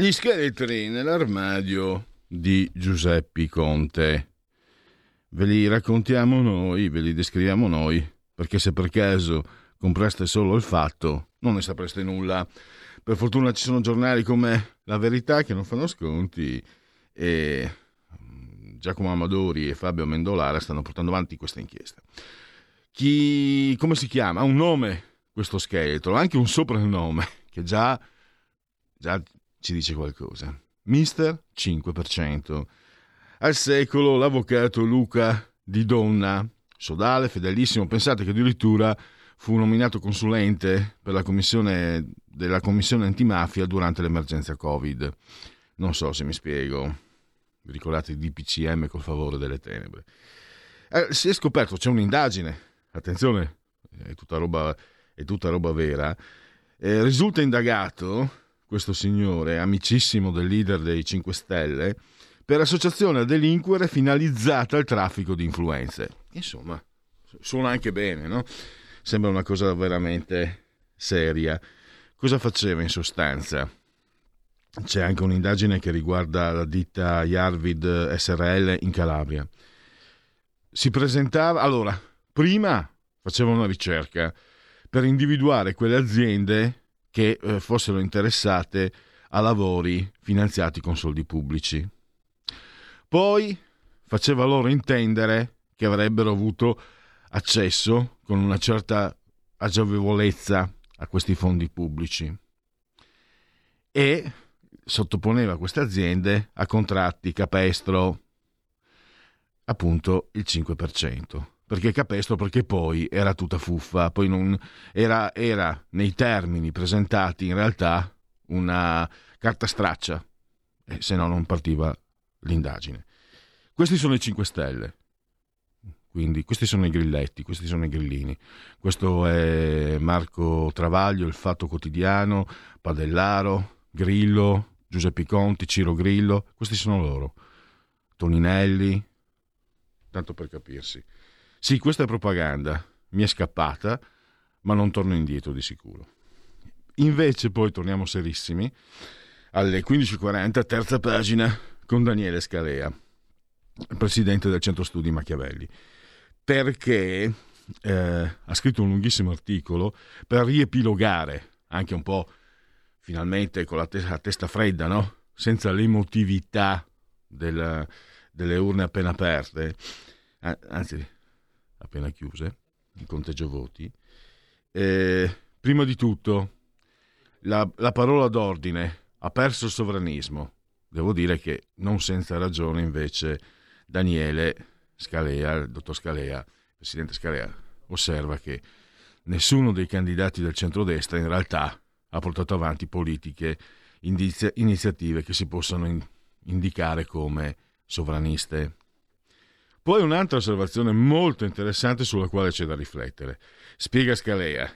Gli scheletri nell'armadio di Giuseppe Conte. Ve li raccontiamo noi, ve li descriviamo noi, perché se per caso compraste solo il fatto, non ne sapreste nulla. Per fortuna ci sono giornali come La Verità che non fanno sconti e mm, Giacomo Amadori e Fabio Mendolara stanno portando avanti questa inchiesta. Chi, come si chiama? Ha un nome questo scheletro, anche un soprannome che già, già ci dice qualcosa. Mister 5%. Al secolo l'avvocato Luca Di Donna, sodale, fedelissimo, pensate che addirittura fu nominato consulente per la commissione della commissione antimafia durante l'emergenza Covid. Non so se mi spiego. Vi ricordate il DPCM col favore delle tenebre. Eh, si è scoperto, c'è un'indagine, attenzione, è tutta roba, è tutta roba vera. Eh, risulta indagato questo signore, amicissimo del leader dei 5 Stelle, per associazione a delinquere finalizzata al traffico di influenze. Insomma, suona anche bene, no? Sembra una cosa veramente seria. Cosa faceva in sostanza? C'è anche un'indagine che riguarda la ditta Yarvid SRL in Calabria. Si presentava, allora, prima faceva una ricerca per individuare quelle aziende che eh, fossero interessate a lavori finanziati con soldi pubblici. Poi faceva loro intendere che avrebbero avuto accesso con una certa agevolezza a questi fondi pubblici e sottoponeva queste aziende a contratti capestro appunto il 5% perché capestro perché poi era tutta fuffa, poi non era, era nei termini presentati in realtà una carta straccia, e se no non partiva l'indagine. Questi sono i 5 Stelle, quindi questi sono i grilletti, questi sono i grillini. Questo è Marco Travaglio, Il Fatto Quotidiano, Padellaro, Grillo, Giuseppe Conti, Ciro Grillo, questi sono loro. Toninelli, tanto per capirsi. Sì, questa è propaganda, mi è scappata, ma non torno indietro di sicuro. Invece poi torniamo serissimi alle 15.40, terza pagina, con Daniele Scalea, presidente del Centro Studi Machiavelli, perché eh, ha scritto un lunghissimo articolo per riepilogare anche un po' finalmente con la, te- la testa fredda, no? senza l'emotività del, delle urne appena aperte, anzi appena chiuse, il conteggio voti. Eh, prima di tutto, la, la parola d'ordine ha perso il sovranismo. Devo dire che non senza ragione invece Daniele Scalea, il dottor Scalea, il presidente Scalea, osserva che nessuno dei candidati del centrodestra in realtà ha portato avanti politiche, indizia, iniziative che si possano in, indicare come sovraniste. Poi un'altra osservazione molto interessante sulla quale c'è da riflettere. Spiega Scalea.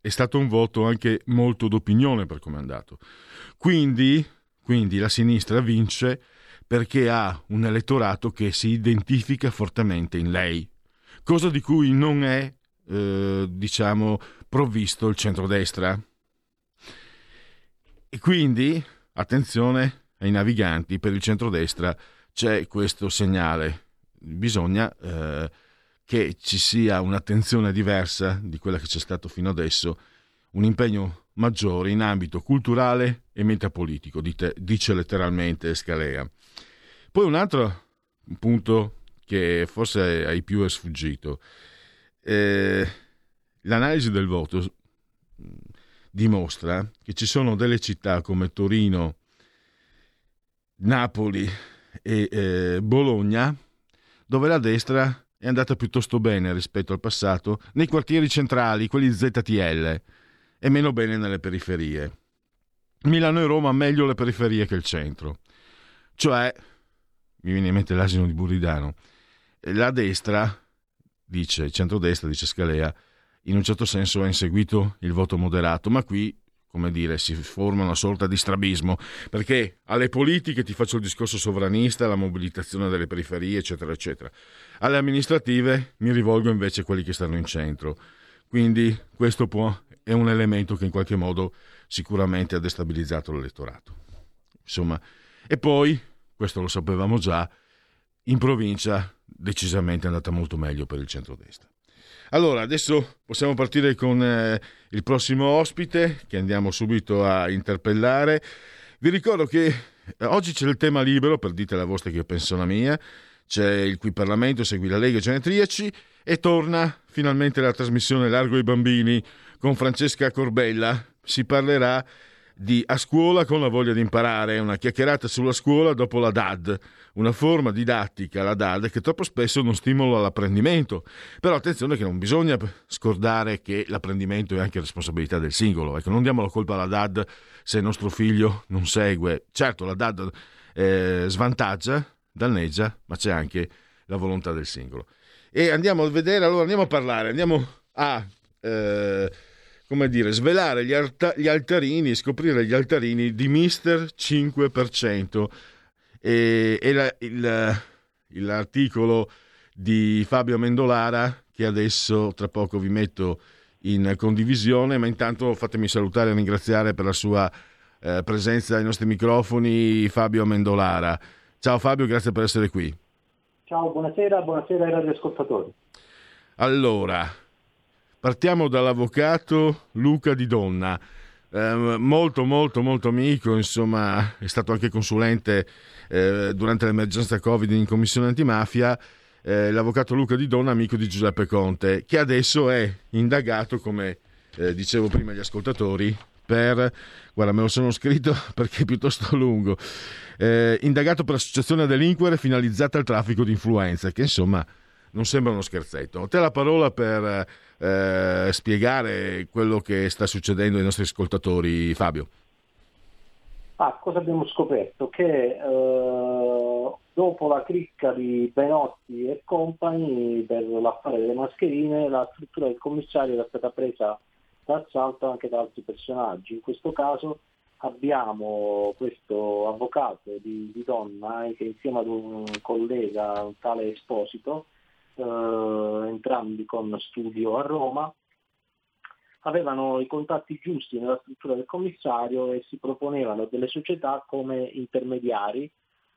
È stato un voto anche molto d'opinione per come è andato. Quindi, quindi la sinistra vince perché ha un elettorato che si identifica fortemente in lei, cosa di cui non è, eh, diciamo, provvisto il centrodestra. E quindi, attenzione ai naviganti, per il centrodestra c'è questo segnale bisogna eh, che ci sia un'attenzione diversa di quella che c'è stato fino adesso, un impegno maggiore in ambito culturale e metapolitico, dite, dice letteralmente Scalea. Poi un altro punto che forse ai più è sfuggito. Eh, l'analisi del voto mm, dimostra che ci sono delle città come Torino, Napoli e eh, Bologna dove la destra è andata piuttosto bene rispetto al passato nei quartieri centrali, quelli ZTL, e meno bene nelle periferie. Milano e Roma meglio le periferie che il centro. Cioè, mi viene in mente l'asino di Buridano, la destra, dice, il centrodestra, dice Scalea, in un certo senso ha inseguito il voto moderato, ma qui, come dire, si forma una sorta di strabismo, perché alle politiche ti faccio il discorso sovranista, la mobilitazione delle periferie, eccetera, eccetera. Alle amministrative mi rivolgo invece a quelli che stanno in centro. Quindi questo può, è un elemento che in qualche modo sicuramente ha destabilizzato l'elettorato. Insomma, e poi, questo lo sapevamo già, in provincia decisamente è andata molto meglio per il centrodestra. Allora, adesso possiamo partire con eh, il prossimo ospite che andiamo subito a interpellare. Vi ricordo che eh, oggi c'è il tema libero, per dite la vostra che io penso la mia, c'è il qui Parlamento, segui la Lega Genetriaci e torna finalmente la trasmissione Largo ai bambini con Francesca Corbella. Si parlerà di A scuola con la voglia di imparare, una chiacchierata sulla scuola dopo la DAD, una forma didattica, la DAD, che troppo spesso non stimola l'apprendimento. Però attenzione che non bisogna scordare che l'apprendimento è anche responsabilità del singolo. Ecco, non diamo la colpa alla DAD se il nostro figlio non segue. Certo, la DAD eh, svantaggia, danneggia, ma c'è anche la volontà del singolo. E andiamo a vedere, allora andiamo a parlare, andiamo a... Eh, come dire, svelare gli, alta- gli altarini, scoprire gli altarini di Mister 5%. E, e la, il, l'articolo di Fabio Mendolara, che adesso tra poco vi metto in condivisione, ma intanto fatemi salutare e ringraziare per la sua eh, presenza ai nostri microfoni Fabio Mendolara. Ciao Fabio, grazie per essere qui. Ciao, buonasera, buonasera ai radioascoltatori. Allora, Partiamo dall'avvocato Luca Di Donna, eh, molto molto molto amico, insomma è stato anche consulente eh, durante l'emergenza Covid in commissione antimafia, eh, l'avvocato Luca Di Donna, amico di Giuseppe Conte, che adesso è indagato, come eh, dicevo prima agli ascoltatori, per, guarda me lo sono scritto perché è piuttosto lungo, eh, indagato per associazione a delinquere finalizzata al traffico di influenze, che insomma non sembra uno scherzetto. A te la parola per eh, spiegare quello che sta succedendo ai nostri ascoltatori, Fabio. Ah, cosa abbiamo scoperto? Che eh, dopo la cricca di Benotti e compagni per l'affare delle mascherine, la struttura del commissario era stata presa d'assalto anche da altri personaggi. In questo caso abbiamo questo avvocato di, di donna che insieme ad un collega, un tale Esposito, eh, entrambi con studio a Roma, avevano i contatti giusti nella struttura del commissario e si proponevano delle società come intermediari,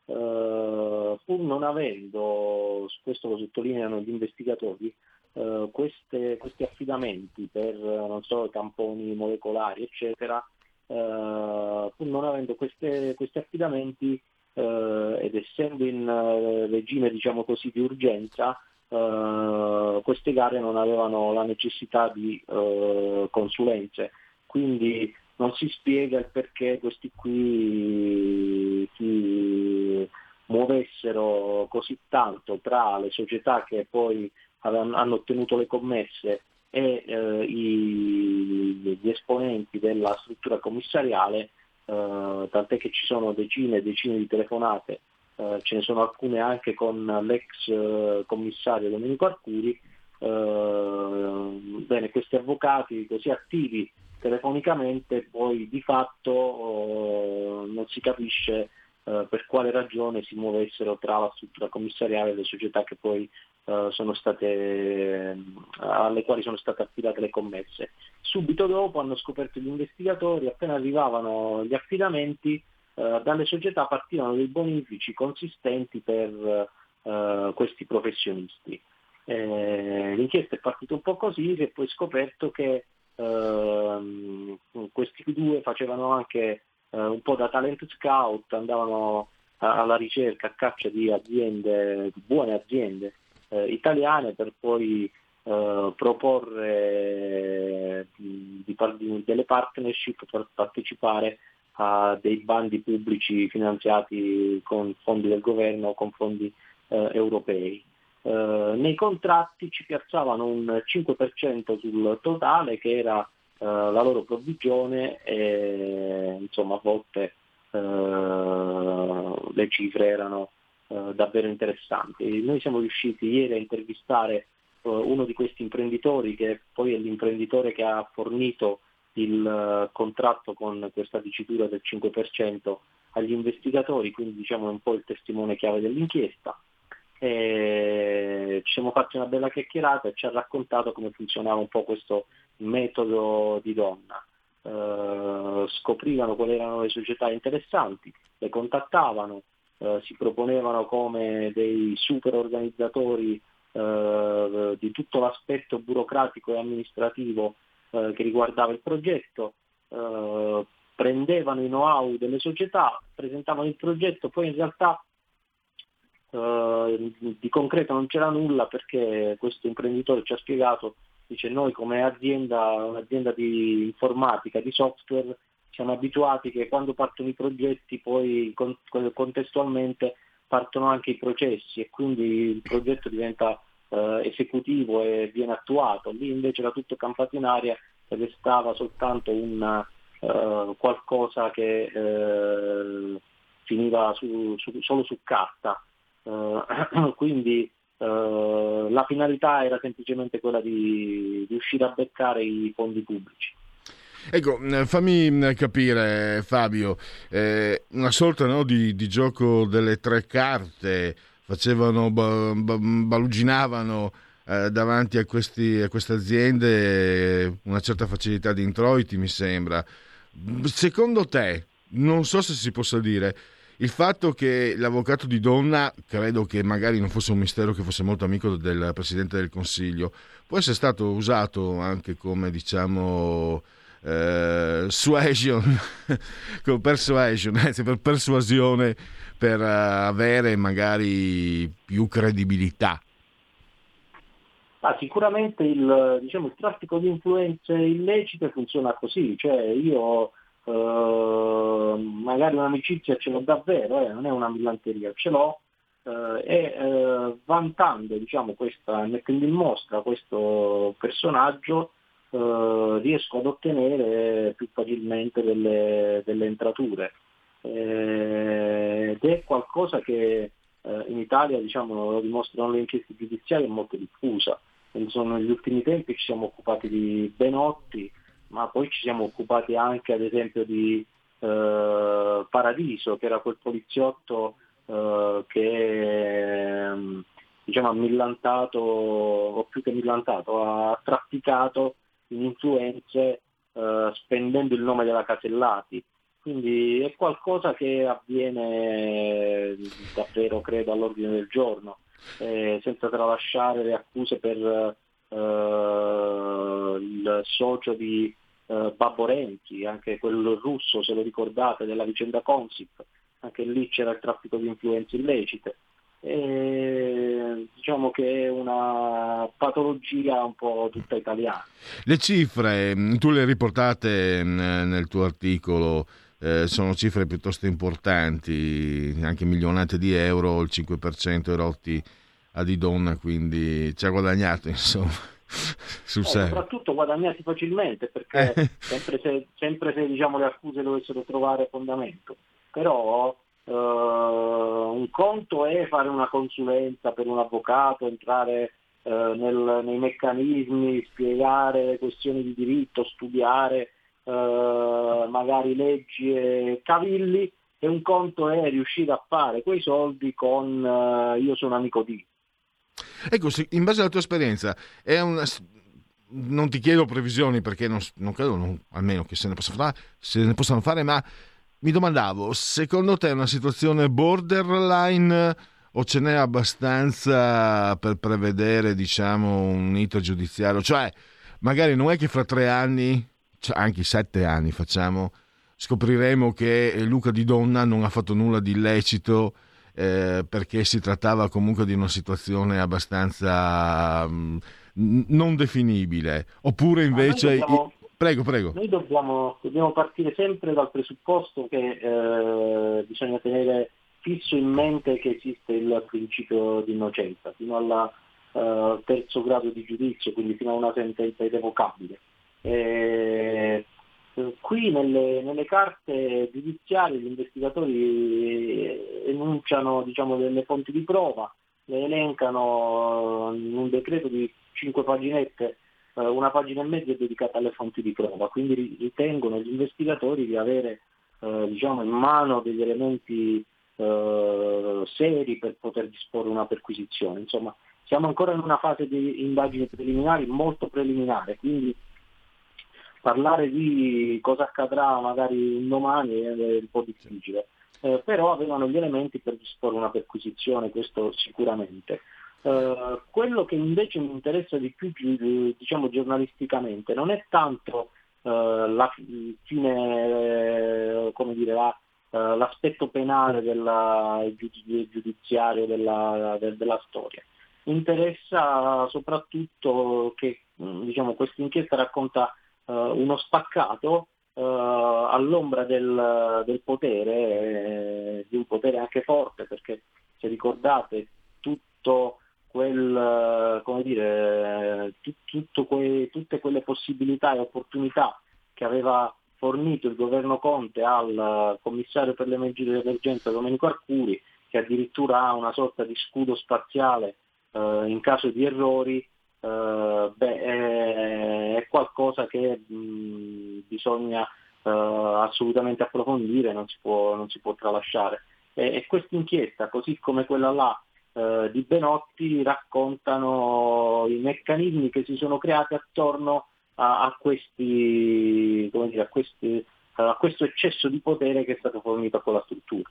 eh, pur non avendo, questo lo sottolineano gli investigatori, eh, queste, questi affidamenti per non so, tamponi molecolari, eccetera, eh, pur non avendo queste, questi affidamenti eh, ed essendo in eh, regime diciamo così, di urgenza, eh, queste gare non avevano la necessità di uh, consulenze, quindi non si spiega il perché questi qui si muovessero così tanto tra le società che poi hanno ottenuto le commesse e eh, i, gli esponenti della struttura commissariale, eh, tant'è che ci sono decine e decine di telefonate eh, ce ne sono alcune anche con l'ex eh, commissario Domenico Arcuri, eh, bene, questi avvocati così attivi telefonicamente poi di fatto non si capisce per quale ragione si muovessero tra la struttura commissariale e le società poi, eh, state, alle quali sono state affidate le commesse. Subito dopo hanno scoperto gli investigatori, appena arrivavano gli affidamenti, eh, dalle società partivano dei bonifici consistenti per eh, questi professionisti. Eh, l'inchiesta è partita un po' così che poi scoperto che ehm, questi due facevano anche eh, un po' da talent scout, andavano alla ricerca, a caccia di aziende, di buone aziende eh, italiane per poi eh, proporre di, di, delle partnership per partecipare a dei bandi pubblici finanziati con fondi del governo o con fondi eh, europei. Eh, nei contratti ci piazzavano un 5% sul totale che era eh, la loro provvigione e insomma a volte eh, le cifre erano eh, davvero interessanti. Noi siamo riusciti ieri a intervistare uno di questi imprenditori che poi è l'imprenditore che ha fornito il contratto con questa dicitura del 5% agli investigatori, quindi diciamo è un po' il testimone chiave dell'inchiesta. E ci siamo fatti una bella chiacchierata e ci ha raccontato come funzionava un po' questo metodo di donna. Eh, scoprivano quali erano le società interessanti, le contattavano, eh, si proponevano come dei super organizzatori eh, di tutto l'aspetto burocratico e amministrativo eh, che riguardava il progetto, eh, prendevano i know-how delle società, presentavano il progetto, poi in realtà Uh, di concreto non c'era nulla perché questo imprenditore ci ha spiegato, dice noi come azienda, un'azienda di informatica, di software, siamo abituati che quando partono i progetti poi con, contestualmente partono anche i processi e quindi il progetto diventa uh, esecutivo e viene attuato. Lì invece era tutto campato in aria e restava soltanto un, uh, qualcosa che finiva su, su, solo su carta Uh, quindi uh, la finalità era semplicemente quella di riuscire a beccare i fondi pubblici. Ecco, eh, fammi capire Fabio, eh, una sorta no, di, di, gioco delle tre carte, facevano, baluginavano eh, davanti a, questi, a, queste aziende una certa facilità di introiti, mi sembra. Secondo te, non so se si possa dire, il fatto che l'avvocato di donna, credo che magari non fosse un mistero che fosse molto amico del Presidente del Consiglio, può essere stato usato anche come, diciamo, eh, suasion, persuasion, anzi per persuasione, per uh, avere magari più credibilità. Ah, sicuramente il, diciamo, il traffico di influenze illecite funziona così, cioè io Uh, magari un'amicizia ce l'ho davvero, eh, non è una millanteria, ce l'ho uh, e uh, vantando, diciamo, questa, mettendo in mostra questo personaggio riesco ad ottenere più facilmente delle, delle entrature ed è qualcosa che in Italia diciamo, lo dimostrano le inchieste giudiziarie è molto diffusa. Negli ultimi tempi ci siamo occupati di Benotti, ma poi ci siamo occupati anche ad esempio di eh, Paradiso, che era quel poliziotto eh, che ehm, diciamo, ha millantato, o più che millantato, ha trafficato in influenze eh, spendendo il nome della Casellati. Quindi è qualcosa che avviene davvero, credo, all'ordine del giorno, eh, senza tralasciare le accuse per eh, il socio di eh, Babbo Renzi, anche quello russo, se lo ricordate, della vicenda Consip, anche lì c'era il traffico di influenze illecite. E, diciamo che è una patologia un po' tutta italiana. Le cifre, mm, tu le riportate mm, nel tuo articolo, eh, sono cifre piuttosto importanti, anche milionate di euro, il 5% erotti a di donna, quindi ci ha guadagnato insomma sul eh, soprattutto guadagnati facilmente perché eh. sempre se, sempre se diciamo, le accuse dovessero trovare fondamento però eh, un conto è fare una consulenza per un avvocato entrare eh, nel, nei meccanismi spiegare questioni di diritto studiare eh, magari leggi e cavilli e un conto è riuscire a fare quei soldi con eh, io sono amico di Ecco, in base alla tua esperienza, una... non ti chiedo previsioni perché non, non credo, non, almeno che se ne, fare, se ne possano fare, ma mi domandavo, secondo te è una situazione borderline o ce n'è abbastanza per prevedere, diciamo, un iter giudiziario? Cioè, magari non è che fra tre anni, anche sette anni facciamo, scopriremo che Luca Di Donna non ha fatto nulla di illecito eh, perché si trattava comunque di una situazione abbastanza mh, mm, non definibile, oppure invece... Dobbiamo, prego, prego. Noi dobbiamo, dobbiamo, partire sempre dal presupposto che eh, bisogna tenere fisso in mente che esiste il principio di innocenza fino al uh, terzo grado di giudizio, quindi fino a una sentenza irrevocabile. Eh, qui nelle, nelle, carte giudiziarie gli investigatori enunciano diciamo, delle fonti di prova, le elencano in un decreto di cinque paginette, eh, una pagina e mezza è dedicata alle fonti di prova, quindi ritengono gli investigatori di avere eh, diciamo, in mano degli elementi eh, seri per poter disporre una perquisizione. Insomma, siamo ancora in una fase di indagini preliminari molto preliminare, quindi parlare di cosa accadrà magari un domani è un po' difficile. Eh, però avevano gli elementi per disporre una perquisizione, questo sicuramente. Eh, quello che invece mi interessa di più diciamo, giornalisticamente non è tanto eh, la fine, come dire, la, eh, l'aspetto penale della, giudiziario della, de, della storia. Interessa soprattutto che diciamo, questa inchiesta racconta uno spaccato uh, all'ombra del, del potere, eh, di un potere anche forte, perché se ricordate tutto quel, come dire, que, tutte quelle possibilità e opportunità che aveva fornito il governo Conte al commissario per le misure di emergenza Domenico Arcuri, che addirittura ha una sorta di scudo spaziale eh, in caso di errori, eh, beh, è, è, qualcosa che mh, bisogna eh, assolutamente approfondire, non si può, non si può tralasciare. E, e questa inchiesta, così come quella là eh, di Benotti, raccontano i meccanismi che si sono creati attorno a, a, questi, dire, a, questi, a questo eccesso di potere che è stato fornito a quella struttura.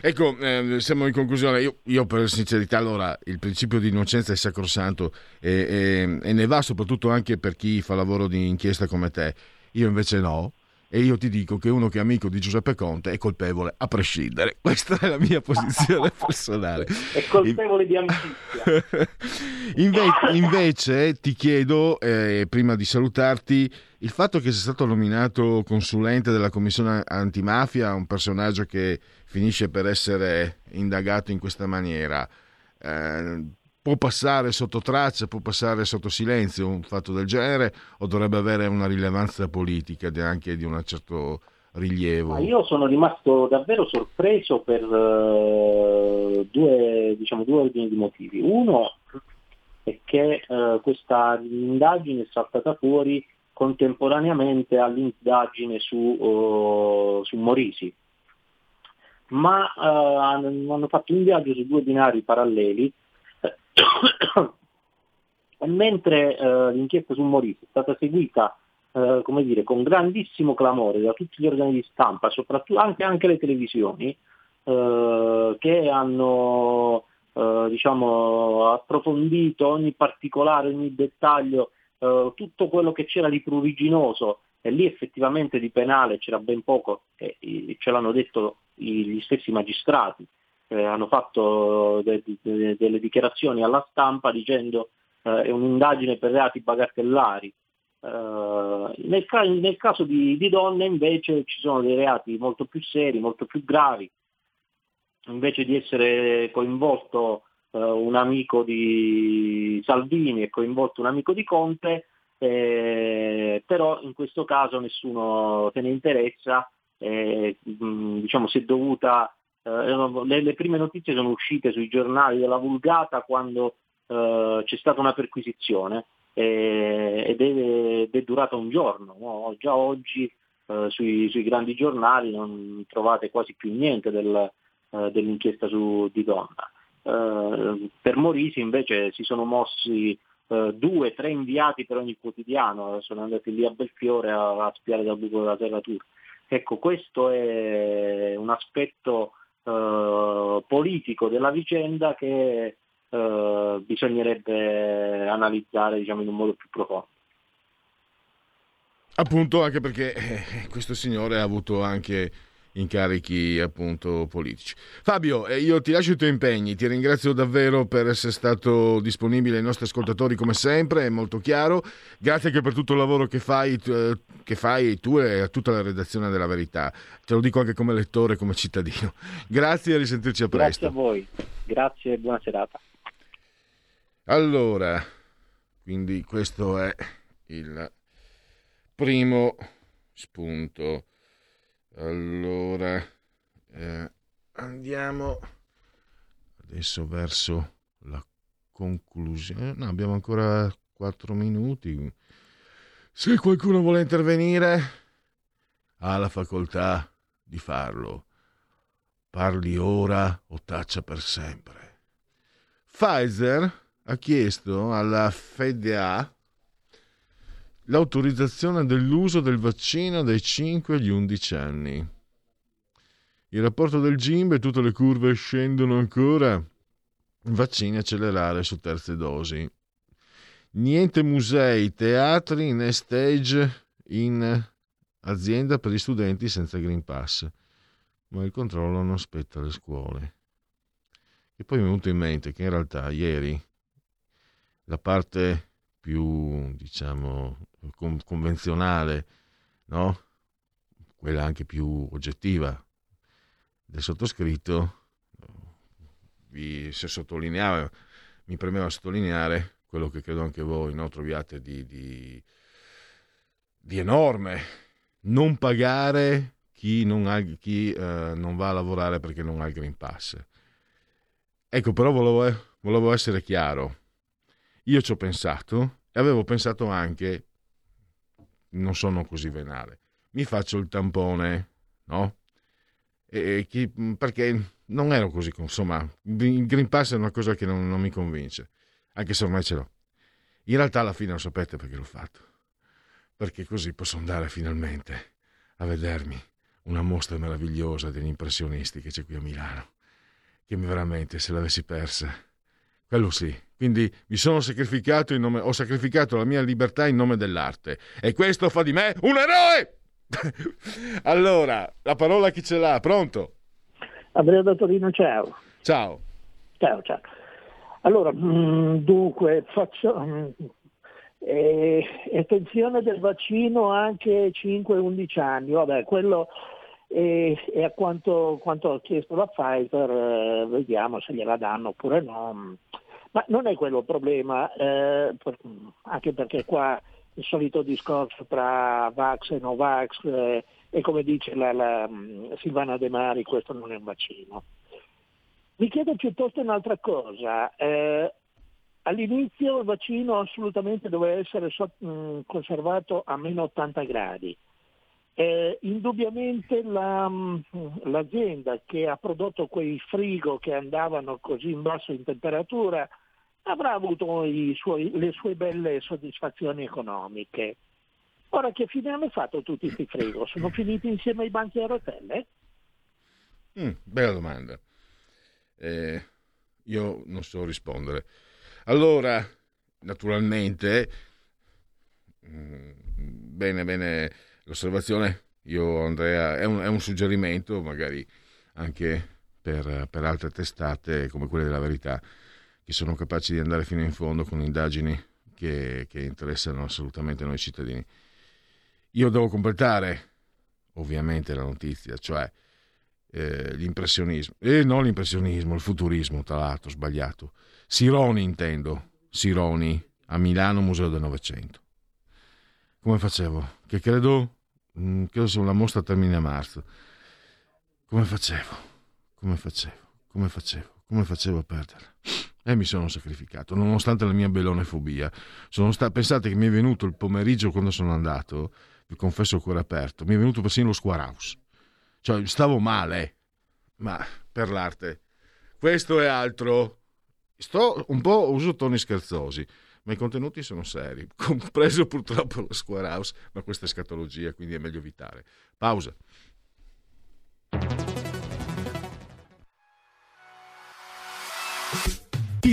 Ecco, eh, siamo in conclusione. Io, io, per sincerità, allora, il principio di innocenza è sacrosanto e, e, e, ne va soprattutto anche per chi fa lavoro di inchiesta come te. Io invece no e io ti dico che uno che è amico di Giuseppe Conte è colpevole a prescindere. Questa è la mia posizione personale. È colpevole di amicizia. invece, invece, ti chiedo, eh, prima di salutarti, il fatto che sia stato nominato consulente della commissione antimafia, un personaggio che finisce per essere indagato in questa maniera. Eh, può passare sotto traccia, può passare sotto silenzio un fatto del genere o dovrebbe avere una rilevanza politica anche di un certo rilievo? Io sono rimasto davvero sorpreso per uh, due, diciamo, due ordini di motivi. Uno è che uh, questa indagine è saltata fuori contemporaneamente all'indagine su, uh, su Morisi, ma hanno fatto un viaggio su due binari paralleli mentre eh, l'inchiesta su Morisi è stata seguita eh, come dire, con grandissimo clamore da tutti gli organi di stampa, soprattutto anche, anche le televisioni, eh, che hanno eh, diciamo, approfondito ogni particolare, ogni dettaglio, eh, tutto quello che c'era di pruriginoso e lì effettivamente di penale c'era ben poco, e ce l'hanno detto gli stessi magistrati, eh, hanno fatto de- de- delle dichiarazioni alla stampa dicendo eh, è un'indagine per reati bagatellari. Uh, nel, nel, caso di, di, donne invece ci sono dei reati molto più seri, molto più gravi. Invece di essere coinvolto uh, un amico di Salvini e coinvolto un amico di Conte, eh, però in questo caso nessuno se ne interessa, eh, diciamo, si è dovuta eh, le, le, prime notizie sono uscite sui giornali della Vulgata quando eh, c'è stata una perquisizione eh, ed, è, è, durata un giorno. No? Già oggi eh, sui, sui, grandi giornali non trovate quasi più niente del, eh, dell'inchiesta su, di Donna. Eh, per Morisi invece si sono mossi due, tre inviati per ogni quotidiano, sono andati lì a Belfiore a, a spiare dal buco della serratura. Ecco, questo è un aspetto eh, politico della vicenda che eh, bisognerebbe analizzare diciamo, in un modo più profondo. Appunto, anche perché eh, questo signore ha avuto anche incarichi appunto politici. Fabio, eh, io ti lascio i tuoi impegni, ti ringrazio davvero per essere stato disponibile ai nostri ascoltatori come sempre, è molto chiaro. Grazie anche per tutto il lavoro che fai, eh, che fai tu e a tutta la redazione della Verità. Te lo dico anche come lettore, come cittadino. Grazie e risentirci a presto. Grazie a voi, grazie e buona serata. Allora, quindi questo è il primo spunto. Allora, eh, andiamo adesso verso la conclusione. No, abbiamo ancora quattro minuti. Se qualcuno vuole intervenire, ha la facoltà di farlo. Parli ora o taccia per sempre. Pfizer ha chiesto alla FDA l'autorizzazione dell'uso del vaccino dai 5 agli 11 anni. Il rapporto del GIMB e tutte le curve scendono ancora. Vaccini accelerare su terze dosi. Niente musei, teatri né stage in azienda per gli studenti senza Green Pass. Ma il controllo non spetta alle scuole. E poi mi è venuto in mente che in realtà ieri la parte più, diciamo, convenzionale, no? quella anche più oggettiva del sottoscritto, vi se sottolineava, mi premeva sottolineare quello che credo anche voi no? troviate di, di, di, enorme, non pagare chi, non, ha, chi eh, non, va a lavorare perché non ha il Green Pass. Ecco, però volevo, volevo essere chiaro. Io ci ho pensato e avevo pensato anche non sono così venale. Mi faccio il tampone, no? E chi, perché non ero così, insomma, il Green Pass è una cosa che non, non mi convince, anche se ormai ce l'ho. In realtà alla fine lo sapete perché l'ho fatto. Perché così posso andare finalmente a vedermi una mostra meravigliosa degli impressionisti che c'è qui a Milano, che veramente se l'avessi persa, quello sì, quindi mi sono sacrificato in nome, ho sacrificato la mia libertà in nome dell'arte. E questo fa di me un eroe! allora, la parola chi ce l'ha? Pronto? Andrea da Torino, ciao. Ciao. Ciao, ciao. Allora, mm, dunque, faccio eh, estensione del vaccino anche 5-11 anni. Vabbè, quello e, e a quanto, quanto, ha chiesto la Pfizer, eh, vediamo se gliela danno oppure no. Ma non è quello il problema, eh, anche perché qua il solito discorso tra Vax e Novax eh, e come dice la, la mm, Silvana De Mari, questo non è un vaccino. Mi chiedo piuttosto un'altra cosa. Eh, all'inizio il vaccino assolutamente doveva essere so, mh, mm, conservato a meno 80 gradi. Eh, indubbiamente la, mm, l'azienda che ha prodotto quei frigo che andavano così in basso in temperatura avrà avuto suoi, le sue belle soddisfazioni economiche. Ora che fine hanno fatto tutti questi frigo? Sono finiti insieme ai banchi a rotelle? Mm, bella domanda. Eh, io non so rispondere. Allora, naturalmente, mm, bene, bene, l'osservazione, io Andrea, è un, è un suggerimento magari anche per, per altre testate come quelle della verità che sono capaci di andare fino in fondo con indagini che, che interessano assolutamente noi cittadini. Io devo completare ovviamente la notizia, cioè eh, l'impressionismo, e eh, non l'impressionismo, il futurismo, tra l'altro, sbagliato. Sironi intendo, Sironi a Milano Museo del Novecento. Come facevo? Che credo, mm, credo sia una mostra termine a marzo. Come facevo? Come facevo? Come facevo? Come facevo a perderla? E mi sono sacrificato, nonostante la mia bellonefobia. Sta- pensate che mi è venuto il pomeriggio quando sono andato, vi confesso il cuore aperto, mi è venuto persino lo square house. Cioè, stavo male, ma per l'arte. Questo è altro. Sto un po', uso toni scherzosi, ma i contenuti sono seri, compreso purtroppo lo square house, ma questa è scatologia, quindi è meglio evitare. Pausa.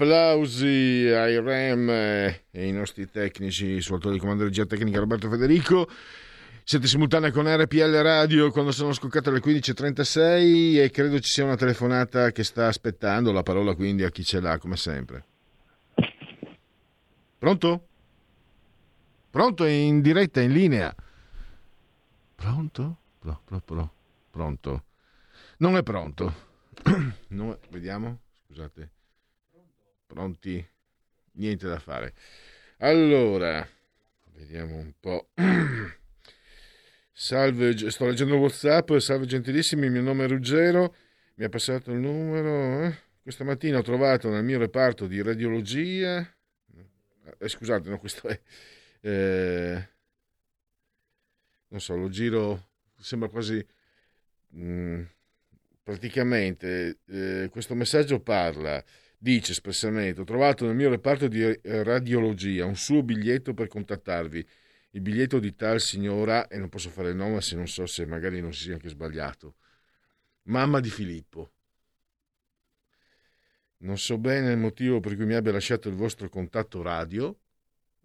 Applausi ai Rem e ai nostri tecnici, autore di comando di regia tecnica Roberto Federico. Siete simultanea con RPL Radio quando sono scoccate le 15.36 e credo ci sia una telefonata che sta aspettando la parola quindi a chi ce l'ha come sempre. Pronto? Pronto? In diretta, in linea. Pronto? Pro- pro- pro- pronto? Non è pronto. Non è- Vediamo, scusate. Pronti? Niente da fare. Allora, vediamo un po'. Salve, sto leggendo WhatsApp. Salve gentilissimi, il mio nome è Ruggero. Mi ha passato il numero. eh. Questa mattina ho trovato nel mio reparto di radiologia. eh, scusate, no, questo è. eh, non so, lo giro. Sembra quasi. mm, praticamente, eh, questo messaggio parla. Dice espressamente: Ho trovato nel mio reparto di radiologia un suo biglietto per contattarvi. Il biglietto di tal signora, e non posso fare il nome se non so se magari non si sia anche sbagliato. Mamma di Filippo. Non so bene il motivo per cui mi abbia lasciato il vostro contatto radio,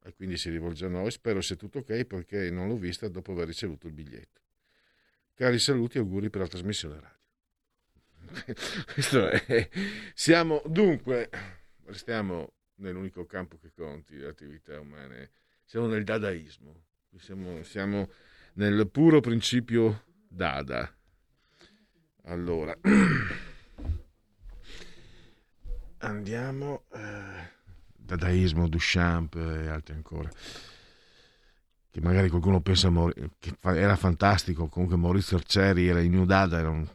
e quindi si rivolge a noi. Spero sia tutto ok perché non l'ho vista dopo aver ricevuto il biglietto. Cari saluti e auguri per la trasmissione radio. Siamo dunque, restiamo nell'unico campo che conti, le attività umane. Siamo nel dadaismo, siamo, siamo nel puro principio dada. Allora, andiamo. eh, dadaismo, Duchamp e altri ancora. Che magari qualcuno pensa che era fantastico, comunque Maurizio Arcieri era in New Dada, era un-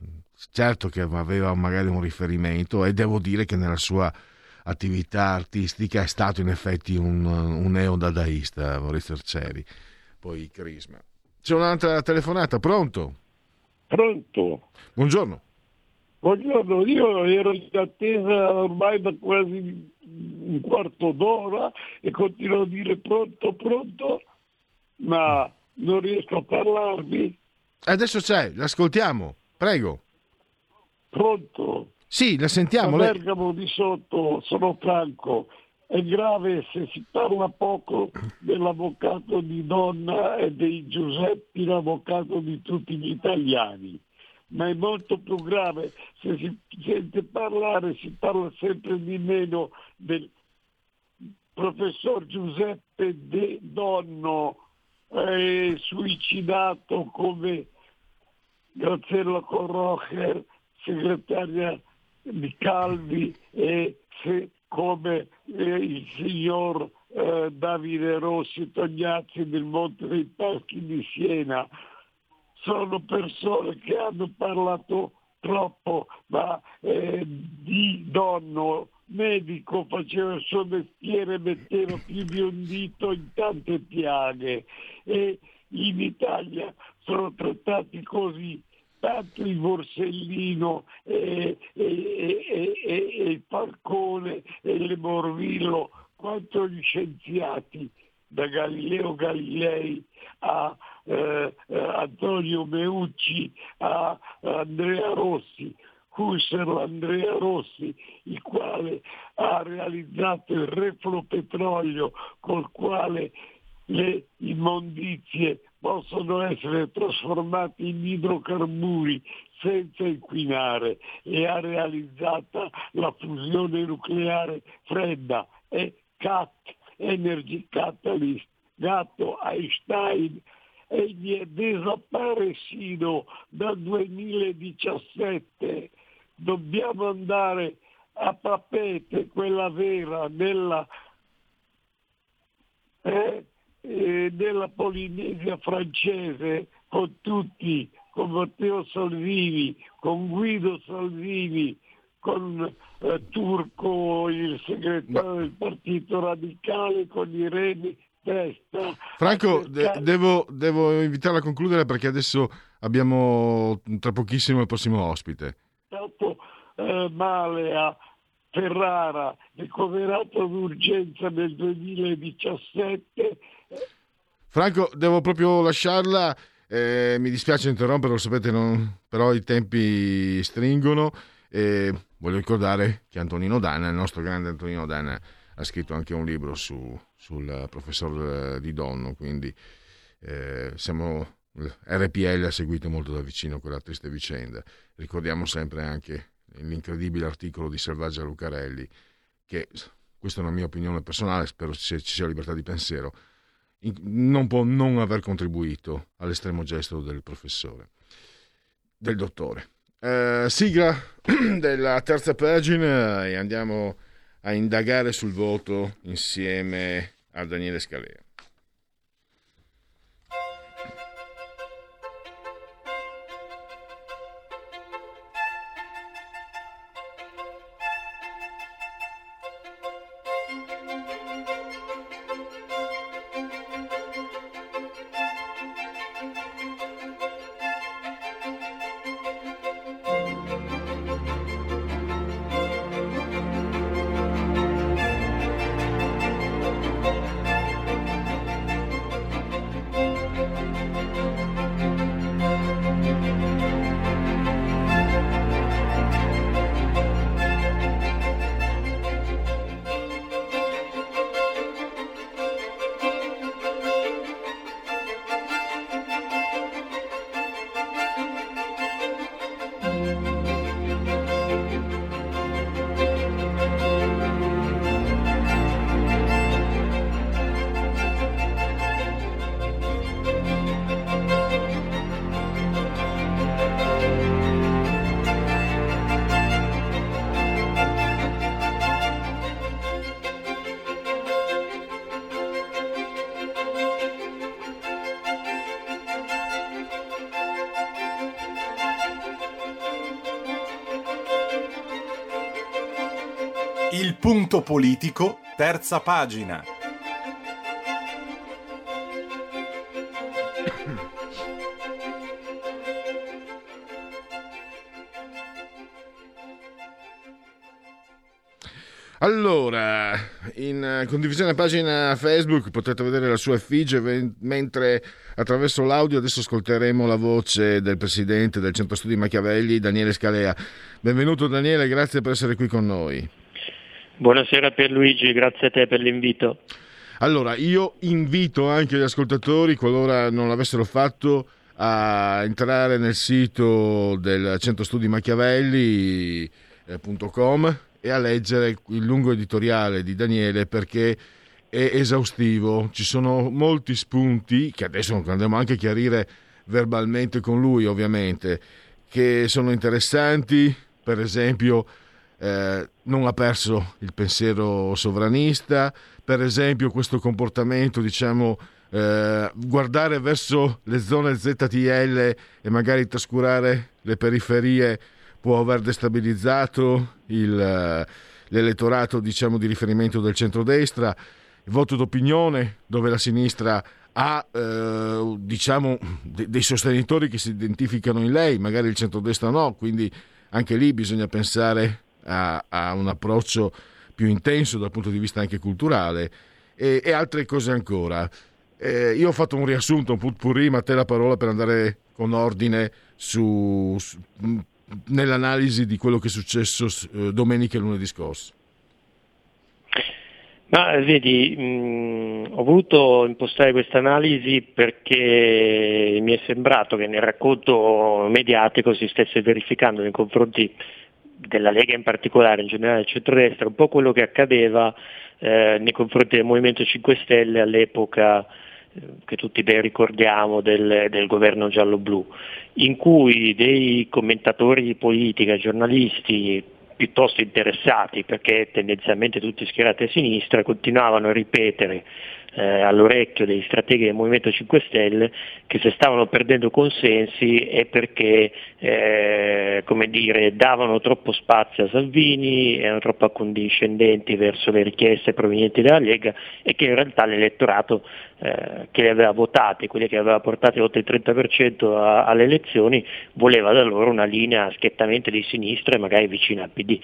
certo che aveva magari un riferimento e devo dire che nella sua attività artistica è stato in effetti un, un neo-dadaista Maurizio Arcieri, poi Crisma. C'è un'altra telefonata, pronto? Pronto? Buongiorno. Buongiorno, io ero in attesa ormai da quasi un quarto d'ora e continuo a dire pronto, pronto, ma non riesco a parlarvi. Adesso c'è, l'ascoltiamo, prego. Pronto? Sì, la sentiamo. Lei- Bergamo di sotto, sono Franco. È grave se si parla poco dell'avvocato di donna e di Giuseppi, l'avvocato di tutti gli italiani. Ma è molto più grave se si sente parlare, si parla sempre di meno del professor Giuseppe De Donno, eh, suicidato come Graziella Corrocher, segretaria di Calvi e se- come eh, il signor eh, Davide Rossi Tognazzi del Monte dei Paschi di Siena. Sono persone che hanno parlato troppo, ma eh, di donno medico faceva il suo mestiere, metteva più di un dito in tante piaghe e in Italia sono trattati così tanto il Borsellino e, il Falcone e le Morvillo quanto gli scienziati da Galileo Galilei a eh, eh, Antonio Meucci a Andrea Rossi, Husserl Andrea Rossi, il quale ha realizzato il reflopetrolio col quale le immondizie possono essere trasformate in idrocarburi senza inquinare e ha realizzata la fusione nucleare fredda e CAT, Energy Catalyst, Gatto Einstein, egli è desaparecido dal 2017. Dobbiamo andare a Papete, quella vera, nella, eh, eh, nella Polinesia francese, con tutti, con Matteo Salvini, con Guido Salvini, con eh, Turco, il segretario del Partito Radicale, con Irene Testa. Franco, a de- cercare- devo, devo invitarla a concludere perché adesso abbiamo tra pochissimo il prossimo ospite. stato eh, male a Ferrara, ricoverato d'urgenza nel 2017. Franco, devo proprio lasciarla. eh, mi dispiace interromperlo, lo sapete, non- però i tempi stringono. E voglio ricordare che Antonino Danna, il nostro grande Antonino Danna, ha scritto anche un libro su- sul professor eh, Di Donno, quindi eh, siamo, RPL ha seguito molto da vicino quella triste vicenda. Ricordiamo sempre anche l'incredibile articolo di Selvaggia Lucarelli, che questa è una mia opinione personale, spero ci sia libertà di pensiero, non può non aver contribuito all'estremo gesto del professore, del dottore. Eh, sigla della terza pagina e andiamo a indagare sul voto insieme a Daniele Scalea. Politico, terza pagina. Allora, in condivisione pagina Facebook potete vedere la sua effigie, mentre attraverso l'audio adesso ascolteremo la voce del presidente del Centro Studi Machiavelli, Daniele Scalea. Benvenuto Daniele, grazie per essere qui con noi. Buonasera Pierluigi, grazie a te per l'invito. Allora, io invito anche gli ascoltatori, qualora non l'avessero fatto, a entrare nel sito del Centro Studi Machiavelli.com e a leggere il lungo editoriale di Daniele perché è esaustivo. Ci sono molti spunti che adesso andremo anche a chiarire verbalmente con lui, ovviamente, che sono interessanti. Per esempio, eh, non ha perso il pensiero sovranista, per esempio questo comportamento, diciamo, eh, guardare verso le zone ZTL e magari trascurare le periferie può aver destabilizzato il, eh, l'elettorato diciamo, di riferimento del centrodestra, il voto d'opinione dove la sinistra ha eh, diciamo, de- dei sostenitori che si identificano in lei, magari il centrodestra no, quindi anche lì bisogna pensare a, a un approccio più intenso dal punto di vista anche culturale e, e altre cose ancora. Eh, io ho fatto un riassunto, un putpurri, ma te la parola per andare con ordine su, su- mh, nell'analisi di quello che è successo eh, domenica e lunedì scorso. Ma vedi, mh, ho voluto impostare questa analisi perché mi è sembrato che nel racconto mediatico si stesse verificando nei confronti della Lega in particolare, in generale del centrodestra, un po' quello che accadeva eh, nei confronti del Movimento 5 Stelle all'epoca eh, che tutti ben ricordiamo del, del governo giallo-blu, in cui dei commentatori di politica, giornalisti piuttosto interessati, perché tendenzialmente tutti schierati a sinistra, continuavano a ripetere eh, all'orecchio dei strateghi del Movimento 5 Stelle che se stavano perdendo consensi è perché eh, dire, davano troppo spazio a Salvini, erano troppo accondiscendenti verso le richieste provenienti dalla Lega e che in realtà l'elettorato eh, che li aveva votati, quelli che aveva portati oltre il 30% a- alle elezioni, voleva da loro una linea schiettamente di sinistra e magari vicina al PD.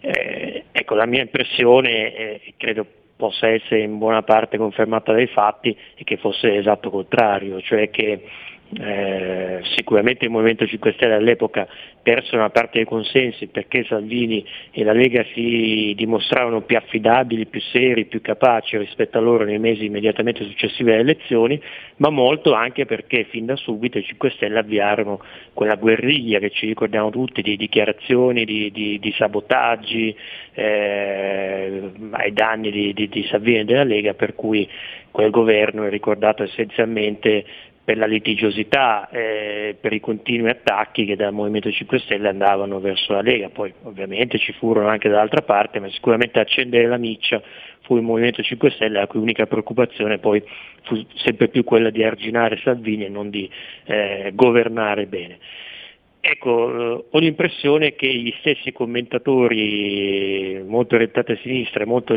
Eh, ecco, la mia impressione, eh, credo possa essere in buona parte confermata dai fatti, è che fosse l'esatto contrario, cioè che eh, sicuramente il Movimento 5 Stelle all'epoca perse una parte dei consensi perché Salvini e la Lega si dimostravano più affidabili, più seri, più capaci rispetto a loro nei mesi immediatamente successivi alle elezioni, ma molto anche perché fin da subito i 5 Stelle avviarono quella guerriglia che ci ricordiamo tutti di dichiarazioni, di, di- di sabotaggi eh, ai danni di, di Salvini e della Lega, per cui quel governo è ricordato essenzialmente per la litigiosità, eh, per i continui attacchi che dal Movimento 5 Stelle andavano verso la Lega, poi ovviamente ci furono anche dall'altra parte, ma sicuramente accendere la miccia fu il Movimento 5 Stelle la cui unica preoccupazione poi fu sempre più quella di arginare Salvini e non di eh, governare bene. Ecco, eh, ho l'impressione che gli stessi commentatori molto orientati a sinistra e molto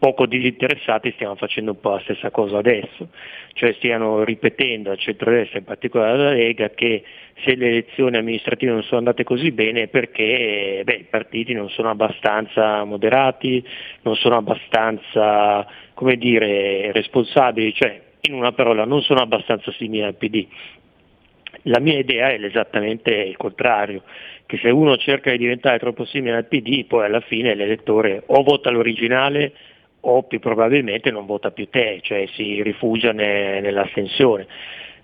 poco disinteressati stiano facendo un po' la stessa cosa adesso, cioè stiano ripetendo al centrodestra, in particolare alla Lega, che se le elezioni amministrative non sono andate così bene è perché beh, i partiti non sono abbastanza moderati, non sono abbastanza come dire, responsabili, cioè in una parola non sono abbastanza simili al PD. La mia idea è esattamente il contrario, che se uno cerca di diventare troppo simile al PD, poi alla fine l'elettore o vota l'originale o più probabilmente non vota più te, cioè si rifugia ne- nell'astensione.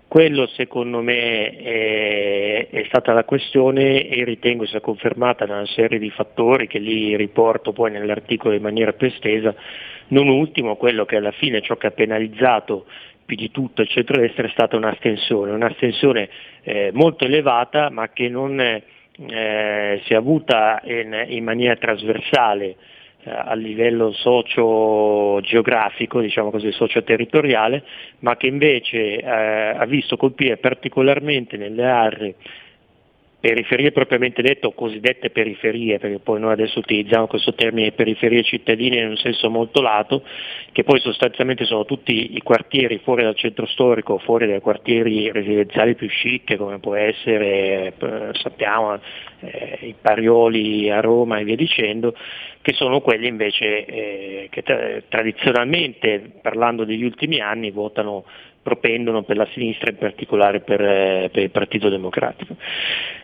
Quello secondo me è, è stata la questione e ritengo sia confermata da una serie di fattori che lì riporto poi nell'articolo in maniera più estesa, non ultimo quello che alla fine ciò che ha penalizzato più di tutto il centrodestra è stata un'astensione, un'astensione eh, molto elevata ma che non eh, si è avuta in, in maniera trasversale a livello socio-geografico, diciamo così, socio-territoriale, ma che invece eh, ha visto colpire particolarmente nelle aree periferie propriamente dette o cosiddette periferie, perché poi noi adesso utilizziamo questo termine periferie cittadine in un senso molto lato, che poi sostanzialmente sono tutti i quartieri fuori dal centro storico, fuori dai quartieri residenziali più chic, come può essere, eh, sappiamo, eh, i Parioli a Roma e via dicendo, che sono quelli invece eh, che tra- tradizionalmente, parlando degli ultimi anni, votano propendono per la sinistra, in particolare per, eh, per il Partito Democratico.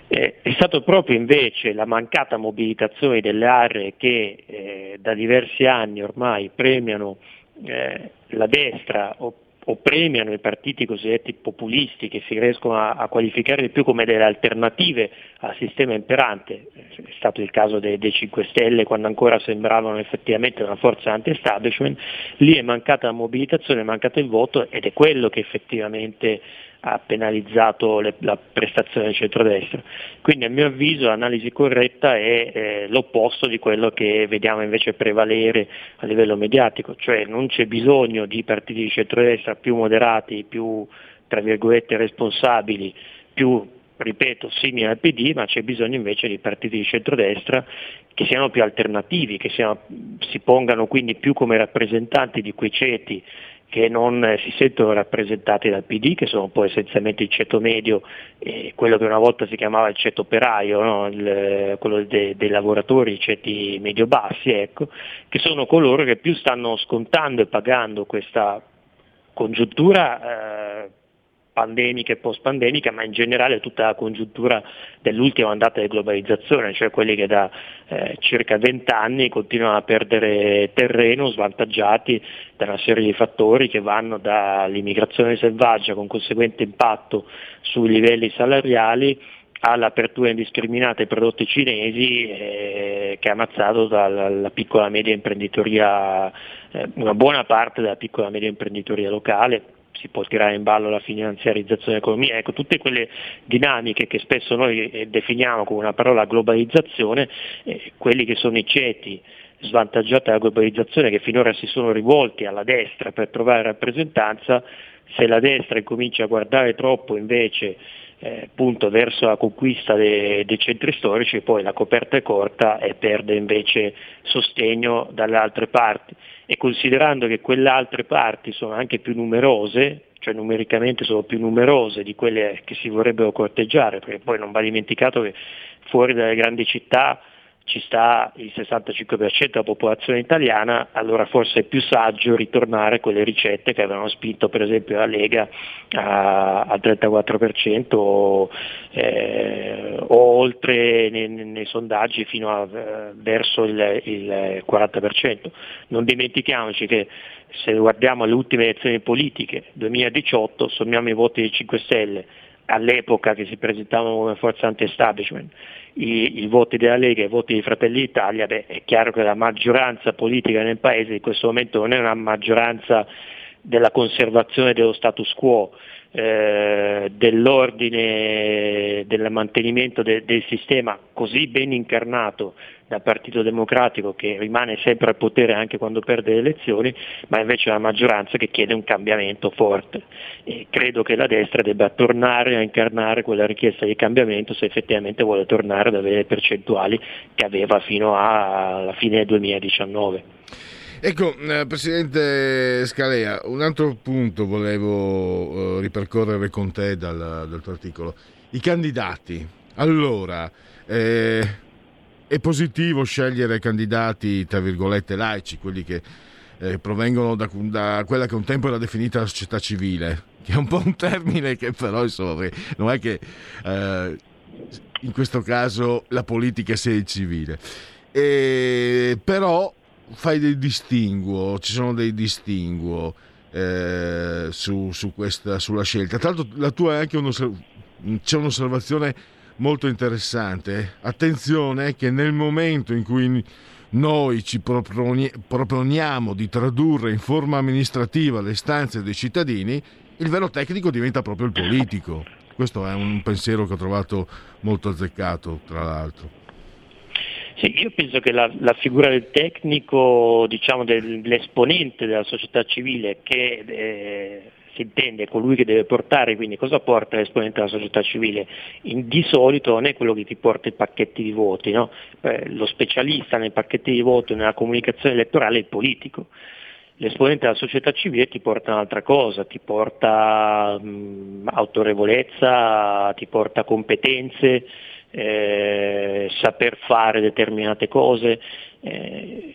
Eh, è stato proprio invece la mancata mobilitazione delle aree che eh, da diversi anni ormai premiano eh, la destra o, o premiano i partiti cosiddetti populisti che si riescono a, a qualificare di più come delle alternative al sistema imperante, è stato il caso dei, dei 5 Stelle quando ancora sembravano effettivamente una forza anti-establishment, lì è mancata la mobilitazione, è mancato il voto ed è quello che effettivamente ha penalizzato le- la prestazione del centrodestra. Quindi a mio avviso l'analisi corretta è eh, l'opposto di quello che vediamo invece prevalere a livello mediatico, cioè non c'è bisogno di partiti di centrodestra più moderati, più tra virgolette responsabili, più ripeto, simili al PD, ma c'è bisogno invece di partiti di centrodestra che siano più alternativi, che siano- si pongano quindi più come rappresentanti di quei ceti che non eh, si sentono rappresentati dal PD, che sono poi essenzialmente il ceto medio, eh, quello che una volta si chiamava il ceto operaio, no? Il, eh, quello de- dei lavoratori, i ceti medio-bassi, ecco, che sono coloro che più stanno scontando e pagando questa congiuntura eh, pandemica e post-pandemica, ma in generale tutta la congiuntura dell'ultima ondata di globalizzazione, cioè quelli che da eh, circa 20 anni continuano a perdere terreno svantaggiati da una serie di fattori che vanno dall'immigrazione selvaggia con conseguente impatto sui livelli salariali all'apertura indiscriminata ai prodotti cinesi eh, che ha ammazzato dalla la piccola media imprenditoria, eh, una buona parte della piccola e media imprenditoria locale, si può tirare in ballo la finanziarizzazione dell'economia, ecco tutte quelle dinamiche che spesso noi eh, definiamo con una parola globalizzazione, eh, quelli che sono i ceti svantaggiati dalla globalizzazione che finora si sono rivolti alla destra per trovare rappresentanza, se la destra incomincia a guardare troppo invece eh, appunto verso la conquista de- dei centri storici, poi la coperta è corta e perde invece sostegno dalle altre parti. E considerando che quelle altre parti sono anche più numerose, cioè numericamente sono più numerose di quelle che si vorrebbero corteggiare, perché poi non va dimenticato che fuori dalle grandi città ci sta il 65% della popolazione italiana, allora forse è più saggio ritornare a quelle ricette che avevano spinto per esempio la Lega al 34% o, eh, o oltre nei, nei sondaggi fino a, verso il, il 40%. Non dimentichiamoci che se guardiamo le ultime elezioni politiche, 2018, sommiamo i voti dei 5 Stelle, all'epoca che si presentavano come forza anti-establishment, i, i voti della Lega e i voti di Fratelli d'Italia, beh, è chiaro che la maggioranza politica nel Paese in questo momento non è una maggioranza della conservazione dello status quo, eh, dell'ordine, del mantenimento de- del sistema così ben incarnato dal Partito Democratico che rimane sempre al potere anche quando perde le elezioni, ma invece una maggioranza che chiede un cambiamento forte. E credo che la destra debba tornare a incarnare quella richiesta di cambiamento se effettivamente vuole tornare ad avere percentuali che aveva fino alla fine del 2019. Ecco, eh, Presidente Scalea, un altro punto volevo eh, ripercorrere con te dal, dal tuo articolo. I candidati. Allora, eh, è positivo scegliere candidati, tra virgolette, laici, quelli che eh, provengono da, da quella che un tempo era definita la società civile, che è un po' un termine che però, insomma, non è che eh, in questo caso la politica sia il civile. E, però fai dei distinguo, ci sono dei distinguo eh, su, su questa, sulla scelta. Tra l'altro la tua è anche un'osserv- c'è un'osservazione molto interessante. Attenzione che nel momento in cui noi ci proponi- proponiamo di tradurre in forma amministrativa le istanze dei cittadini, il vero tecnico diventa proprio il politico. Questo è un pensiero che ho trovato molto azzeccato, tra l'altro. Sì, io penso che la, la figura del tecnico, diciamo dell'esponente della società civile che eh, si intende colui che deve portare, quindi cosa porta l'esponente della società civile? In- di solito non è quello che ti porta i pacchetti di voti, no? Eh, lo specialista nei pacchetti di voto nella comunicazione elettorale è il politico. L'esponente della società civile ti porta un'altra cosa, ti porta mh, autorevolezza, ti porta competenze, eh, saper fare determinate cose. Eh,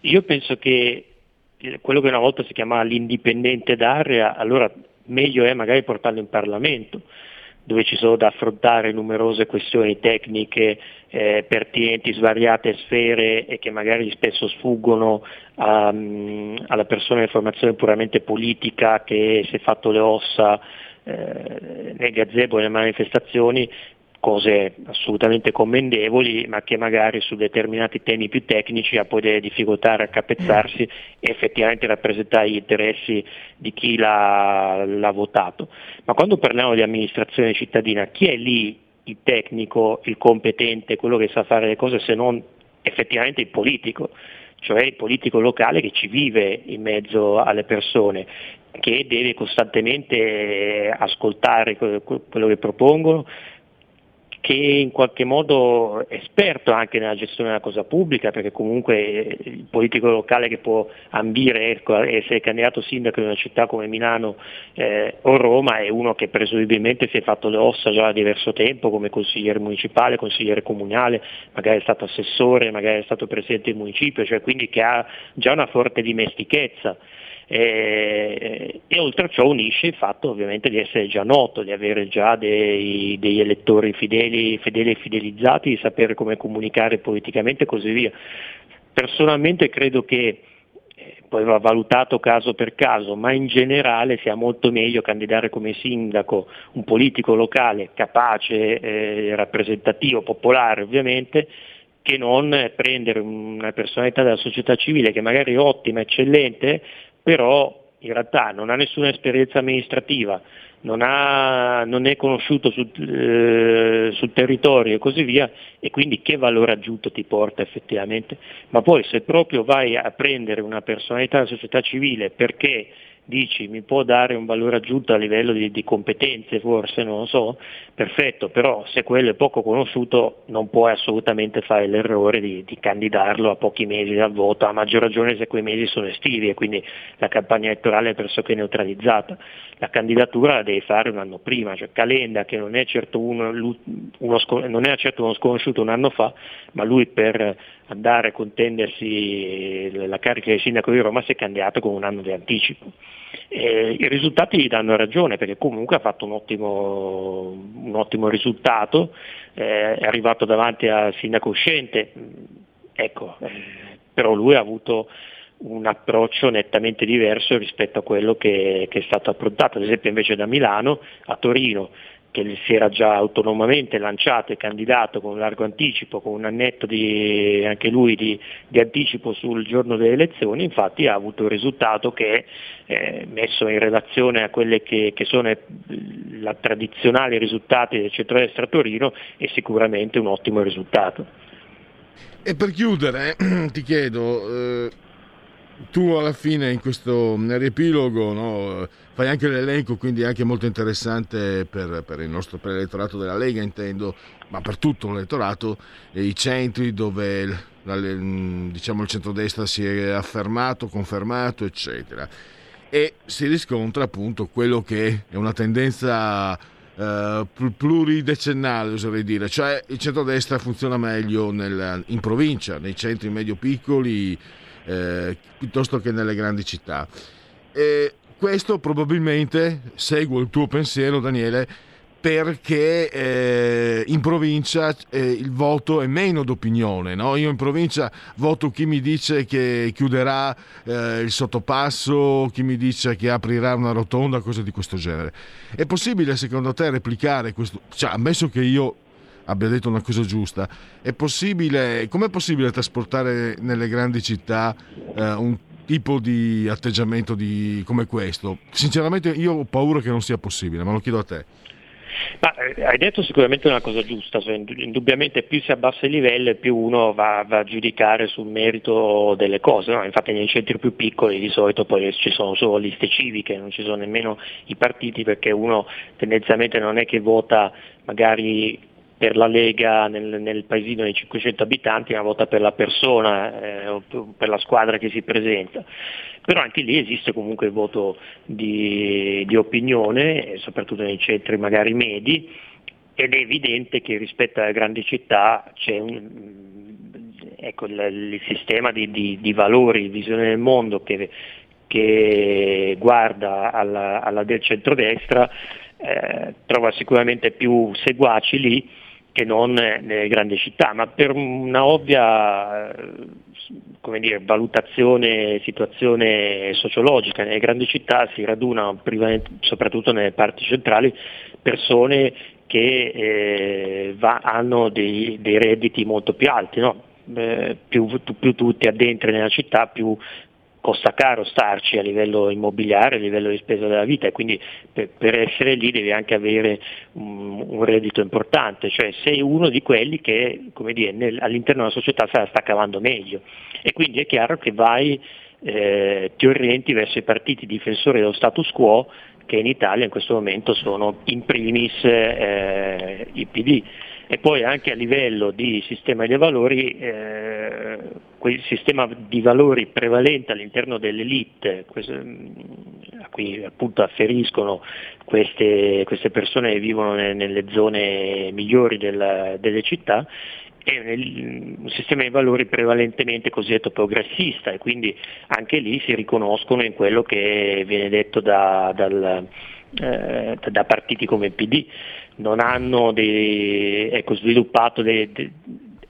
io penso che quello che una volta si chiamava l'indipendente d'area, allora meglio è magari portarlo in Parlamento, dove ci sono da affrontare numerose questioni tecniche eh, pertinenti, svariate sfere e che magari spesso sfuggono a, alla persona di formazione puramente politica che si è fatto le ossa eh, nei gazebo e nelle manifestazioni cose assolutamente commendevoli, ma che magari su determinati temi più tecnici ha poi delle difficoltà a raccapezzarsi e effettivamente rappresentare gli interessi di chi l'ha, l'ha votato. Ma quando parliamo di amministrazione cittadina, chi è lì il tecnico, il competente, quello che sa fare le cose se non effettivamente il politico? cioè il politico locale che ci vive in mezzo alle persone, che deve costantemente ascoltare quello che propongono, che in qualche modo è esperto anche nella gestione della cosa pubblica, perché comunque il politico locale che può ambire ecco, essere candidato sindaco in una città come Milano eh, o Roma è uno che presumibilmente si è fatto le ossa già da diverso tempo come consigliere municipale, consigliere comunale, magari è stato assessore, magari è stato presidente del municipio, cioè quindi che ha già una forte dimestichezza. Eh, e oltre a ciò unisce il fatto ovviamente di essere già noto, di avere già dei, degli elettori fedeli, fedeli e fidelizzati, di sapere come comunicare politicamente e così via. Personalmente credo che eh, poi va valutato caso per caso, ma in generale sia molto meglio candidare come sindaco un politico locale capace, eh, rappresentativo, popolare ovviamente, che non prendere una personalità della società civile che magari è ottima, eccellente, però in realtà non ha nessuna esperienza amministrativa, non, ha- non è conosciuto sul, eh, sul territorio e così via, e quindi che valore aggiunto ti porta effettivamente? Ma poi se proprio vai a prendere una personalità della società civile perché dici mi può dare un valore aggiunto a livello di, di competenze forse, non lo so, perfetto, però se quello è poco conosciuto non puoi assolutamente fare l'errore di, di candidarlo a pochi mesi dal voto, a maggior ragione se quei mesi sono estivi e quindi la campagna elettorale è pressoché neutralizzata. La candidatura la devi fare un anno prima, cioè Calenda che non è certo uno, uno non era certo uno sconosciuto un anno fa, ma lui per andare a contendersi la carica di sindaco di Roma si è candidato con un anno di anticipo. Eh, I risultati gli danno ragione perché comunque ha fatto un ottimo, un ottimo risultato, eh, è arrivato davanti al sindaco uscente, ecco, eh, però lui ha avuto un approccio nettamente diverso rispetto a quello che, che è stato approntato, ad esempio invece da Milano a Torino che si era già autonomamente lanciato e candidato con largo anticipo, con un annetto di, anche lui di, di anticipo sul giorno delle elezioni, infatti ha avuto un risultato che eh, messo in relazione a quelli che, che sono i tradizionali risultati del centrodestra a Torino è sicuramente un ottimo risultato. E per chiudere, ti chiedo, eh, tu alla fine in questo riepilogo no, fai anche l'elenco, quindi è anche molto interessante per, per il nostro per l'elettorato della Lega, intendo, ma per tutto l'elettorato, i centri dove il- diciamo, il centrodestra si è affermato, confermato, eccetera. E si riscontra appunto quello che è una tendenza eh, pl- pluridecennale, oserei dire, cioè il centrodestra funziona meglio nel- in provincia, nei centri medio-piccoli, eh, piuttosto che nelle grandi città. E questo probabilmente, seguo il tuo pensiero Daniele, perché eh, in provincia eh, il voto è meno d'opinione. No? Io in provincia voto chi mi dice che chiuderà eh, il sottopasso, chi mi dice che aprirà una rotonda, cose di questo genere. È possibile secondo te replicare questo? Cioè, ammesso che io abbia detto una cosa giusta, è possibile, com'è possibile trasportare nelle grandi città eh, un tipo di atteggiamento di- come questo? Sinceramente io ho paura che non sia possibile, ma lo chiedo a te. Ma, eh, hai detto sicuramente una cosa giusta, cioè, ind- indubbiamente più si abbassa il livello più uno va, va a giudicare sul merito delle cose, no? infatti nei centri più piccoli di solito poi ci sono solo liste civiche, non ci sono nemmeno i partiti perché uno tendenzialmente non è che vota magari per la Lega nel, nel paesino di 500 abitanti, ma vota per la persona eh, o per la squadra che si presenta. Però anche lì esiste comunque il voto di, di opinione, eh, soprattutto nei centri magari medi, ed è evidente che rispetto alle grandi città c'è un, ecco, il, il sistema di, di- di valori, di visione del mondo che, che guarda alla, alla del centrodestra eh, trova sicuramente più seguaci lì che non nelle grandi città, ma per una ovvia eh, dire, valutazione, situazione sociologica. Nelle grandi città si radunano, soprattutto nelle parti centrali, persone che eh, va- hanno dei, dei redditi molto più alti, no? Eh, più, più tu ti addentri nella città, più costa caro starci a livello immobiliare, a livello di spesa della vita e quindi per, per essere lì devi anche avere un, un reddito importante, cioè sei uno di quelli che dire, nel- all'interno della società se la sta cavando meglio. E quindi è chiaro che vai, eh, ti orienti verso i partiti difensori dello status quo che in Italia in questo momento sono in primis eh, i PD e poi anche a livello di sistema di valori, eh, quel sistema di valori prevalente all'interno dell'elite, mm, a cui appunto afferiscono queste, queste persone che vivono ne- nelle zone migliori della- delle città, è un un sistema di valori prevalentemente cosiddetto progressista e quindi anche lì si riconoscono in quello che viene detto da, dal, eh, da partiti come il PD. Non hanno dei- ecco, sviluppato dei- de-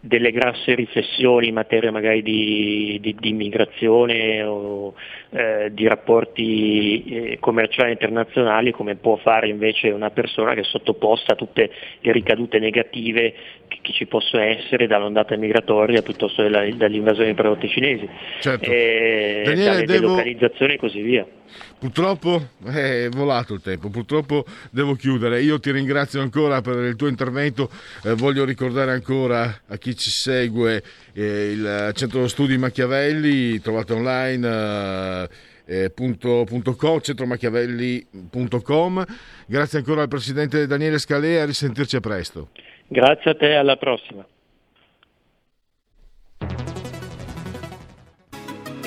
delle grosse riflessioni in materia magari di, di- di immigrazione o eh, di rapporti eh, commerciali internazionali come può fare invece una persona che è sottoposta a tutte le ricadute negative che, che ci possono essere dall'ondata migratoria piuttosto della- dall'invasione dei prodotti cinesi, Certo. e Daniele, dalle devo- delocalizzazioni e così via. Purtroppo è volato il tempo, purtroppo devo chiudere. Io ti ringrazio ancora per il tuo intervento. Eh, voglio ricordare ancora a chi ci segue eh, il centro studi Machiavelli, trovate online. eh, eh, punto, punto co, centromachiavelli.com. Grazie ancora al presidente Daniele Scalea, a risentirci a presto. Grazie a te, alla prossima.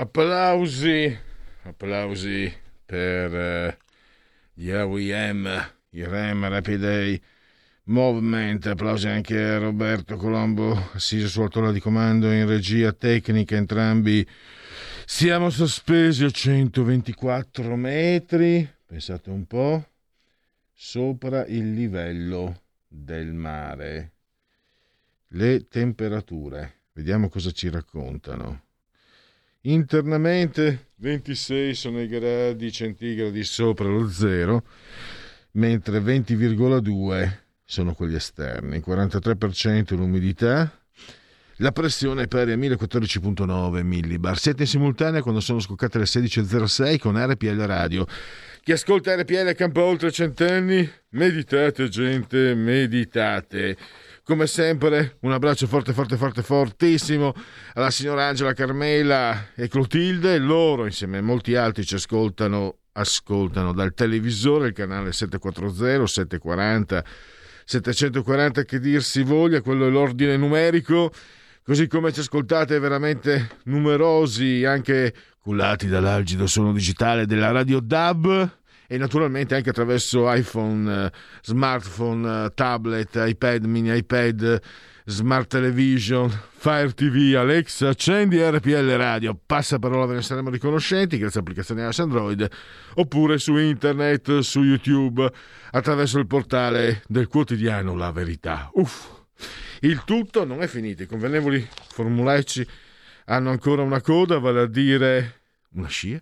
Applausi, applausi per eh, gli AWM, i REM Rapid Eye Movement, applausi anche a Roberto Colombo, assiso sul tolla di comando in regia tecnica, entrambi siamo sospesi a 124 metri, pensate un po', sopra il livello del mare. Le temperature, vediamo cosa ci raccontano. Internamente 26 sono i gradi centigradi sopra lo zero, mentre 20,2 sono quelli esterni, 43% l'umidità, la pressione è pari a 1014.9 millibar. Siete in simultanea quando sono scoccate le 16.06 con RPL Radio. Chi ascolta RPL campa oltre centenni, meditate gente, meditate. Come sempre, un abbraccio forte, forte, forte, fortissimo alla signora Angela Carmela e Clotilde. Loro, insieme a molti altri, ci ascoltano, ascoltano dal televisore, il canale 740, 740, 740, che dir si voglia, quello è l'ordine numerico. Così come ci ascoltate veramente numerosi, anche cullati dall'algido suono digitale della Radio DAB e naturalmente anche attraverso iPhone, eh, smartphone, eh, tablet, iPad, mini iPad, smart television, Fire TV, Alexa, accendi RPL Radio, passa parola ve ne saremo riconoscenti grazie all'applicazione iOS Android oppure su internet, su YouTube, attraverso il portale del quotidiano La Verità. Uff. Il tutto non è finito, i convenevoli formulaici hanno ancora una coda, vale a dire una scia.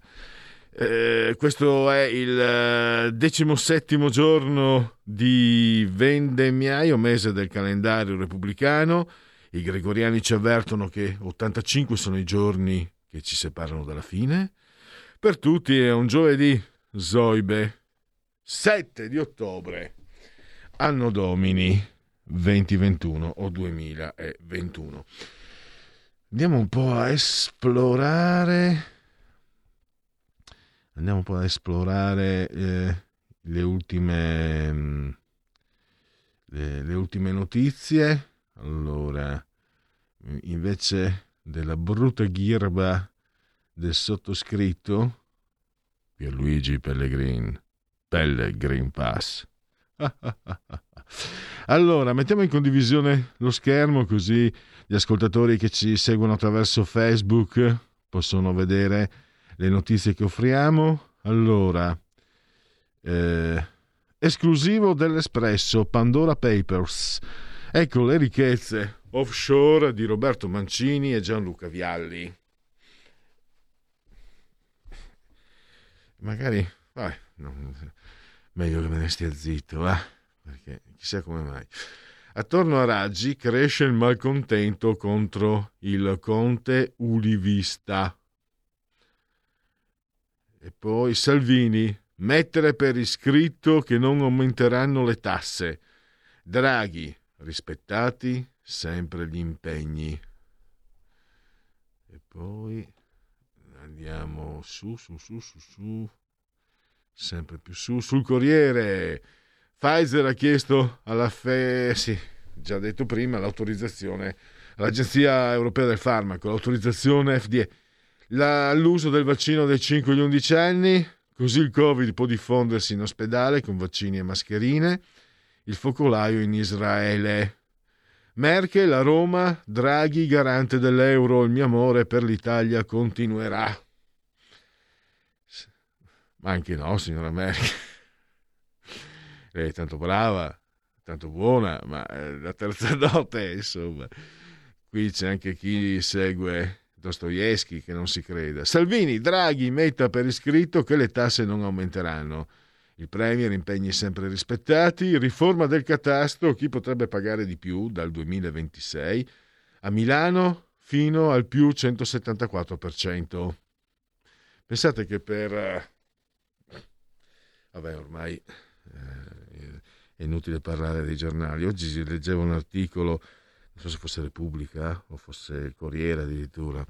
Eh, questo è il eh, decimosettimo giorno di vendemmiaio, mese del calendario repubblicano. I gregoriani ci avvertono che 85 sono i giorni che ci separano dalla fine. Per tutti è un giovedì, Zoibe, 7 di ottobre, anno domini 2021 o 2021. Andiamo un po' a esplorare. Andiamo un po' a esplorare eh, le ultime mm, le, le ultime notizie. Allora, invece della brutta ghirba del sottoscritto, Pierluigi Pellegrin, Pellegrin Pass. Allora, mettiamo in condivisione lo schermo così gli ascoltatori che ci seguono attraverso Facebook possono vedere le notizie che offriamo. Allora, eh, esclusivo dell'Espresso, Pandora Papers. Ecco le ricchezze offshore di Roberto Mancini e Gianluca Vialli. Magari, vai, no, meglio che me ne stia zitto, va? Perché chissà come mai. Attorno a Raggi cresce il malcontento contro il conte ulivista. E poi Salvini, mettere per iscritto che non aumenteranno le tasse. Draghi, rispettati sempre gli impegni. E poi andiamo su, su, su, su, su, sempre più su, sul Corriere. Pfizer ha chiesto alla FE, sì, già detto prima, l'autorizzazione all'Agenzia Europea del Farmaco, l'autorizzazione FDA la- l'uso del vaccino dai 5 agli 11 anni, così il Covid può diffondersi in ospedale con vaccini e mascherine, il focolaio in Israele. Merkel a Roma, Draghi garante dell'euro, il mio amore per l'Italia continuerà. Ma anche no, signora Merkel. Lei è tanto brava, tanto buona, ma eh, la terza notte, insomma. Qui c'è anche chi segue Dostoevsky che non si creda. Salvini, Draghi metta per iscritto che le tasse non aumenteranno. Il Premier impegni sempre rispettati, riforma del catasto, chi potrebbe pagare di più dal 2026 a Milano fino al più 174%. Pensate che per... eh, Vabbè, ormai eh, è inutile parlare dei giornali. Oggi si leggeva un articolo, non so se fosse Repubblica o fosse Corriere addirittura,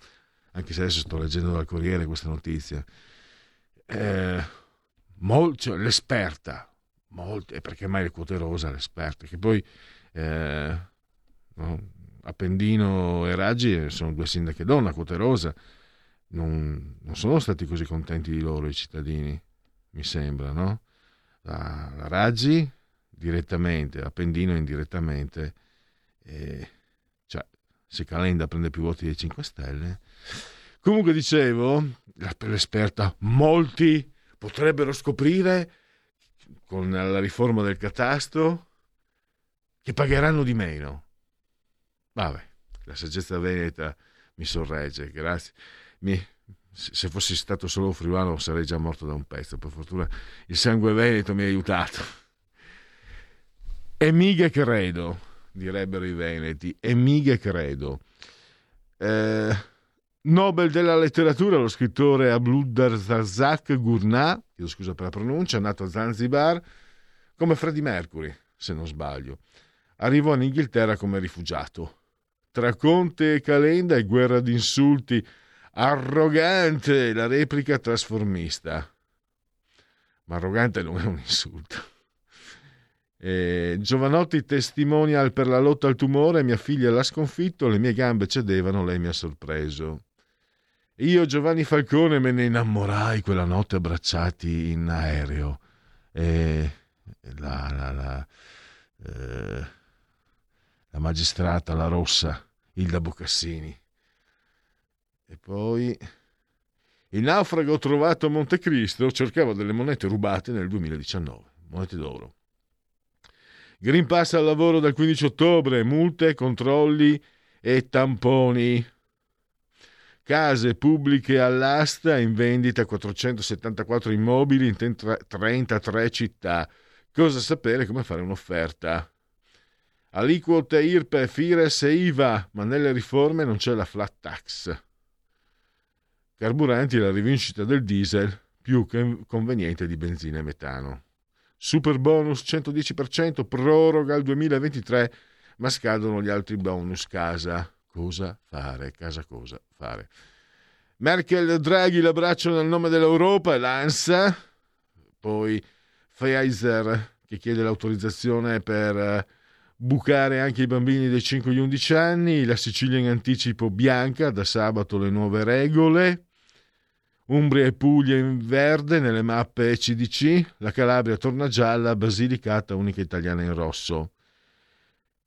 anche se adesso sto leggendo dal Corriere questa notizia. Eh, mol- cioè, l'esperta, e perché mai le quote rosa l'esperta, che poi eh, no, Appendino e Raggi sono due sindache donna, quote rosa, non, non sono stati così contenti di loro i cittadini, mi sembra, no? La, la Raggi direttamente, Appendino indirettamente, e, cioè se Calenda prende più voti dei 5 Stelle. Comunque dicevo, l'esperta, molti potrebbero scoprire con la riforma del catasto che pagheranno di meno. Vabbè, la saggezza veneta mi sorregge, grazie. Mi- se fossi stato solo friulano sarei già morto da un pezzo, per fortuna il sangue veneto mi ha aiutato. E mica credo, direbbero i veneti, e mica credo. Eh, Nobel della letteratura, lo scrittore Abdulrazak Gurnah, chiedo scusa per la pronuncia, nato a Zanzibar, come Freddie Mercury, se non sbaglio. Arrivò in Inghilterra come rifugiato. Tra Conte e Calenda e guerra di insulti, arrogante, la replica trasformista. Ma arrogante non è un insulto. Eh, Giovanotti testimonial per la lotta al tumore, mia figlia l'ha sconfitto, le mie gambe cedevano, lei mi ha sorpreso. Io, Giovanni Falcone, me ne innamorai quella notte abbracciati in aereo. E la, la, la, eh, la magistrata, la rossa, Ilda Boccassini. E poi il naufrago trovato a Montecristo cercava delle monete rubate nel 2019, monete d'oro. Green Pass al lavoro dal 15 ottobre, multe, controlli e tamponi. Case pubbliche all'asta in vendita 474 immobili in 33 città. Cosa sapere come fare un'offerta? Aliquote IRPE, FIRES e IVA, ma nelle riforme non c'è la flat tax. Carburanti e la rivincita del diesel più conveniente di benzina e metano. Super bonus 110%, proroga al 2023, ma scadono gli altri bonus casa. Cosa fare? Casa cosa fare? Merkel Draghi l'abbraccio nel nome dell'Europa e l'ANSA, poi Pfizer che chiede l'autorizzazione per eh, bucare anche i bambini dei 5 agli 11 anni, la Sicilia in anticipo bianca, da sabato le nuove regole, Umbria e Puglia in verde nelle mappe CDC, la Calabria torna gialla, Basilicata unica italiana in rosso.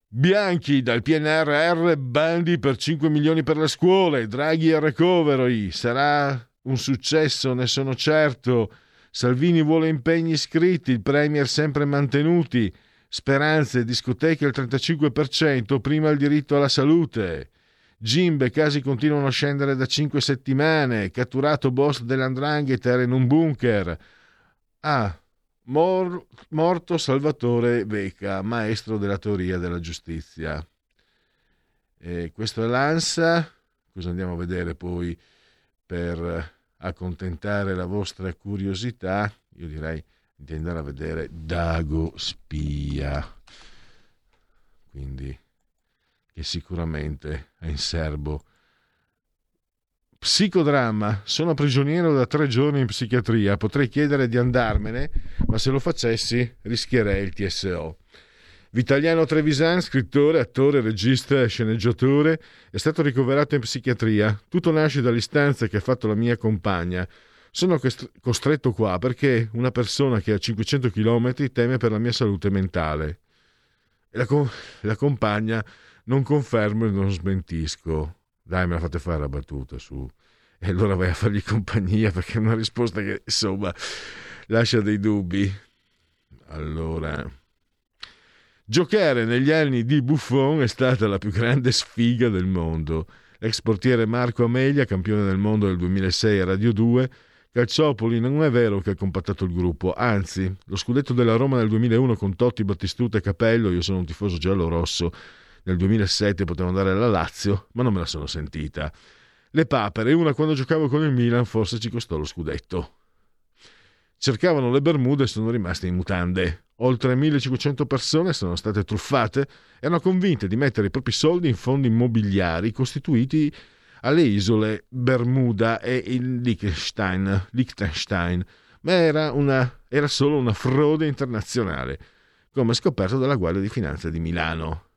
Bianchi dal PNRR bandi per 5 milioni per le scuole, Draghi al recovery, sarà un successo, ne sono certo. Salvini vuole impegni scritti, il Premier sempre mantenuti, speranze, discoteche al 35%, prima il diritto alla salute. Gimbe, casi continuano a scendere da 5 settimane, catturato boss dell'Andrangheta era in un bunker. Ah, mor- morto Salvatore Becca, maestro della teoria della giustizia. E questo è l'ANSA, cosa andiamo a vedere poi per accontentare la vostra curiosità? Io direi di andare a vedere Dago Spia. Quindi che sicuramente è in serbo. Psicodramma, sono prigioniero da tre giorni in psichiatria, potrei chiedere di andarmene, ma se lo facessi rischierei il TSO. Vitaliano Trevisan, scrittore, attore, regista e sceneggiatore, è stato ricoverato in psichiatria. Tutto nasce dall'istanza che ha fatto la mia compagna. Sono costr- costretto qua perché una persona che ha 500 km teme per la mia salute mentale. La, co- la compagna non confermo e non smentisco. Dai, me la fate fare la battuta su. E allora vai a fargli compagnia perché è una risposta che insomma lascia dei dubbi. Allora, giocare negli anni di Buffon è stata la più grande sfiga del mondo. Ex portiere Marco Amelia, campione del mondo del 2006 a Radio 2, Calciopoli non è vero che ha compattato il gruppo, anzi, lo scudetto della Roma nel 2001 con Totti, Battistuta e Capello, io sono un tifoso giallo-rosso, nel 2007 potevo andare alla Lazio, ma non me la sono sentita. Le papere, una quando giocavo con il Milan, forse ci costò lo scudetto. Cercavano le Bermude e sono rimaste in mutande. Oltre 1500 persone sono state truffate erano convinte di mettere i propri soldi in fondi immobiliari costituiti alle isole Bermuda e il Liechtenstein, Liechtenstein ma era, una, era solo una frode internazionale, come scoperto dalla Guardia di Finanza di Milano.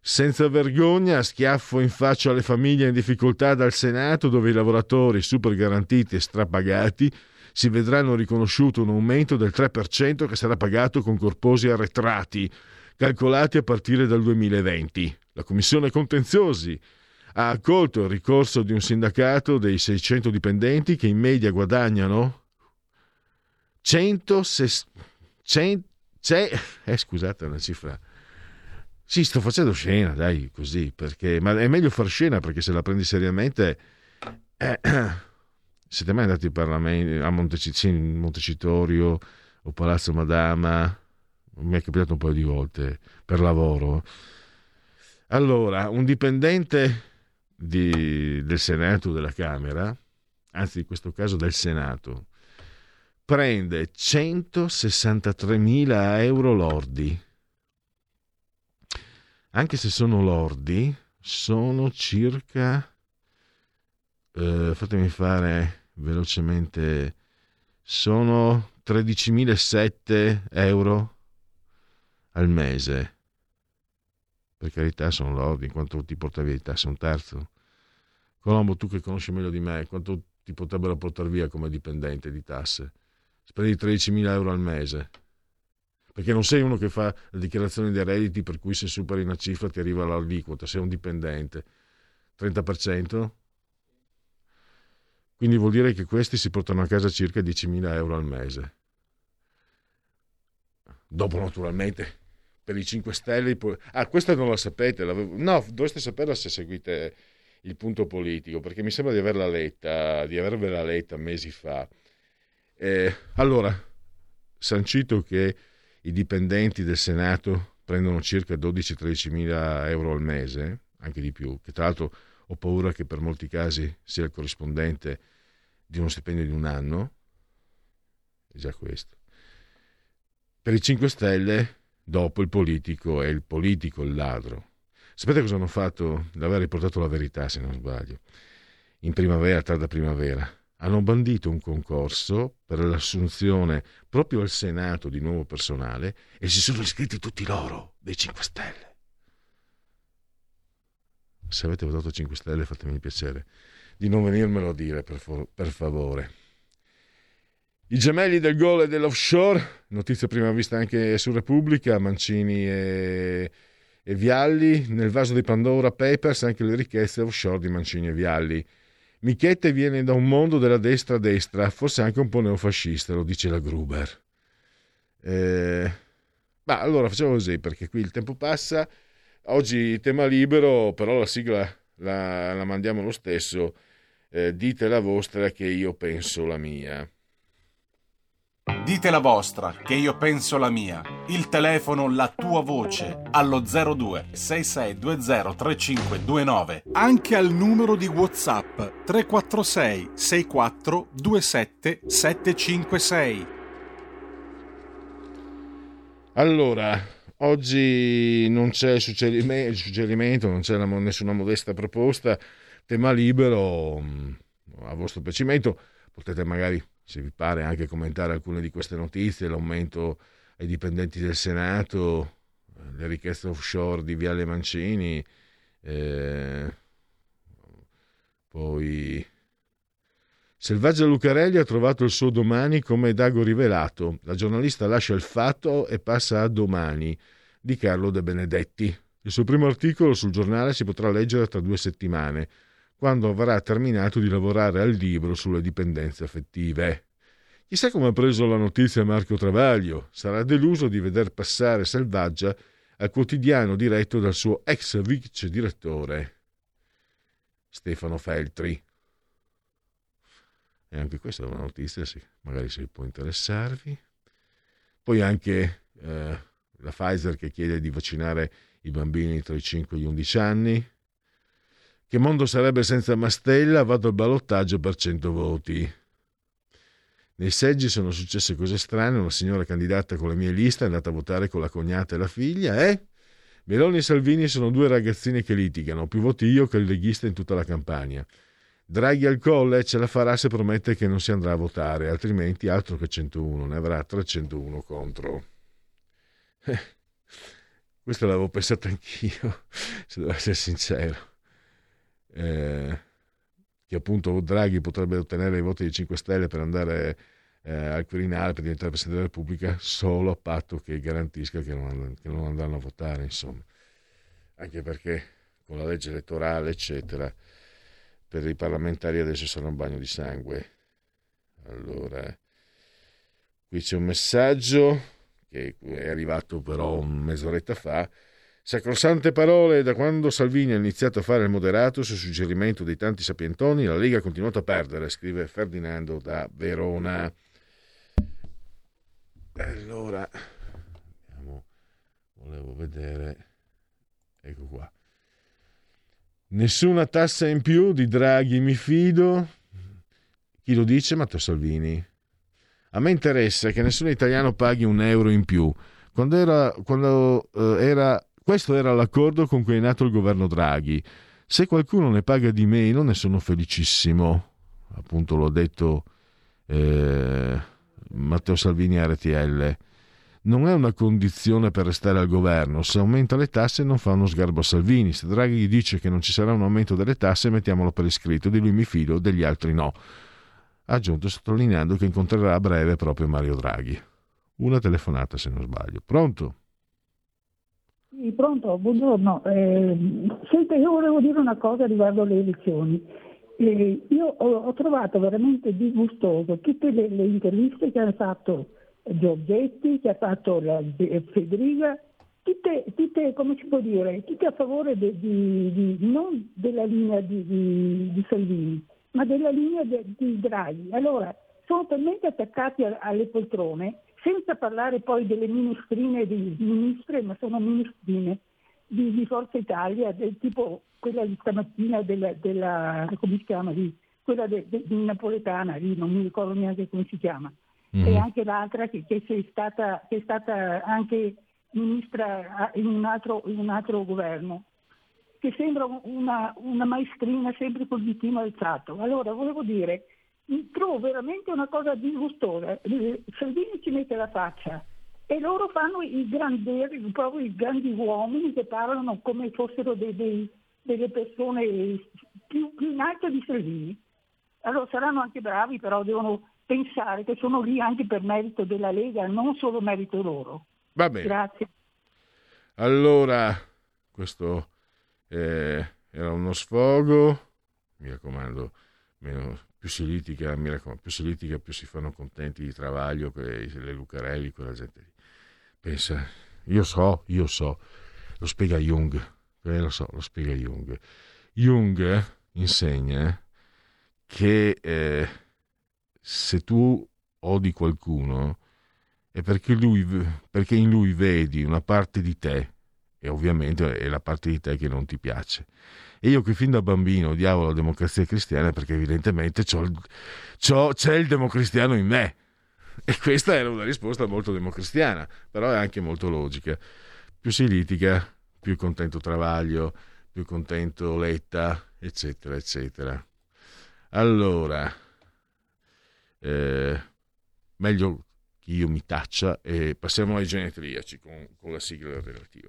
Senza vergogna, schiaffo in faccia alle famiglie in difficoltà dal Senato, dove i lavoratori super garantiti e strapagati si vedranno riconosciuto un aumento del 3% che sarà pagato con corposi arretrati, calcolati a partire dal 2020. La Commissione Contenziosi ha accolto il ricorso di un sindacato dei 600 dipendenti che in media guadagnano 100, 100 eh, scusate, una cifra. Sì, sto facendo scena, dai, così, perché, ma è meglio far scena perché se la prendi seriamente... Eh, siete mai andati in Parlamento, a Montecitorio, o Palazzo Madama? Mi è capitato un paio di volte per lavoro. Allora, un dipendente di- del Senato, della Camera, anzi in questo caso del Senato, prende 163.000 euro lordi. Anche se sono lordi, sono circa, eh, fatemi fare velocemente, sono 13.007 euro al mese. Per carità sono lordi, in quanto ti portavi di tasse un terzo. Colombo, tu che conosci meglio di me, quanto ti potrebbero portare via come dipendente di tasse? Spendi 13.000 euro al mese. Perché non sei uno che fa la dichiarazione dei redditi per cui se superi una cifra ti arriva l'aliquota, sei un dipendente. 30%? Quindi vuol dire che questi si portano a casa circa 10.000 euro al mese. Dopo naturalmente per i 5 Stelle... Ah, questa non la sapete? l'avevo- No, dovreste saperla se seguite il punto politico, perché mi sembra di averla letta, di avervela letta mesi fa. Eh, allora, sancito che i dipendenti del Senato prendono circa 12-13 mila euro al mese, anche di più, che tra l'altro ho paura che per molti casi sia il corrispondente di uno stipendio di un anno, è già questo. Per i 5 Stelle, dopo il politico è il politico il ladro. Sapete cosa hanno fatto? L'aver riportato la verità, se non sbaglio. In primavera, tarda primavera, hanno bandito un concorso per l'assunzione proprio al Senato di nuovo personale e si sono iscritti tutti loro, dei 5 Stelle. Se avete votato 5 Stelle fatemi il piacere di non venirmelo a dire, per, fa- per favore. I gemelli del gol e dell'offshore, notizia prima vista anche su Repubblica, Mancini e, e Vialli, nel vaso di Pandora Papers anche le richieste offshore di Mancini e Vialli. Michette viene da un mondo della destra destra, forse anche un po' neofascista, lo dice la Gruber. Eh, ma allora facciamo così, perché qui il tempo passa, oggi tema libero, però la sigla la, la mandiamo lo stesso, Eh, dite la vostra che io penso la mia. Dite la vostra, che io penso la mia. Il telefono, la tua voce, allo 02 6620 3529. Anche al numero di WhatsApp 346 64 27 756. Allora, oggi non c'è suggerime- suggerimento, non c'è nessuna modesta proposta, tema libero, mh, a vostro piacimento, potete magari, se vi pare, anche commentare alcune di queste notizie, l'aumento ai dipendenti del Senato, eh, le richieste offshore di Viale Mancini, eh, poi Selvaggia Lucarelli ha trovato il suo domani come Dago rivelato. La giornalista lascia il fatto e passa a domani di Carlo De Benedetti. Il suo primo articolo sul giornale si potrà leggere tra due settimane, quando avrà terminato di lavorare al libro sulle dipendenze affettive. Chissà come ha preso la notizia Marco Travaglio. Sarà deluso di veder passare Selvaggia al quotidiano diretto dal suo ex vice direttore Stefano Feltri. E anche questa è una notizia, sì, magari se può interessarvi. Poi anche eh, la Pfizer che chiede di vaccinare i bambini tra i 5 e gli 11 anni. Che mondo sarebbe senza Mastella? Vado al ballottaggio per 100 voti. Nei seggi sono successe cose strane. Una signora candidata con la mia lista è andata a votare con la cognata e la figlia, eh? Meloni e Salvini sono due ragazzini che litigano, più voti io che il leghista in tutta la campagna. Draghi al colle ce la farà se promette che non si andrà a votare, altrimenti altro che 101, ne avrà 301 contro. Eh, questo l'avevo pensato anch'io, se devo essere sincero. Eh, che appunto Draghi potrebbe ottenere i voti dei 5 Stelle per andare eh, al Quirinale per diventare Presidente della Repubblica solo a patto che garantisca che non, che non andranno a votare, insomma. Anche perché con la legge elettorale, eccetera, per i parlamentari adesso sarà un bagno di sangue. Allora, qui c'è un messaggio che è arrivato però mezz'oretta fa. Sacrosante parole, da quando Salvini ha iniziato a fare il moderato su suggerimento dei tanti sapientoni, la Lega ha continuato a perdere, scrive Ferdinando da Verona. Allora, volevo vedere, ecco qua. Nessuna tassa in più di Draghi, mi fido. Chi lo dice? Matteo Salvini. A me interessa che nessun italiano paghi un euro in più. Quando era, quando, eh, era, questo era l'accordo con cui è nato il governo Draghi. Se qualcuno ne paga di meno, ne sono felicissimo. Appunto l'ho detto eh, Matteo Salvini a RTL. Non è una condizione per restare al governo. Se aumenta le tasse non fa uno sgarbo a Salvini. Se Draghi dice che non ci sarà un aumento delle tasse, mettiamolo per iscritto. Di lui mi fido, degli altri no ha aggiunto sottolineando che incontrerà a breve proprio Mario Draghi. Una telefonata se non sbaglio. Pronto? Pronto, buongiorno. Eh, senta, io volevo dire una cosa riguardo le elezioni. Eh, io ho, ho trovato veramente disgustoso tutte le, le interviste che hanno fatto Giorgetti, che ha fatto la, de- Federica, tutte, tutte, come si può dire, tutte a favore de- di, di- non della linea di, di- di Salvini, ma della linea de- di Draghi. Allora, sono talmente attaccati alle poltrone, senza parlare poi delle ministrine di ministre, ma sono ministrine di, di Forza Italia, del tipo quella di stamattina della, della come si chiama lì, quella de- de- di napoletana, lì non mi ricordo neanche come si chiama, e anche l'altra che, che è stata, che è stata anche ministra in un altro, in un altro governo che sembra una, una maestrina sempre col ditino alzato. Allora, volevo dire, trovo veramente una cosa disgustosa. Eh, Salvini ci mette la faccia e loro fanno i grandi, proprio i grandi uomini che parlano come fossero dei- dei- delle persone più, più in alto di Salvini. Allora saranno anche bravi, però devono pensare che sono lì anche per merito della Lega, non solo merito loro. Va bene. Grazie. Allora, questo eh, era uno sfogo. Mi raccomando, meno, più si litiga, mi raccomando, più si litiga, più si fanno contenti di Travaglio, le Lucarelli, quella gente lì. Pensa, io so, io so, lo spiega Jung, eh, lo so, lo spiega Jung. Jung eh, insegna che eh, se tu odi qualcuno è perché, lui, perché in lui vedi una parte di te e ovviamente è la parte di te che non ti piace. E io che fin da bambino odiavo la democrazia cristiana perché evidentemente c'ho il- c'ho- c'è il democristiano in me. E questa era una risposta molto democristiana, però è anche molto logica. Più si litiga, più contento Travaglio, più contento Letta, eccetera, eccetera. Allora, eh, meglio che io mi taccia e passiamo ai genetriaci con, con la sigla relativa.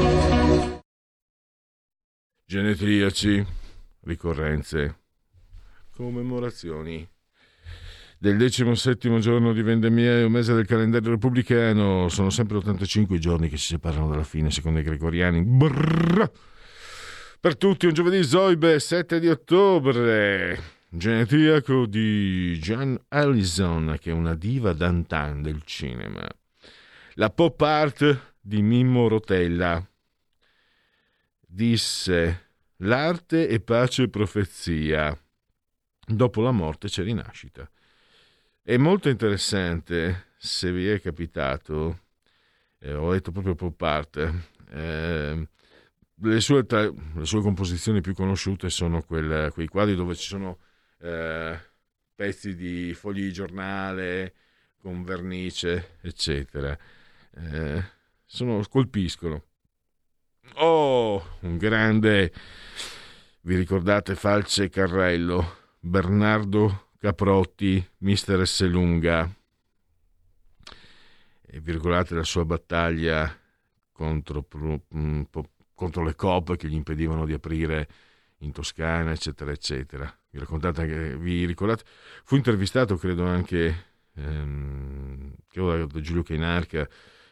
Genetriaci, ricorrenze, commemorazioni del decimo settimo giorno di vendemmia un mese del calendario repubblicano. Sono sempre 85 i giorni che si separano dalla fine, secondo i gregoriani. Brrr. Per tutti un giovedì Zoibe, 7 di ottobre. genetriaco di Jan Allison, che è una diva d'antan del cinema. La pop art di Mimmo Rotella disse l'arte è pace e profezia. Dopo la morte c'è rinascita. È molto interessante, se vi è capitato, eh, ho letto proprio pop art, eh, le, sue, tra- le sue composizioni più conosciute sono quel- quei quadri dove ci sono eh, pezzi di fogli di giornale con vernice, eccetera. Eh, sono, colpiscono. Oh, un grande, vi ricordate Falce Carrello, Bernardo Caprotti, Mister Esselunga, e vi ricordate la sua battaglia contro, mm, contro le COP che gli impedivano di aprire in Toscana, eccetera, eccetera. Vi, raccontate anche- vi ricordate? Fu intervistato, credo, anche ehm, credo da Giulio Cainarca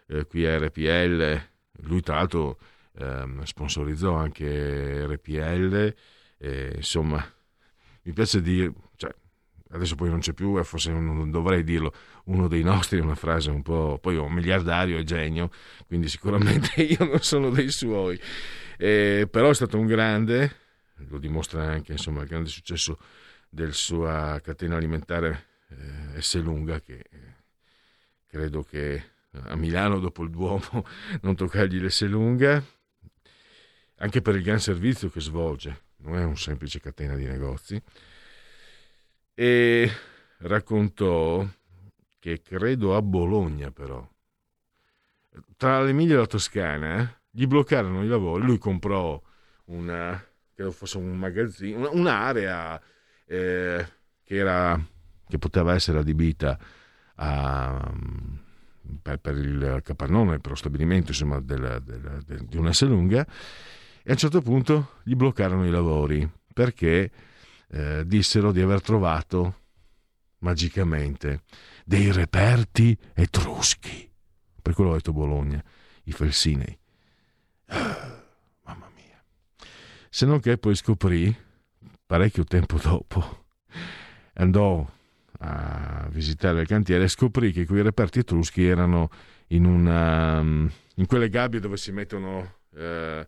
eh, qui a RPL. Lui, tra l'altro, ehm, sponsorizzò anche RPL. e, insomma, mi piace dire, cioè, adesso poi non c'è più, e forse non dovrei dirlo, uno dei nostri è una frase un po', poi un miliardario e genio, quindi sicuramente io non sono dei suoi, Eh, però è stato un grande, lo dimostra anche insomma, il grande successo della sua catena alimentare eh, S. Lunga, che eh, credo che a Milano dopo il Duomo non toccargli l'S. Lunga, anche per il gran servizio che svolge, non è un semplice catena di negozi. E raccontò che credo a Bologna però. Tra l'Emilia e la Toscana eh, gli bloccarono i lavori. Lui comprò una credo fosse un magazzino una- un'area eh, che era che poteva essere adibita a, per, per il capannone per lo stabilimento insomma della- della- del- di una lunga e a un certo punto gli bloccarono i lavori perché eh, dissero di aver trovato magicamente dei reperti etruschi. Per quello ho detto Bologna, i Felsinei. Ah, mamma mia. Se non che poi scoprì, parecchio tempo dopo, andò a visitare il cantiere e scoprì che quei reperti etruschi erano in una in quelle gabbie dove si mettono eh,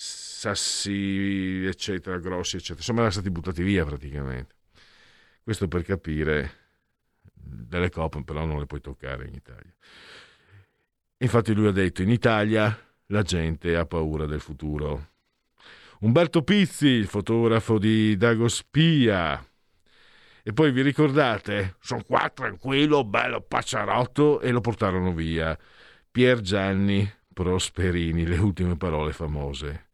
sassi eccetera grossi eccetera insomma erano stati buttati via praticamente questo per capire delle coppe però non le puoi toccare in Italia infatti lui ha detto in Italia la gente ha paura del futuro Umberto Pizzi il fotografo di Dago Spia e poi vi ricordate? Sono qua tranquillo, bello pacciarotto e lo portarono via. Pier Gianni Prosperini, le ultime parole famose.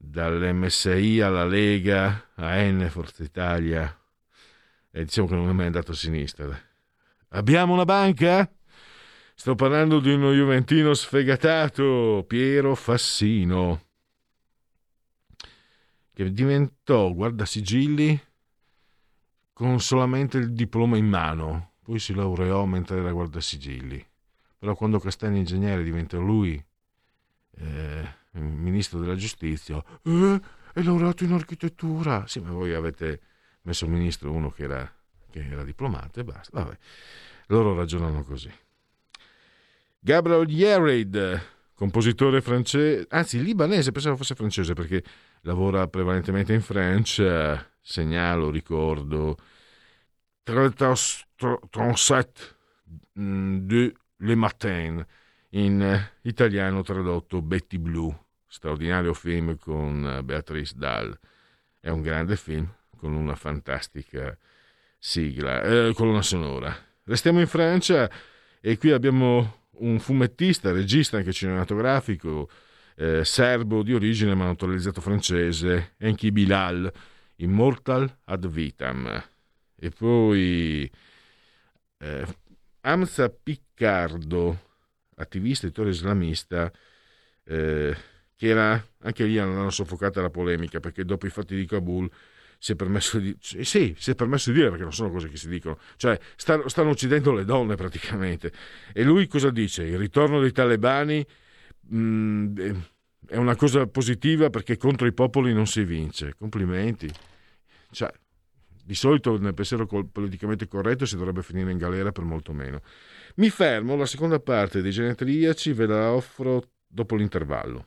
Dall'MSI alla Lega, a N, Forza Italia. E diciamo che non è mai andato a sinistra. Abbiamo una banca? Sto parlando di uno Juventino sfegatato, Piero Fassino, che diventò guardasigilli con solamente il diploma in mano, poi si laureò mentre era guardasigilli. Però quando Castagna Ingegnere diventa lui eh, ministro della giustizia, eh, è laureato in architettura. Sì, ma voi avete messo ministro uno che era, che era diplomato e basta. Vabbè, loro ragionano così. Gabriel Yared, compositore francese, anzi libanese, pensavo fosse francese perché lavora prevalentemente in Francia, segnalo, ricordo, 37 de Le Matin, in italiano tradotto Betty Blue, straordinario film con eh, Beatrice Dahl. È un grande film con una fantastica sigla, eh, colonna sonora. Restiamo in Francia e qui abbiamo un fumettista, regista anche cinematografico, eh, serbo di origine ma naturalizzato francese, Enki Bilal, Immortal ad vitam. E poi eh, Amza Piccardo, attivista e attore islamista, eh, che era anche lì hanno soffocata la polemica perché dopo i fatti di Kabul si è permesso di sì, si è permesso di dire perché non sono cose che si dicono cioè stanno, stanno uccidendo le donne praticamente e lui cosa dice? il ritorno dei talebani mh, è una cosa positiva perché contro i popoli non si vince complimenti cioè Di solito nel pensiero politicamente corretto si dovrebbe finire in galera per molto meno. Mi fermo, la seconda parte dei genetriaci ve la offro dopo l'intervallo.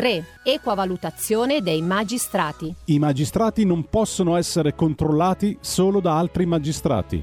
3. Equa valutazione dei magistrati. I magistrati non possono essere controllati solo da altri magistrati.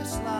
This life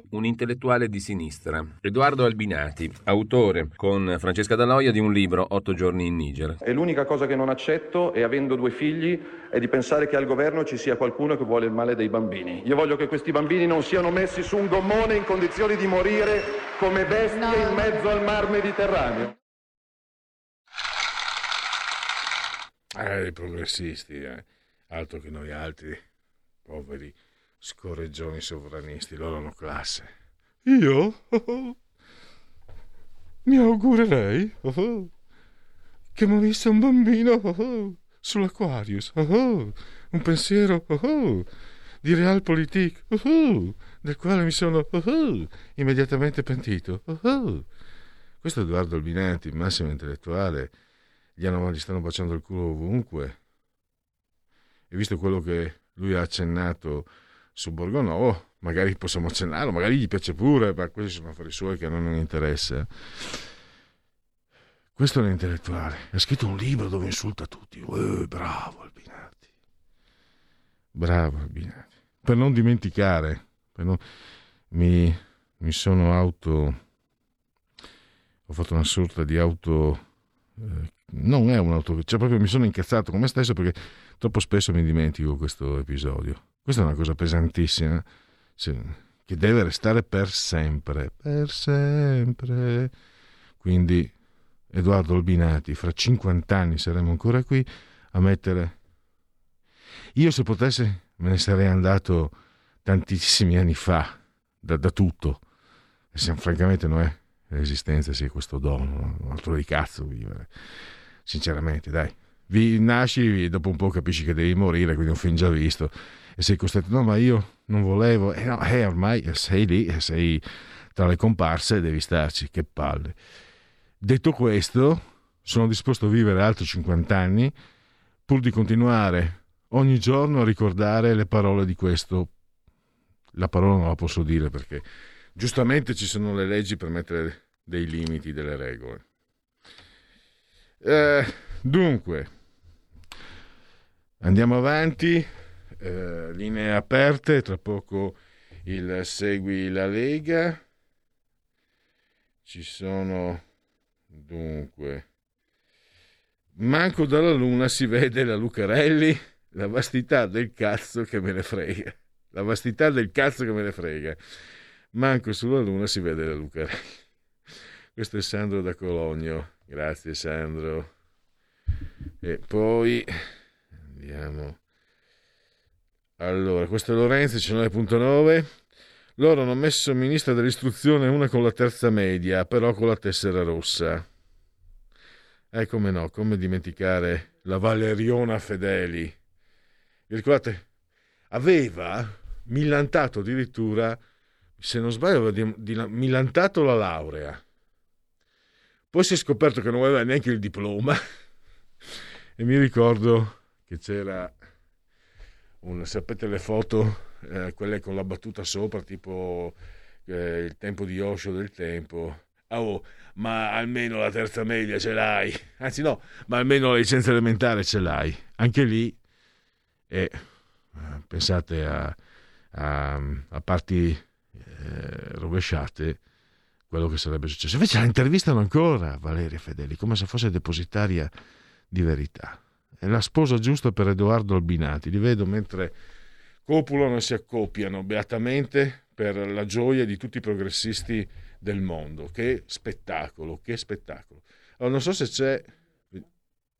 Un intellettuale di sinistra, Edoardo Albinati, autore con Francesca Daloia di un libro Otto giorni in Niger. E l'unica cosa che non accetto, e avendo due figli, è di pensare che al governo ci sia qualcuno che vuole il male dei bambini. Io voglio che questi bambini non siano messi su un gommone in condizioni di morire come bestie in mezzo al mar Mediterraneo. Eh, i progressisti, eh. altro che noi altri, poveri scorreggioni sovranisti, loro hanno classe. Io? Mi augurerei che morisse un bambino sull'Aquarius, un pensiero di Realpolitik, del quale mi sono immediatamente pentito. Questo Edoardo Albinati, massimo intellettuale, gli, hanno, gli stanno baciando il culo ovunque. E visto quello che lui ha accennato su Borgonovo, magari possiamo accennarlo, magari gli piace pure, ma questi sono affari suoi che non interessa. Questo è un intellettuale. Ha scritto un libro dove insulta tutti. Eh, bravo Albinati. Bravo Albinati. Per non dimenticare, per non- mi, mi sono auto... Ho fatto una sorta di auto... eh, non è un'auto... Cioè proprio mi sono incazzato con me stesso perché troppo spesso mi dimentico questo episodio. Questa è una cosa pesantissima sì, che deve restare per sempre. Per sempre. Quindi Edoardo Albinati, fra 50 anni saremo ancora qui a mettere... Io se potessi me ne sarei andato tantissimi anni fa, da, da tutto. E se, francamente non è l'esistenza, sì, questo dono, un altro di cazzo vivere. Sinceramente, dai. Vi nasci, dopo un po' capisci che devi morire, quindi un film già visto, e sei costretto, no, ma io non volevo, e no, eh, ormai sei lì, e sei tra le comparse e devi starci, che palle. Detto questo, sono disposto a vivere altri 50 anni pur di continuare ogni giorno a ricordare le parole di questo. La parola non la posso dire perché giustamente ci sono le leggi per mettere dei limiti, delle regole. Eh, dunque, andiamo avanti, eh, linee aperte, tra poco il Segui la Lega. Ci sono dunque manco dalla luna si vede la Lucarelli la vastità del cazzo che me ne frega la vastità del cazzo che me ne frega. Manco sulla luna si vede la Lucarelli. Questo è Sandro da Cologno. Grazie Sandro. E poi andiamo allora questo è Lorenzo 19.9 loro hanno messo ministra dell'istruzione una con la terza media, però con la tessera rossa. E come no, come dimenticare la Valeriona Fedeli. Vi ricordate? Aveva millantato addirittura, se non sbaglio, aveva di- di- millantato la laurea. Poi si è scoperto che non aveva neanche il diploma. e mi ricordo che c'era un, sapete le foto, eh, quelle con la battuta sopra, tipo eh, il tempo di Osho del tempo. Ah, Oh, ma almeno la terza media ce l'hai. Anzi no, ma almeno la licenza elementare ce l'hai. Anche lì, eh, pensate a, a, a parti eh, rovesciate, quello che sarebbe successo. Invece la intervistano ancora Valeria Fedeli, come se fosse depositaria di verità. È la sposa giusta per Edoardo Albinati. Li vedo mentre copulano e si accoppiano beatamente per la gioia di tutti i progressisti del mondo. Che spettacolo, che spettacolo. Allora, non so se c'è...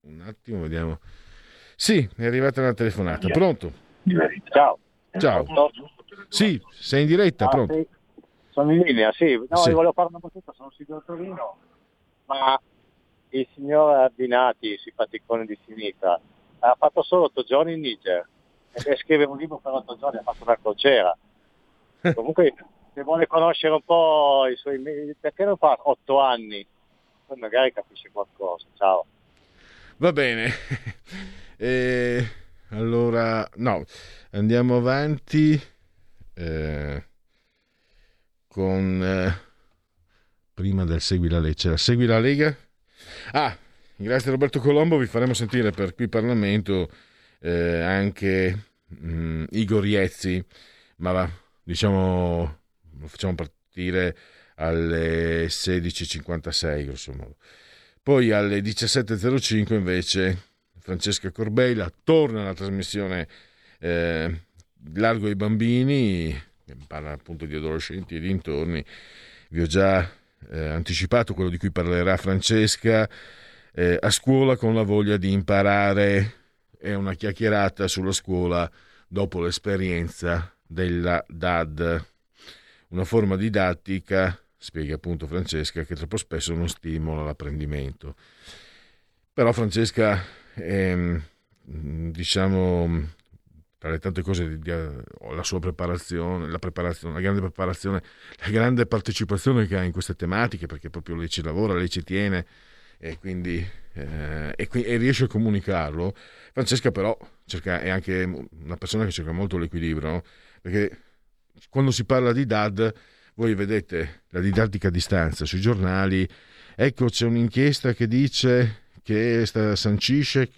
Un attimo, vediamo. Sì, è arrivata una telefonata. Pronto? Ciao. Ciao. Sì, sei in diretta, Ah, pronto? sì. Sono in linea, sì. No, Sì. io volevo fare una battuta, sono Silvio da Torino, ma il signor Abbinati, simpaticone di sinistra, ha fatto solo otto giorni in Niger e scrive un libro per otto giorni, ha fatto una crociera. Comunque, se vuole conoscere un po' i suoi... perché non fa otto anni? Poi magari capisce qualcosa. Ciao. Va bene. Eh, allora, no, andiamo avanti eh, con... eh, prima del Segui la Lega. C'era Segui la Lega? Ah, grazie a Roberto Colombo vi faremo sentire per qui Parlamento eh, anche mm, Igor Iezzi, ma va, diciamo lo facciamo partire alle 16.56 grosso modo. Poi alle 17.05 invece Francesca Corbeila torna alla trasmissione eh, Largo ai bambini, parla appunto di adolescenti e dintorni. Vi ho già eh, anticipato quello di cui parlerà Francesca. eh, a scuola con la voglia di imparare è una chiacchierata sulla scuola dopo l'esperienza della DAD, una forma didattica, spiega appunto Francesca, che troppo spesso non stimola l'apprendimento. Però Francesca, ehm, diciamo, tra le tante cose, di- la sua preparazione, la preparazione, la grande preparazione, la grande partecipazione che ha in queste tematiche, perché proprio lei ci lavora, lei ci tiene e quindi eh, e, qui- e riesce a comunicarlo. Francesca però cerca, è anche una persona che cerca molto l'equilibrio, no? perché quando si parla di DAD, voi vedete la didattica a distanza sui giornali ecco c'è un'inchiesta che dice che sta- sancisce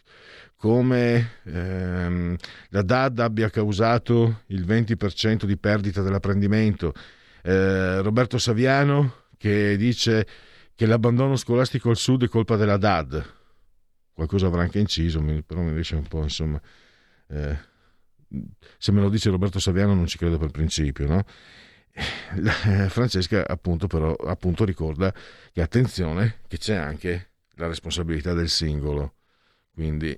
come ehm, la DAD abbia causato il 20% di perdita dell'apprendimento. Eh, Roberto Saviano che dice che l'abbandono scolastico al sud è colpa della DAD. Qualcosa avrà anche inciso, però mi dice un po', insomma... eh, se me lo dice Roberto Saviano non ci credo per principio, no? La- eh, Francesca appunto però appunto ricorda che attenzione che c'è anche la responsabilità del singolo quindi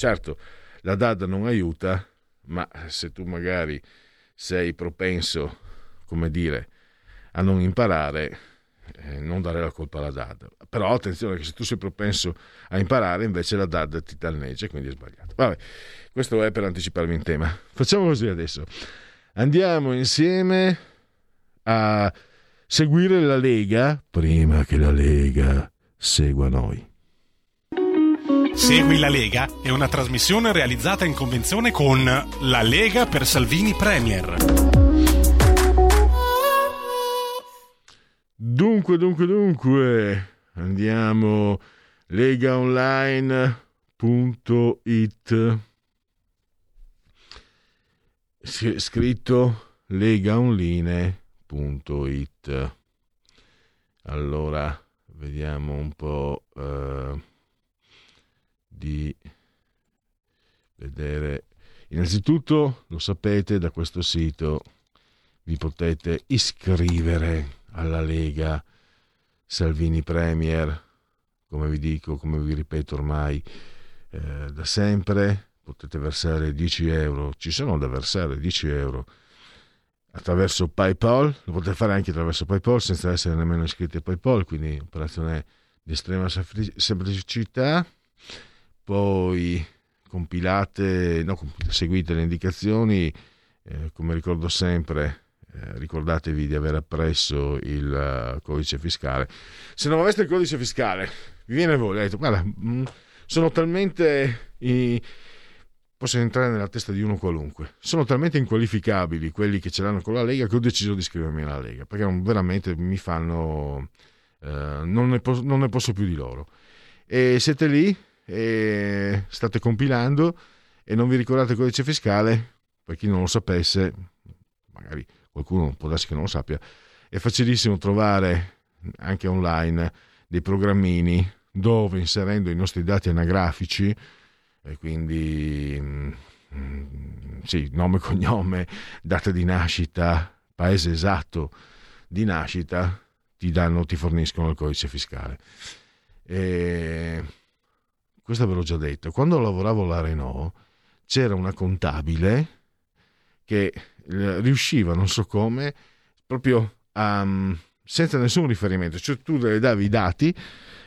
certo la DAD non aiuta ma se tu magari sei propenso come dire a non imparare eh, non dare la colpa alla DAD però attenzione che se tu sei propenso a imparare invece la DAD ti danneggia quindi è sbagliato. Vabbè questo è per anticiparmi in tema. Facciamo così adesso. Andiamo insieme a seguire la Lega prima che la Lega segua noi. Segui la Lega è una trasmissione realizzata in convenzione con La Lega per Salvini Premier. Dunque, dunque, dunque, andiamo legaonline.it scritto legaonline.it allora vediamo un po' eh, di vedere. Innanzitutto lo sapete da questo sito vi potete iscrivere alla Lega Salvini Premier. Come vi dico come vi ripeto ormai eh, da sempre potete versare 10 euro. Ci sono da versare 10 euro attraverso PayPal, lo potete fare anche attraverso PayPal senza essere nemmeno iscritti a PayPal, quindi operazione di estrema sempli- semplicità. Poi compilate, no, seguite le indicazioni, eh, come ricordo sempre, eh, ricordatevi di aver appresso il eh, codice fiscale. Se non aveste il codice fiscale, vi viene voglia, detto, guarda, mh, sono talmente... i- posso entrare nella testa di uno qualunque. Sono talmente inqualificabili quelli che ce l'hanno con la Lega che ho deciso di iscrivermi alla Lega perché veramente mi fanno. eh, non, ne pos- non ne posso più di loro. E siete lì e state compilando e non vi ricordate il codice fiscale, per chi non lo sapesse, magari qualcuno può darsi che non lo sappia, è facilissimo trovare anche online dei programmini dove inserendo i nostri dati anagrafici quindi mm, sì, nome, cognome, data di nascita, paese esatto di nascita, ti danno, ti forniscono il codice fiscale. E questo ve l'ho già detto. Quando lavoravo alla Renault c'era una contabile che eh, riusciva, non so come, proprio a, mm, senza nessun riferimento, cioè tu le davi i dati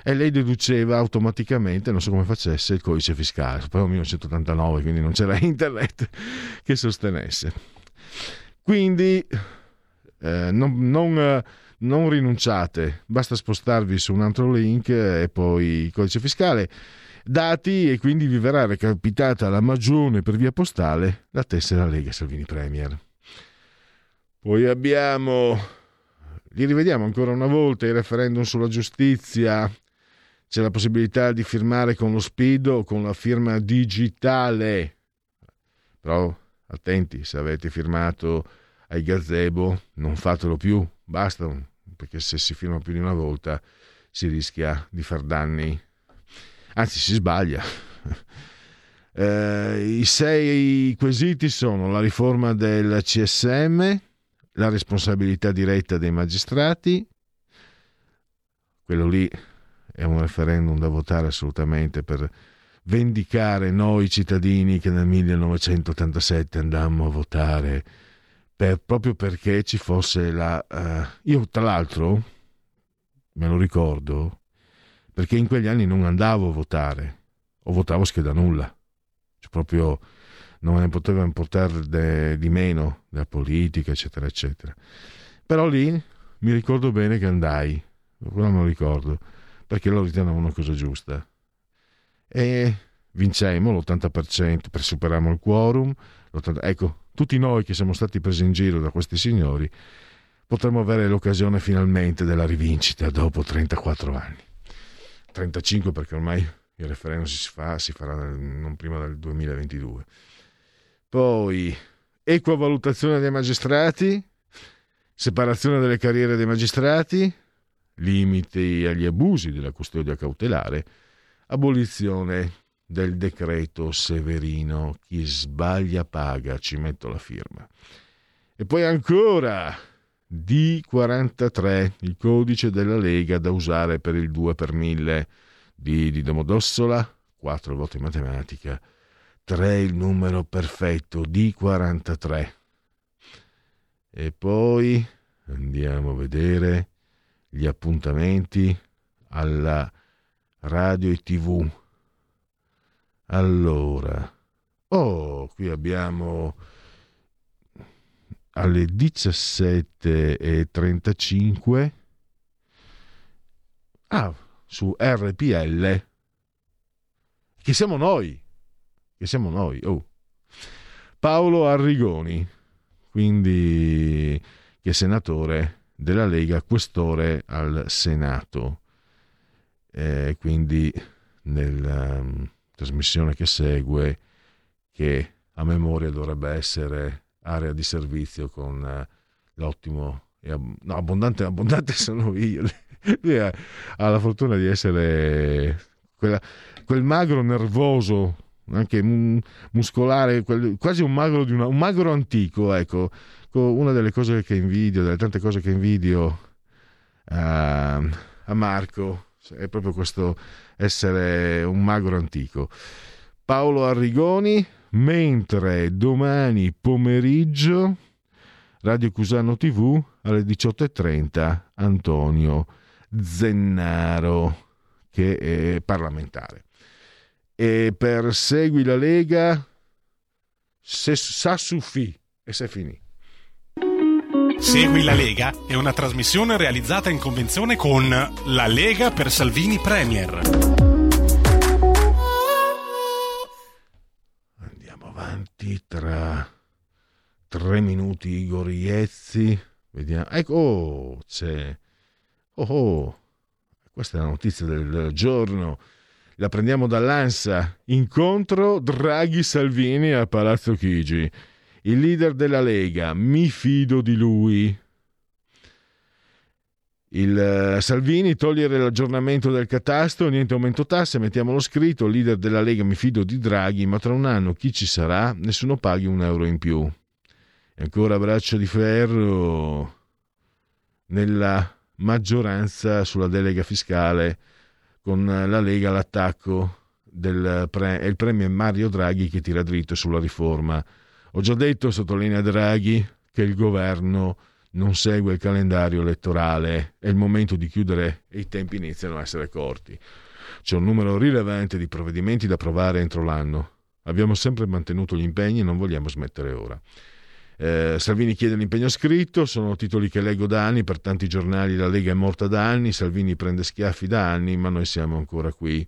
e lei deduceva automaticamente, non so come facesse, il codice fiscale. Poi 1989, quindi non c'era internet che sostenesse. Quindi eh, non, non, eh, non rinunciate, basta spostarvi su un altro link e poi il codice fiscale, dati e quindi vi verrà recapitata la magione per via postale la tessera Lega Salvini Premier. Poi abbiamo, li rivediamo ancora una volta, il referendum sulla giustizia, c'è la possibilità di firmare con lo SPID o con la firma digitale, però attenti, se avete firmato ai gazebo non fatelo più, basta, perché se si firma più di una volta si rischia di far danni, anzi si sbaglia. Eh, I sei quesiti sono la riforma del CSM, la responsabilità diretta dei magistrati, quello lì è un referendum da votare assolutamente per vendicare noi cittadini che nel 1987 andammo a votare per- proprio perché ci fosse la... eh, io tra l'altro me lo ricordo perché in quegli anni non andavo a votare. O votavo scheda nulla. Cioè proprio non ne poteva importare di meno della politica eccetera eccetera. Però lì mi ricordo bene che andai. Quello me lo ricordo. Perché lo ritenevo una cosa giusta. E vincemmo l'80% per superare il quorum l'80 ecco tutti noi che siamo stati presi in giro da questi signori potremo avere l'occasione finalmente della rivincita dopo 34 anni. 35 perché ormai il referendum si fa, si farà nel- non prima del 2022. Poi equa valutazione dei magistrati, separazione delle carriere dei magistrati, limiti agli abusi della custodia cautelare, abolizione del decreto Severino, chi sbaglia paga, ci metto la firma. E poi ancora D43, il codice della Lega da usare per il 2 per 1000 di, di Domodossola, 4 voti in matematica, 3 il numero perfetto, D43. E poi andiamo a vedere gli appuntamenti alla radio e tv. Allora, oh, qui abbiamo alle 17.35 ah, su RPL che siamo noi che siamo noi oh. Paolo Arrigoni quindi che è senatore della Lega questore al Senato. Eh, quindi nella um, trasmissione che segue che a memoria dovrebbe essere area di servizio con eh, l'ottimo no, abbondante, abbondante sono io. Lui ha, ha la fortuna di essere quella- quel magro nervoso anche mu- muscolare quel- quasi un magro, una- un magro antico ecco Co- una delle cose che invidio delle tante cose che invidio a, a Marco è proprio questo essere un magro antico. Paolo Arrigoni mentre domani pomeriggio Radio Cusano TV alle 18.30 Antonio Zennaro che è parlamentare e per Segui la Lega se sa suffi e se finì Segui la Lega è una trasmissione realizzata in convenzione con La Lega per Salvini Premier. Avanti tra tre minuti Igor Iezzi vediamo. Ecco oh, c'è oh, oh. questa è la notizia del, giorno. La prendiamo dall'ANSA. Incontro Draghi Salvini a Palazzo Chigi. Il leader della Lega mi fido di lui il eh, Salvini togliere l'aggiornamento del catasto, niente aumento tasse, mettiamolo scritto, leader della Lega mi fido di Draghi, ma tra un anno chi ci sarà? Nessuno paghi un euro in più. E ancora braccio di ferro nella maggioranza sulla delega fiscale con la Lega all'attacco del pre- il premier Mario Draghi che tira dritto sulla riforma. Ho già detto, sottolinea Draghi, che il governo non segue il calendario elettorale, è il momento di chiudere e i tempi iniziano a essere corti. C'è un numero rilevante di provvedimenti da approvare entro l'anno. Abbiamo sempre mantenuto gli impegni e non vogliamo smettere ora. Eh, Salvini chiede l'impegno scritto, sono titoli che leggo da anni, per tanti giornali la Lega è morta da anni, Salvini prende schiaffi da anni, ma noi siamo ancora qui.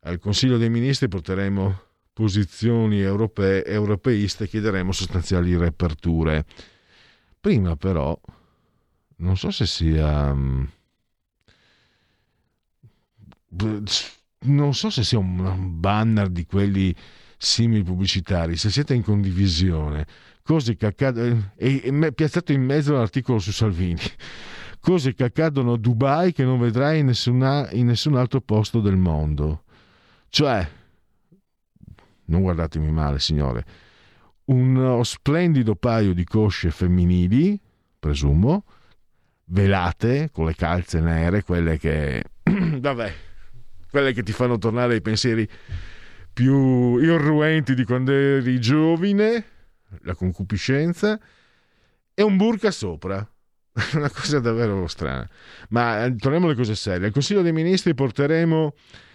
Al Consiglio dei Ministri porteremo posizioni europee, europeiste e chiederemo sostanziali riaperture. Prima però, non so se sia... mm, Non so se sia un banner di quelli simili pubblicitari, se siete in condivisione, cose che accadono, e, e me- piazzato in mezzo all'articolo su Salvini, cose che accadono a Dubai che non vedrai in, nessuna- in nessun altro posto del mondo. Cioè, non guardatemi male signore, uno splendido paio di cosce femminili, presumo, velate con le calze nere, quelle che, vabbè, quelle che ti fanno tornare ai pensieri più irruenti di quando eri giovine, la concupiscenza, e un burka sopra. Una cosa davvero strana. Ma eh, torniamo alle cose serie. Al Consiglio dei Ministri porteremo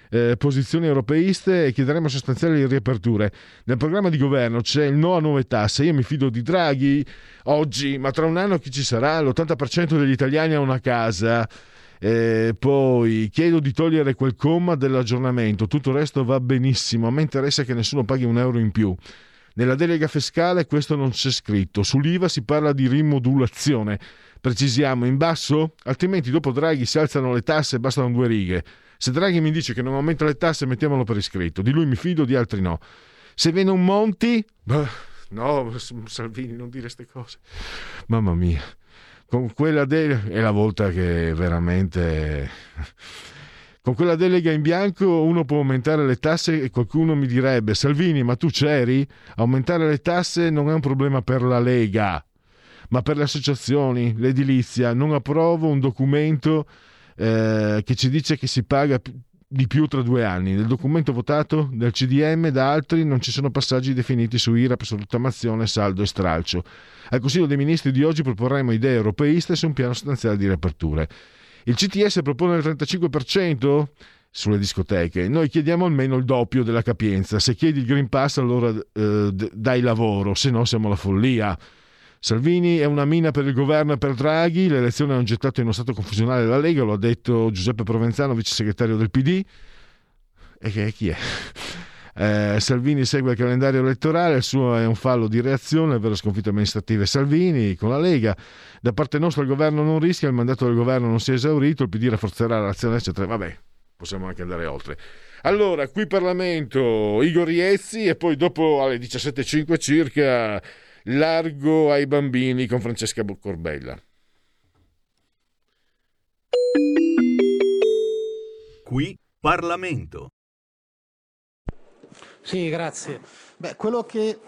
eh, posizioni europeiste e chiederemo sostanziali riaperture. Nel programma di governo c'è il no a nuove tasse. Io mi fido di Draghi oggi, ma tra un anno chi ci sarà? L'80% degli italiani ha una casa. Eh, poi chiedo di togliere quel comma dell'aggiornamento, tutto il resto va benissimo. A me interessa che nessuno paghi un euro in più. Nella delega fiscale questo non c'è scritto. Sull'IVA si parla di rimodulazione. Precisiamo in basso? Altrimenti dopo Draghi si alzano le tasse e bastano due righe. Se Draghi mi dice che non aumenta le tasse, mettiamolo per iscritto. Di lui mi fido, di altri no. Se viene un Monti... Beh, no, Salvini, non dire queste cose. Mamma mia. Con quella delega... È la volta che veramente... Con quella delega in bianco uno può aumentare le tasse e qualcuno mi direbbe Salvini ma tu c'eri? Aumentare le tasse non è un problema per la Lega ma per le associazioni, l'edilizia. Non approvo un documento eh, che ci dice che si paga di più tra due anni. Nel documento votato dal CDM da altri non ci sono passaggi definiti su IRAP, su rottamazione, saldo e stralcio. Al Consiglio dei Ministri di oggi proporremo idee europeiste su un piano sostanziale di riaperture. Il CTS propone il 35% sulle discoteche. Noi chiediamo almeno il doppio della capienza. Se chiedi il Green Pass allora eh, dai lavoro, se no siamo alla follia. Salvini è una mina per il governo e per Draghi, le elezioni hanno gettato in uno stato confusionale la Lega, lo ha detto Giuseppe Provenzano, vice segretario del PD. E che chi è? Eh, Salvini segue il calendario elettorale, il suo è un fallo di reazione, ovvero sconfitte amministrative Salvini con la Lega. Da parte nostra il governo non rischia, il mandato del governo non si è esaurito, il PD rafforzerà l'azione, eccetera. Vabbè, possiamo anche andare oltre. Allora, qui Parlamento, Igor Iezzi e poi dopo alle 17.05 circa largo ai bambini con Francesca Corbella. Qui Parlamento. Sì, grazie. Beh, quello che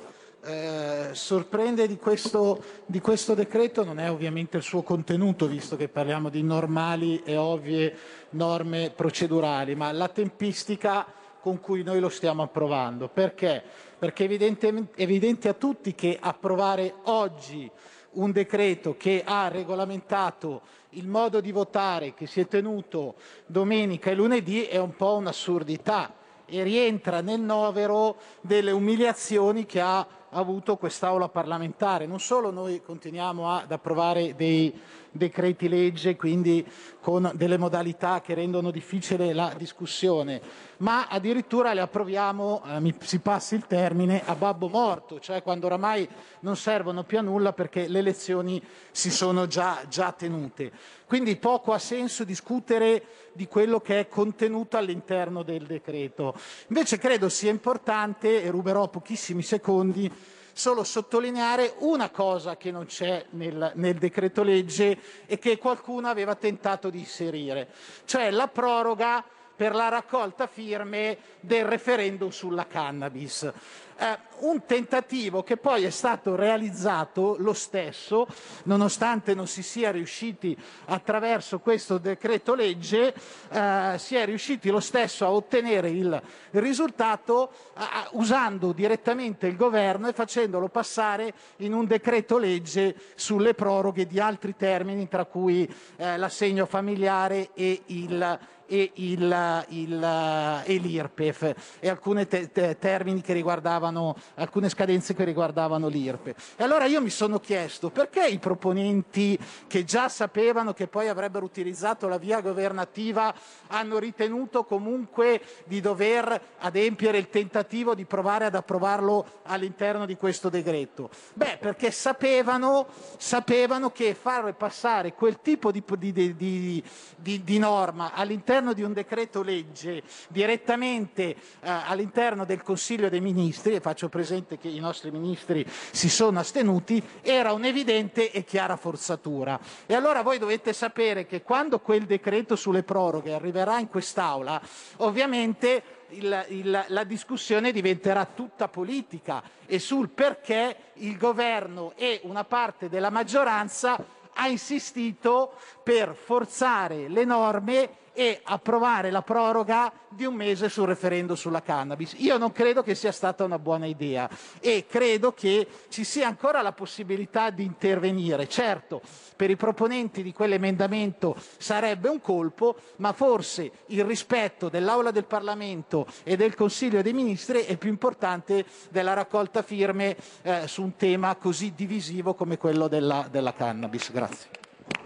eh, sorprende di questo, di questo decreto non è ovviamente il suo contenuto, visto che parliamo di normali e ovvie norme procedurali, ma la tempistica con cui noi lo stiamo approvando. Perché? Perché è evidente, evidente a tutti che approvare oggi un decreto che ha regolamentato il modo di votare che si è tenuto domenica e lunedì è un po' un'assurdità e rientra nel novero delle umiliazioni che ha avuto quest'Aula parlamentare. Non solo noi continuiamo ad approvare dei decreti legge, quindi con delle modalità che rendono difficile la discussione, ma addirittura le approviamo, eh, mi si passi il termine, a babbo morto, cioè quando oramai non servono più a nulla perché le elezioni si sono già, già tenute. Quindi poco ha senso discutere di quello che è contenuto all'interno del decreto. Invece credo sia importante, e ruberò pochissimi secondi, solo sottolineare una cosa che non c'è nel, nel decreto legge e che qualcuno aveva tentato di inserire, cioè la proroga per la raccolta firme del referendum sulla cannabis. Eh, un tentativo che poi è stato realizzato lo stesso, nonostante non si sia riusciti attraverso questo decreto legge, eh, si è riusciti lo stesso a ottenere il risultato eh, usando direttamente il governo e facendolo passare in un decreto legge sulle proroghe di altri termini, tra cui eh, l'assegno familiare e il e, il, il, e l'IRPEF e alcuni te, te, termini che riguardavano, alcune scadenze che riguardavano l'IRPEF. E allora io mi sono chiesto perché i proponenti che già sapevano che poi avrebbero utilizzato la via governativa hanno ritenuto comunque di dover adempiere il tentativo di provare ad approvarlo all'interno di questo decreto? Beh, perché sapevano, sapevano che far passare quel tipo di, di, di, di norma all'interno di un decreto legge direttamente eh, all'interno del Consiglio dei Ministri, e faccio presente che i nostri ministri si sono astenuti, era un'evidente e chiara forzatura. E allora voi dovete sapere che quando quel decreto sulle proroghe arriverà in quest'Aula, ovviamente il, il, la discussione diventerà tutta politica e sul perché il governo e una parte della maggioranza ha insistito per forzare le norme e approvare la proroga di un mese sul referendum sulla cannabis. Io non credo che sia stata una buona idea e credo che ci sia ancora la possibilità di intervenire. Certo, per i proponenti di quell'emendamento sarebbe un colpo, ma forse il rispetto dell'Aula del Parlamento e del Consiglio dei Ministri è più importante della raccolta firme eh, su un tema così divisivo come quello della, della cannabis. Grazie.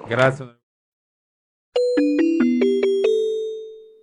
Grazie.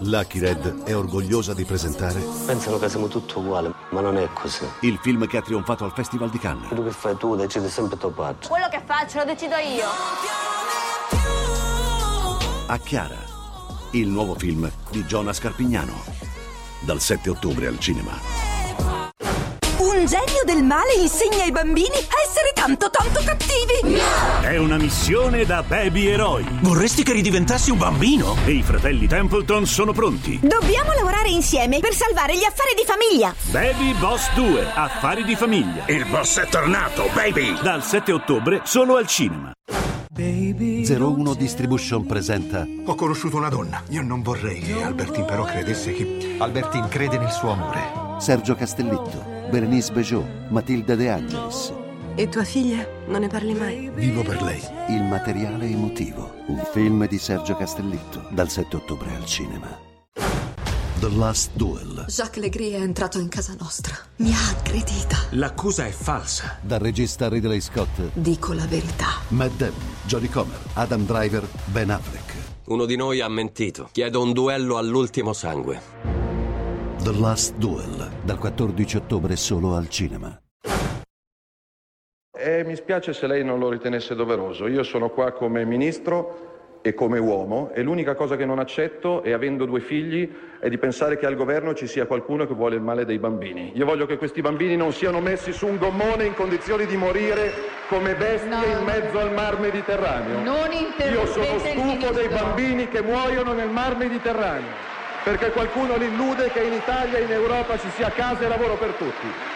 Lucky Red è orgogliosa di presentare Pensano che siamo tutti uguali, ma non è così. il film che ha trionfato al Festival di Cannes. Quello che fai tu decidi sempre tuo padre. Quello che faccio lo decido io. A Chiara, il nuovo film di Giona Scarpignano. Dal 7 ottobre al cinema. Un genio del male insegna ai bambini a essere tanto tanto cattivi. È una missione da baby eroi. Vorresti che ridiventassi un bambino? E i fratelli Templeton sono pronti. Dobbiamo lavorare insieme per salvare gli affari di famiglia. Baby Boss 2, affari di famiglia. Il boss è tornato, baby! Dal 7 ottobre solo al cinema. 01 Distribution presenta Ho conosciuto una donna. Io non vorrei che Albertine però credesse che Albertine crede nel suo amore. Sergio Castellitto, Berenice Bejo, Matilda De Angelis. E tua figlia? Non ne parli mai? Vivo per lei. Il materiale emotivo. Un film di Sergio Castellitto. Dal 7 ottobre al cinema. The Last Duel. Jacques Legris è entrato in casa nostra. Mi ha aggredita. L'accusa è falsa. Dal regista Ridley Scott. Dico la verità. Matt Damon, Jodie Comer, Adam Driver, Ben Affleck. Uno di noi ha mentito. Chiedo un duello all'ultimo sangue. The Last Duel. Dal 14 ottobre solo al cinema. E mi spiace se lei non lo ritenesse doveroso. Io sono qua come ministro e come uomo e l'unica cosa che non accetto, e avendo due figli, è di pensare che al governo ci sia qualcuno che vuole il male dei bambini. Io voglio che questi bambini non siano messi su un gommone in condizioni di morire come bestie in mezzo al mar Mediterraneo. Non Io sono stufo dei bambini che muoiono nel mar Mediterraneo, perché qualcuno li illude che in Italia e in Europa ci sia casa e lavoro per tutti.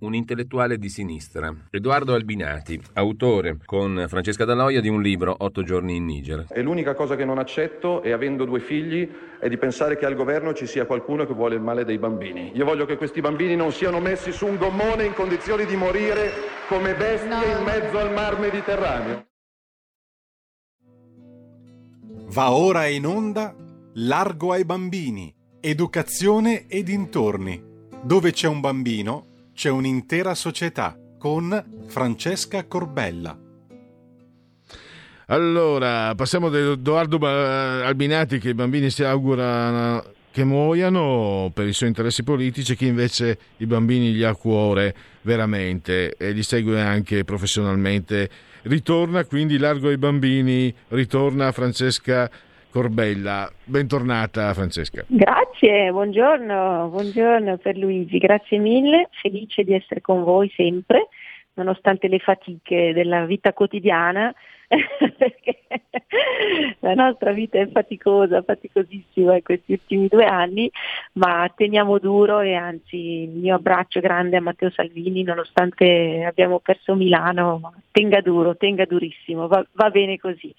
Un intellettuale di sinistra, Edoardo Albinati, autore con Francesca Daloia di un libro Otto giorni in Niger. E l'unica cosa che non accetto, e avendo due figli, è di pensare che al governo ci sia qualcuno che vuole il male dei bambini. Io voglio che questi bambini non siano messi su un gommone in condizioni di morire come bestie in mezzo al mar Mediterraneo. Va ora in onda Largo ai bambini, educazione e dintorni. Dove c'è un bambino, c'è un'intera società. con Francesca Corbella. Allora, passiamo da Edoardo Albinati che i bambini si augurano che muoiano per i suoi interessi politici, chi invece i bambini gli ha a cuore veramente e li segue anche professionalmente. Ritorna quindi largo ai bambini, ritorna Francesca Corbella. Bentornata Francesca. Grazie, buongiorno, buongiorno per Luigi, grazie mille, felice di essere con voi sempre, nonostante le fatiche della vita quotidiana, perché la nostra vita è faticosa, faticosissima in questi ultimi due anni, ma teniamo duro e anzi il mio abbraccio grande a Matteo Salvini, nonostante abbiamo perso Milano, tenga duro, tenga durissimo, va, va bene così.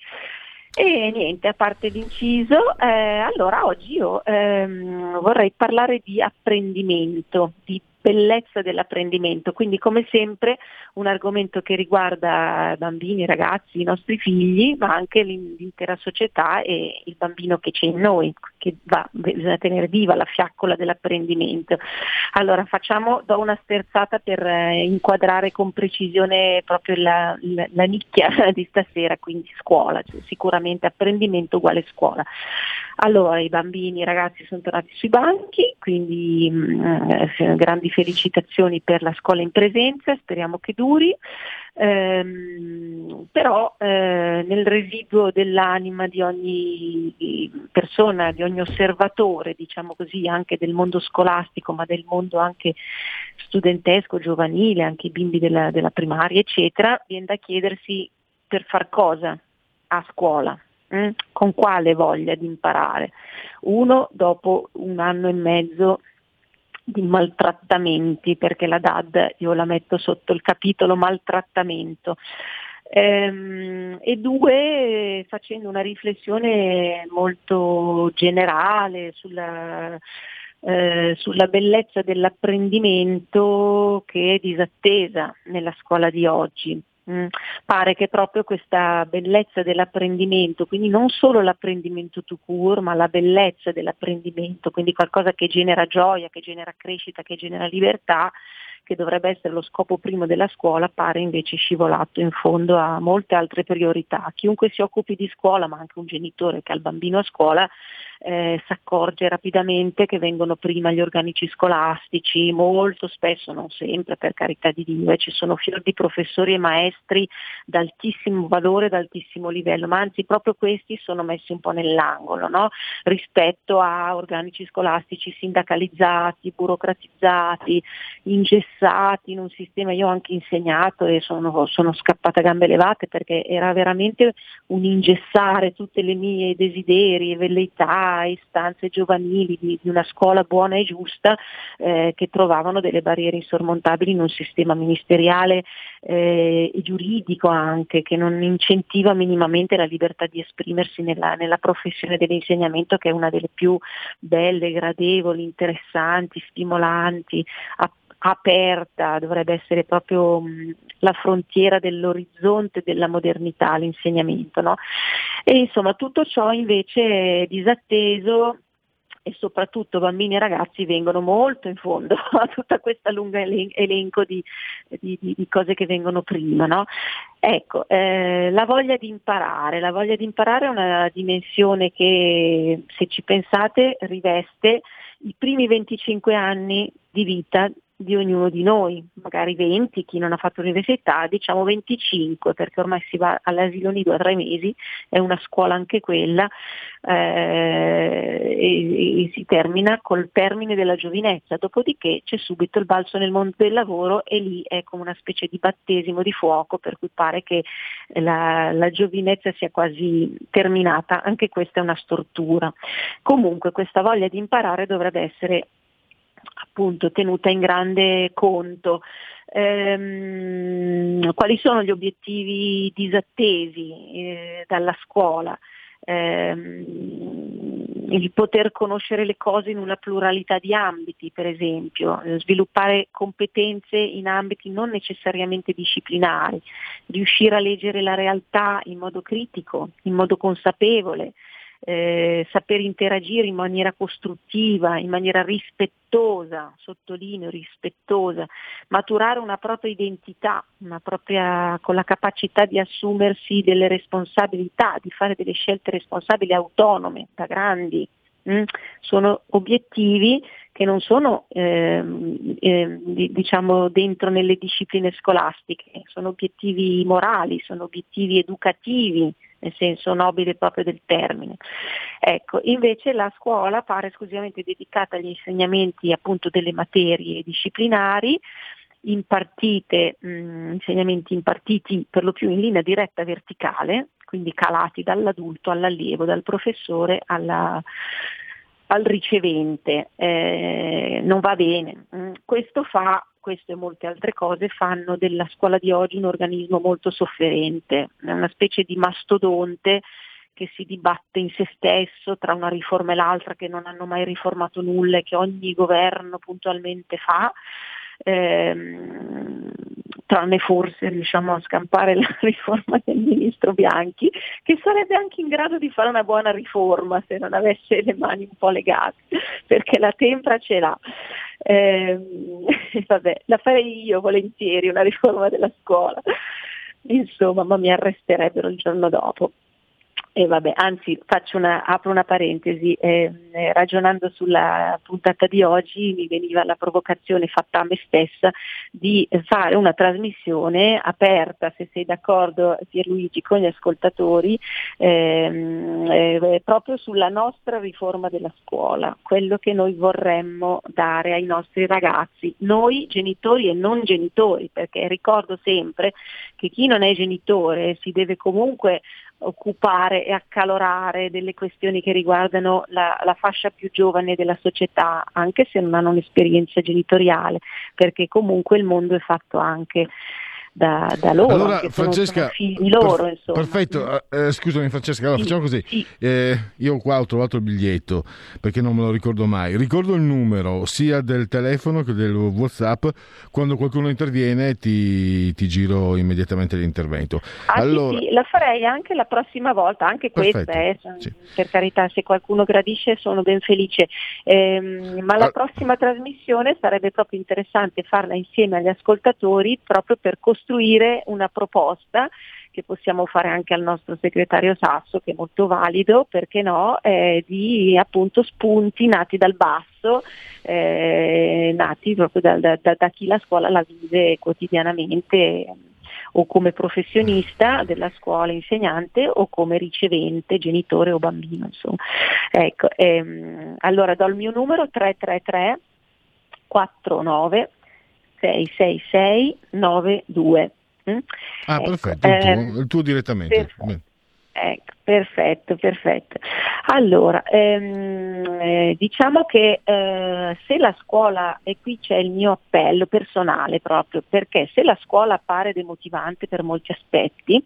E niente, a parte l'inciso, eh, allora oggi io ehm, vorrei parlare di apprendimento, di bellezza dell'apprendimento, quindi come sempre un argomento che riguarda bambini, ragazzi, i nostri figli, ma anche l'in- l'intera società e il bambino che c'è in noi, che va, bisogna tenere viva la fiaccola dell'apprendimento. Allora facciamo, do una sterzata per eh, inquadrare con precisione proprio la, la- la nicchia di stasera, quindi scuola, cioè sicuramente apprendimento uguale scuola. Allora, i bambini, i ragazzi sono tornati sui banchi, quindi mh, eh, grandi felicitazioni per la scuola in presenza, speriamo che duri. Ehm, però eh, nel residuo dell'anima di ogni persona, di ogni osservatore, diciamo così, anche del mondo scolastico, ma del mondo anche studentesco, giovanile, anche i bimbi della, della primaria, eccetera, viene da chiedersi per far cosa a scuola, mm? con quale voglia di imparare. Uno dopo un anno e mezzo di maltrattamenti, perché la DAD io la metto sotto il capitolo maltrattamento. Ehm, e due, facendo una riflessione molto generale sulla, eh, sulla bellezza dell'apprendimento che è disattesa nella scuola di oggi. Mm, Pare che proprio questa bellezza dell'apprendimento, quindi non solo l'apprendimento to cure, ma la bellezza dell'apprendimento, quindi qualcosa che genera gioia, che genera crescita, che genera libertà, che dovrebbe essere lo scopo primo della scuola, pare invece scivolato in fondo a molte altre priorità. Chiunque si occupi di scuola, ma anche un genitore che ha il bambino a scuola, eh, si accorge rapidamente che vengono prima gli organici scolastici, molto spesso, non sempre per carità di Dio, e ci sono fior di professori e maestri d'altissimo valore, d'altissimo livello, ma anzi proprio questi sono messi un po' nell'angolo no? rispetto a organici scolastici sindacalizzati, burocratizzati, ingessati in un sistema, io ho anche insegnato e sono, sono scappata a gambe levate perché era veramente un ingessare tutte le mie desideri velleità, istanze giovanili di, di una scuola buona e giusta eh, che trovavano delle barriere insormontabili in un sistema ministeriale eh, e giuridico anche che non incentiva minimamente la libertà di esprimersi nella, nella professione dell'insegnamento che è una delle più belle, gradevoli, interessanti, stimolanti, ap- aperta, dovrebbe essere proprio mh, la frontiera dell'orizzonte della modernità, l'insegnamento. No? E insomma tutto ciò invece è disatteso e soprattutto bambini e ragazzi vengono molto in fondo a tutta questa lunga elen- elenco di, di- di- di cose che vengono prima. No? Ecco, eh, la voglia di imparare, la voglia di imparare è una dimensione che se ci pensate riveste i primi 25 anni di vita di ognuno di noi, magari 20, chi non ha fatto l'università, diciamo 25, perché ormai si va all'asilo nido a tre mesi, è una scuola anche quella, eh, e, e si termina col termine della giovinezza, dopodiché c'è subito il balzo nel mondo del lavoro e lì è come una specie di battesimo di fuoco, per cui pare che la, la giovinezza sia quasi terminata, anche questa è una stortura. Comunque questa voglia di imparare dovrebbe essere appunto tenuta in grande conto. Ehm, quali sono gli obiettivi disattesi eh, dalla scuola? Ehm, il poter conoscere le cose in una pluralità di ambiti, per esempio, eh, sviluppare competenze in ambiti non necessariamente disciplinari, riuscire a leggere la realtà in modo critico, in modo consapevole, eh, saper interagire in maniera costruttiva, in maniera rispettosa, sottolineo rispettosa, maturare una propria identità, una propria, con la capacità di assumersi delle responsabilità, di fare delle scelte responsabili autonome da grandi. Mm? Sono obiettivi che non sono eh, eh, diciamo dentro nelle discipline scolastiche, sono obiettivi morali, sono obiettivi educativi, nel senso nobile proprio del termine. Ecco, invece la scuola pare esclusivamente dedicata agli insegnamenti appunto delle materie disciplinari, impartite, mh, insegnamenti impartiti per lo più in linea diretta verticale, quindi calati dall'adulto all'allievo, dal professore alla, al ricevente. Eh, non va bene. Questo fa questo e molte altre cose fanno della scuola di oggi un organismo molto sofferente, una specie di mastodonte che si dibatte in se stesso tra una riforma e l'altra, che non hanno mai riformato nulla e che ogni governo puntualmente fa. Ehm, tranne forse riusciamo a scampare la riforma del ministro Bianchi, che sarebbe anche in grado di fare una buona riforma se non avesse le mani un po' legate, perché la tempra ce l'ha. Eh, vabbè, la farei io volentieri una riforma della scuola, insomma, ma mi arresterebbero il giorno dopo. E vabbè, anzi una, apro una parentesi, eh, ragionando sulla puntata di oggi mi veniva la provocazione fatta a me stessa di fare una trasmissione aperta, se sei d'accordo Pierluigi, con gli ascoltatori, ehm, eh, proprio sulla nostra riforma della scuola, quello che noi vorremmo dare ai nostri ragazzi, noi genitori e non genitori, perché ricordo sempre che chi non è genitore si deve comunque occupare e accalorare delle questioni che riguardano la, la, fascia più giovane della società, anche se non hanno un'esperienza genitoriale, perché comunque il mondo è fatto anche da, da loro, allora, Francesca, loro. Per, perfetto, eh, eh, scusami Francesca, allora, sì, facciamo così. Sì. Eh, io qua ho trovato il biglietto perché non me lo ricordo mai. Ricordo il numero sia del telefono che del WhatsApp. Quando qualcuno interviene ti, ti giro immediatamente l'intervento. Ah, allora... sì, la farei anche la prossima volta, anche Perfetto, questa, eh, per carità, se qualcuno gradisce sono ben felice. Ehm, ma la Ah. prossima trasmissione sarebbe proprio interessante farla insieme agli ascoltatori proprio per costruire una proposta che possiamo fare anche al nostro segretario Sasso, che è molto valido, perché no, eh, di appunto spunti nati dal basso, eh, nati proprio da, da- da- chi la scuola la vive quotidianamente o come professionista della scuola insegnante o come ricevente, genitore o bambino. Insomma. Ecco, ehm, allora do il mio numero 333 49 666 92. mm? Ah, Ecco, perfetto, il tuo, il tuo direttamente. perfetto. Bene. Ecco, perfetto, perfetto. Allora, ehm, eh, diciamo che eh, se la scuola, e qui c'è il mio appello personale proprio, perché se la scuola appare demotivante per molti aspetti,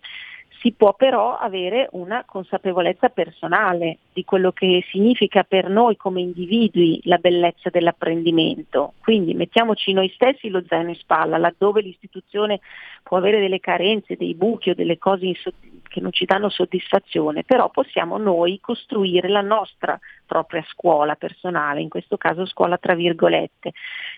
si può però avere una consapevolezza personale di quello che significa per noi come individui la bellezza dell'apprendimento. Quindi mettiamoci noi stessi lo zaino in spalla, laddove l'istituzione può avere delle carenze, dei buchi o delle cose che non ci danno soddisfazione, però possiamo noi costruire la nostra propria scuola personale, in questo caso scuola tra virgolette.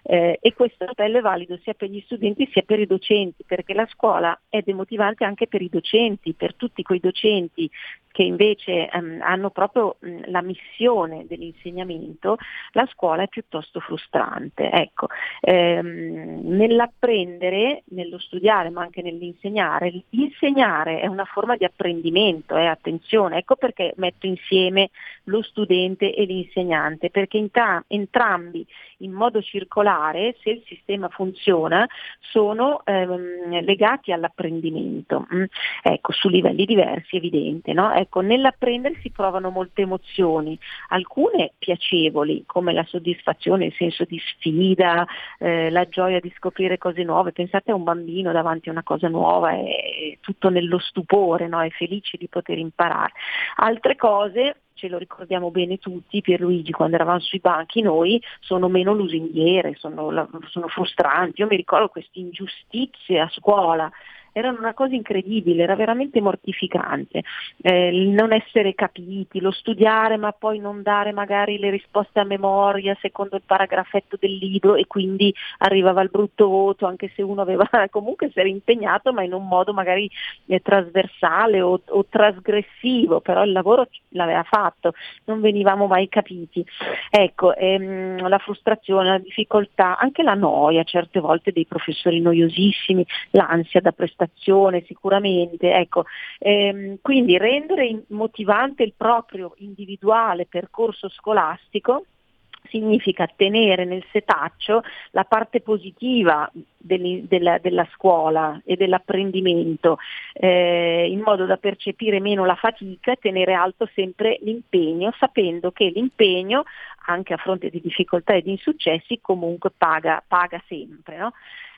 Eh, e questo appello è valido sia per gli studenti sia per i docenti, perché la scuola è demotivante anche per i docenti, per tutti quei docenti che invece ehm, hanno proprio mh, la missione dell'insegnamento, la scuola è piuttosto frustrante. Ecco, ehm, nell'apprendere, nello studiare, ma anche nell'insegnare, insegnare è una forma di apprendimento, eh, attenzione, ecco perché metto insieme lo studente e l'insegnante, perché intra- entrambi in modo circolare, se il sistema funziona, sono ehm, legati all'apprendimento, mm? ecco, su livelli diversi, evidente. No? Ecco, nell'apprendere si provano molte emozioni, alcune piacevoli, come la soddisfazione, il senso di sfida, eh, la gioia di scoprire cose nuove. Pensate a un bambino davanti a una cosa nuova, è tutto nello stupore, no? è felice di poter imparare. Altre cose ce lo ricordiamo bene tutti, Pierluigi, quando eravamo sui banchi noi, sono meno lusinghiere, sono, sono frustranti. Io mi ricordo queste ingiustizie a scuola, erano una cosa incredibile, era veramente mortificante, eh, il non essere capiti, lo studiare ma poi non dare magari le risposte a memoria secondo il paragrafetto del libro e quindi arrivava il brutto voto anche se uno aveva comunque si era impegnato ma in un modo magari eh, trasversale o, o trasgressivo, però il lavoro l'aveva fatto, non venivamo mai capiti. Ecco, ehm, la frustrazione, la difficoltà, anche la noia certe volte dei professori noiosissimi, l'ansia da prestazione sicuramente, ecco, ehm, quindi rendere motivante il proprio individuale percorso scolastico significa tenere nel setaccio la parte positiva della, della, scuola e dell'apprendimento eh, in modo da percepire meno la fatica e tenere alto sempre l'impegno, sapendo che l'impegno anche a fronte di difficoltà e di insuccessi comunque paga, paga sempre. No?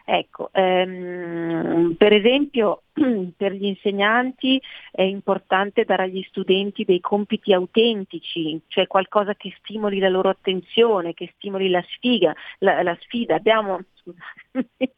Ecco, ehm, per esempio per gli insegnanti è importante dare agli studenti dei compiti autentici, cioè qualcosa che stimoli la loro attenzione, che stimoli la sfiga, la, la sfida. Abbiamo, scusate,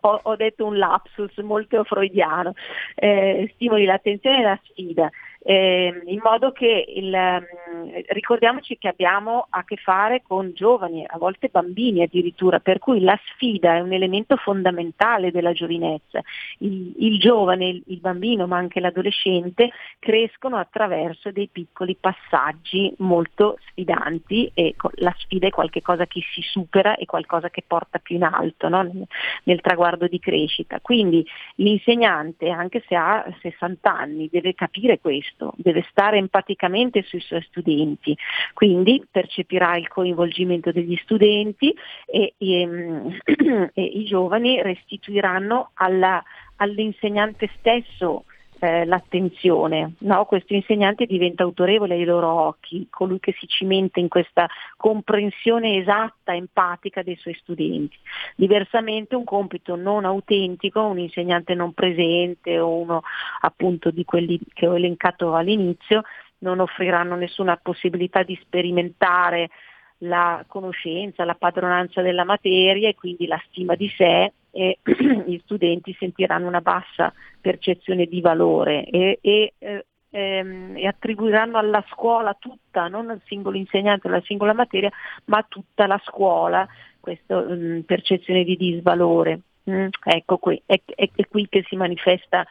ho, ho, detto un lapsus molto freudiano, eh, stimoli l'attenzione e la sfida eh, in modo che il, um, ricordiamoci che abbiamo a che fare con giovani, a volte bambini addirittura, per cui la sfida è un elemento fondamentale della giovinezza. Il, il giovane, il, il bambino ma anche l'adolescente crescono attraverso dei piccoli passaggi molto sfidanti e la sfida è qualcosa che si supera e qualcosa che porta più in alto no? nel, nel traguardo di crescita. Quindi l'insegnante, anche se ha 60 anni, deve capire questo questo, deve stare empaticamente sui suoi studenti, quindi percepirà il coinvolgimento degli studenti e, e, e i giovani restituiranno alla, all'insegnante stesso eh, l'attenzione. No? Questo insegnante diventa autorevole ai loro occhi, colui che si cimenta in questa comprensione esatta, empatica dei suoi studenti. Diversamente un compito non autentico, un insegnante non presente o uno appunto di quelli che ho elencato all'inizio, non offriranno nessuna possibilità di sperimentare la conoscenza, la padronanza della materia e quindi la stima di sé e gli studenti sentiranno una bassa percezione di valore e, e, eh, ehm, e, attribuiranno alla scuola tutta, non al singolo insegnante alla singola materia, ma a tutta la scuola questa mm, percezione di disvalore. Mm, ecco qui, è, è, è qui che si manifesta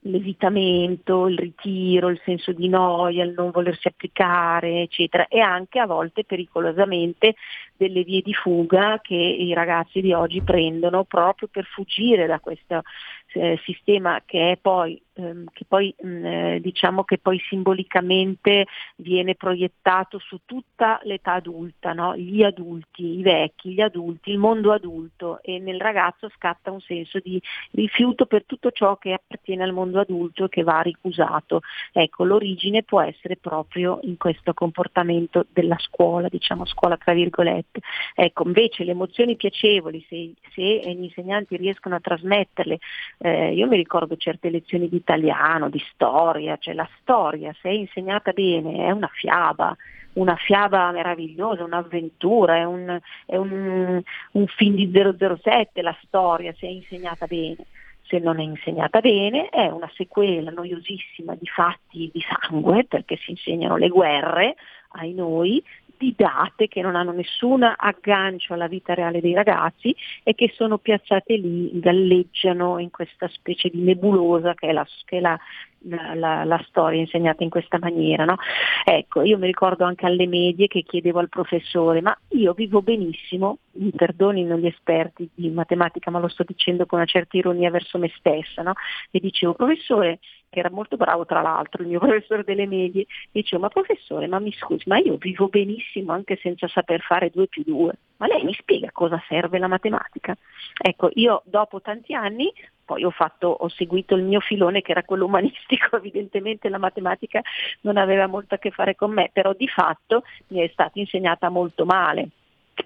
l'evitamento, il ritiro, il senso di noia, il non volersi applicare, eccetera, e anche a volte pericolosamente delle vie di fuga che i ragazzi di oggi prendono proprio per fuggire da questo eh, sistema che poi ehm, che poi mh, mm, eh, diciamo che poi simbolicamente viene proiettato su tutta l'età adulta, no? gli adulti, i vecchi, gli adulti, il mondo adulto e nel ragazzo scatta un senso di rifiuto per tutto ciò che appartiene al mondo adulto e che va ricusato. Ecco, l'origine può essere proprio in questo comportamento della scuola, diciamo scuola tra virgolette. Ecco, invece le emozioni piacevoli, se, se gli insegnanti riescono a trasmetterle, eh, io mi ricordo certe lezioni di italiano, di storia, cioè la storia, se è insegnata bene, è una fiaba, una fiaba meravigliosa, un'avventura, è un, è un, un film di 007 la storia, se è insegnata bene. Se non è insegnata bene è una sequela noiosissima di fatti di sangue perché si insegnano le guerre ai noi di date che non hanno nessun aggancio alla vita reale dei ragazzi e che sono piazzate lì, galleggiano in questa specie di nebulosa che è la, che è la la, la, storia insegnata in questa maniera. No? Ecco, io mi ricordo anche alle medie che chiedevo al professore, ma io vivo benissimo, mi perdonino gli esperti di matematica, ma lo sto dicendo con una certa ironia verso me stessa, no? e dicevo, professore, che era molto bravo tra l'altro, il mio professore delle medie, dicevo, ma professore, ma mi scusi, ma io vivo benissimo anche senza saper fare 2 più 2, ma lei mi spiega cosa serve la matematica? Ecco, io dopo tanti anni poi ho, fatto, ho seguito il mio filone che era quello umanistico, evidentemente la matematica non aveva molto a che fare con me, però di fatto mi è stata insegnata molto male.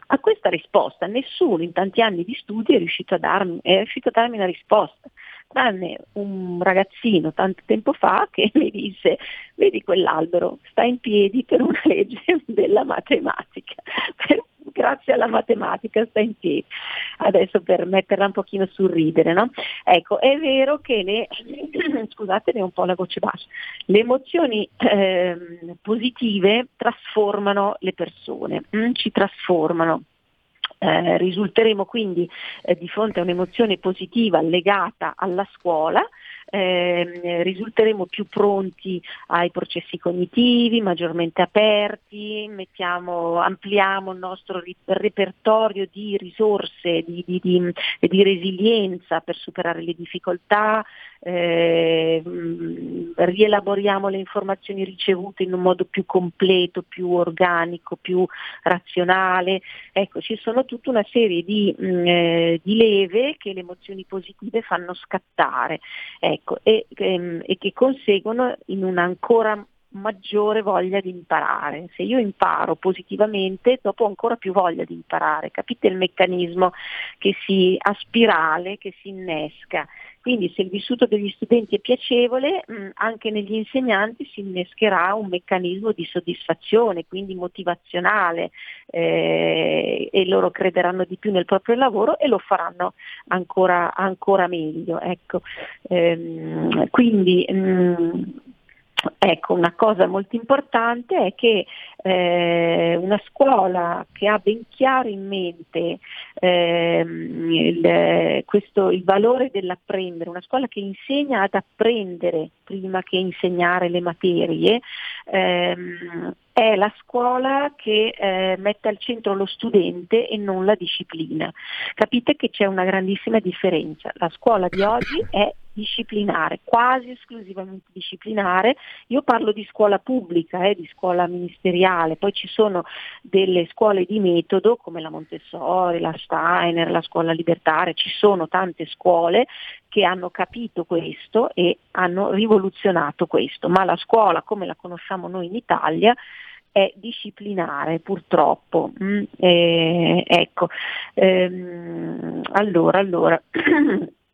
A questa risposta nessuno in tanti anni di studi è riuscito a darmi, riuscito a darmi una risposta, tranne un ragazzino tanto tempo fa che mi disse vedi quell'albero, sta in piedi per una legge della matematica. Per grazie alla matematica sta in piedi. Adesso per metterla un pochino sul ridere, no? Ecco, è vero che le, scusate, un po' la voce bassa, le emozioni eh, positive trasformano le persone, mm, ci trasformano. Eh, risulteremo quindi eh, di fronte a un'emozione positiva legata alla scuola, eh, risulteremo più pronti ai processi cognitivi, maggiormente aperti, mettiamo, ampliamo il nostro repertorio di risorse, di, di, di, di resilienza per superare le difficoltà, eh, rielaboriamo le informazioni ricevute in un modo più completo, più organico, più razionale. Ecco, ci sono tutta una serie di, mh, eh, di leve che le emozioni positive fanno scattare ecco, e, ehm, e che conseguono in una ancora maggiore voglia di imparare. Se io imparo positivamente, dopo ho ancora più voglia di imparare. Capite il meccanismo che si a spirale, che si innesca. Quindi se il vissuto degli studenti è piacevole, mh, anche negli insegnanti si innescherà un meccanismo di soddisfazione, quindi motivazionale eh, e loro crederanno di più nel proprio lavoro e lo faranno ancora, ancora meglio. Ecco. Ehm, quindi mh, Ecco, una cosa molto importante è che eh, una scuola che ha ben chiaro in mente eh, il, questo, il valore dell'apprendere, una scuola che insegna ad apprendere prima che insegnare le materie, ehm, è la scuola che eh, mette al centro lo studente e non la disciplina. Capite che c'è una grandissima differenza. La scuola di oggi è disciplinare, quasi esclusivamente disciplinare. Io parlo di scuola pubblica, eh, di scuola ministeriale, poi ci sono delle scuole di metodo come la Montessori, la Steiner, la scuola libertaria, ci sono tante scuole che hanno capito questo e hanno rivoluzionato questo, ma la scuola come la conosciamo noi in Italia è disciplinare purtroppo. Mm, eh, ecco, ehm, allora, allora.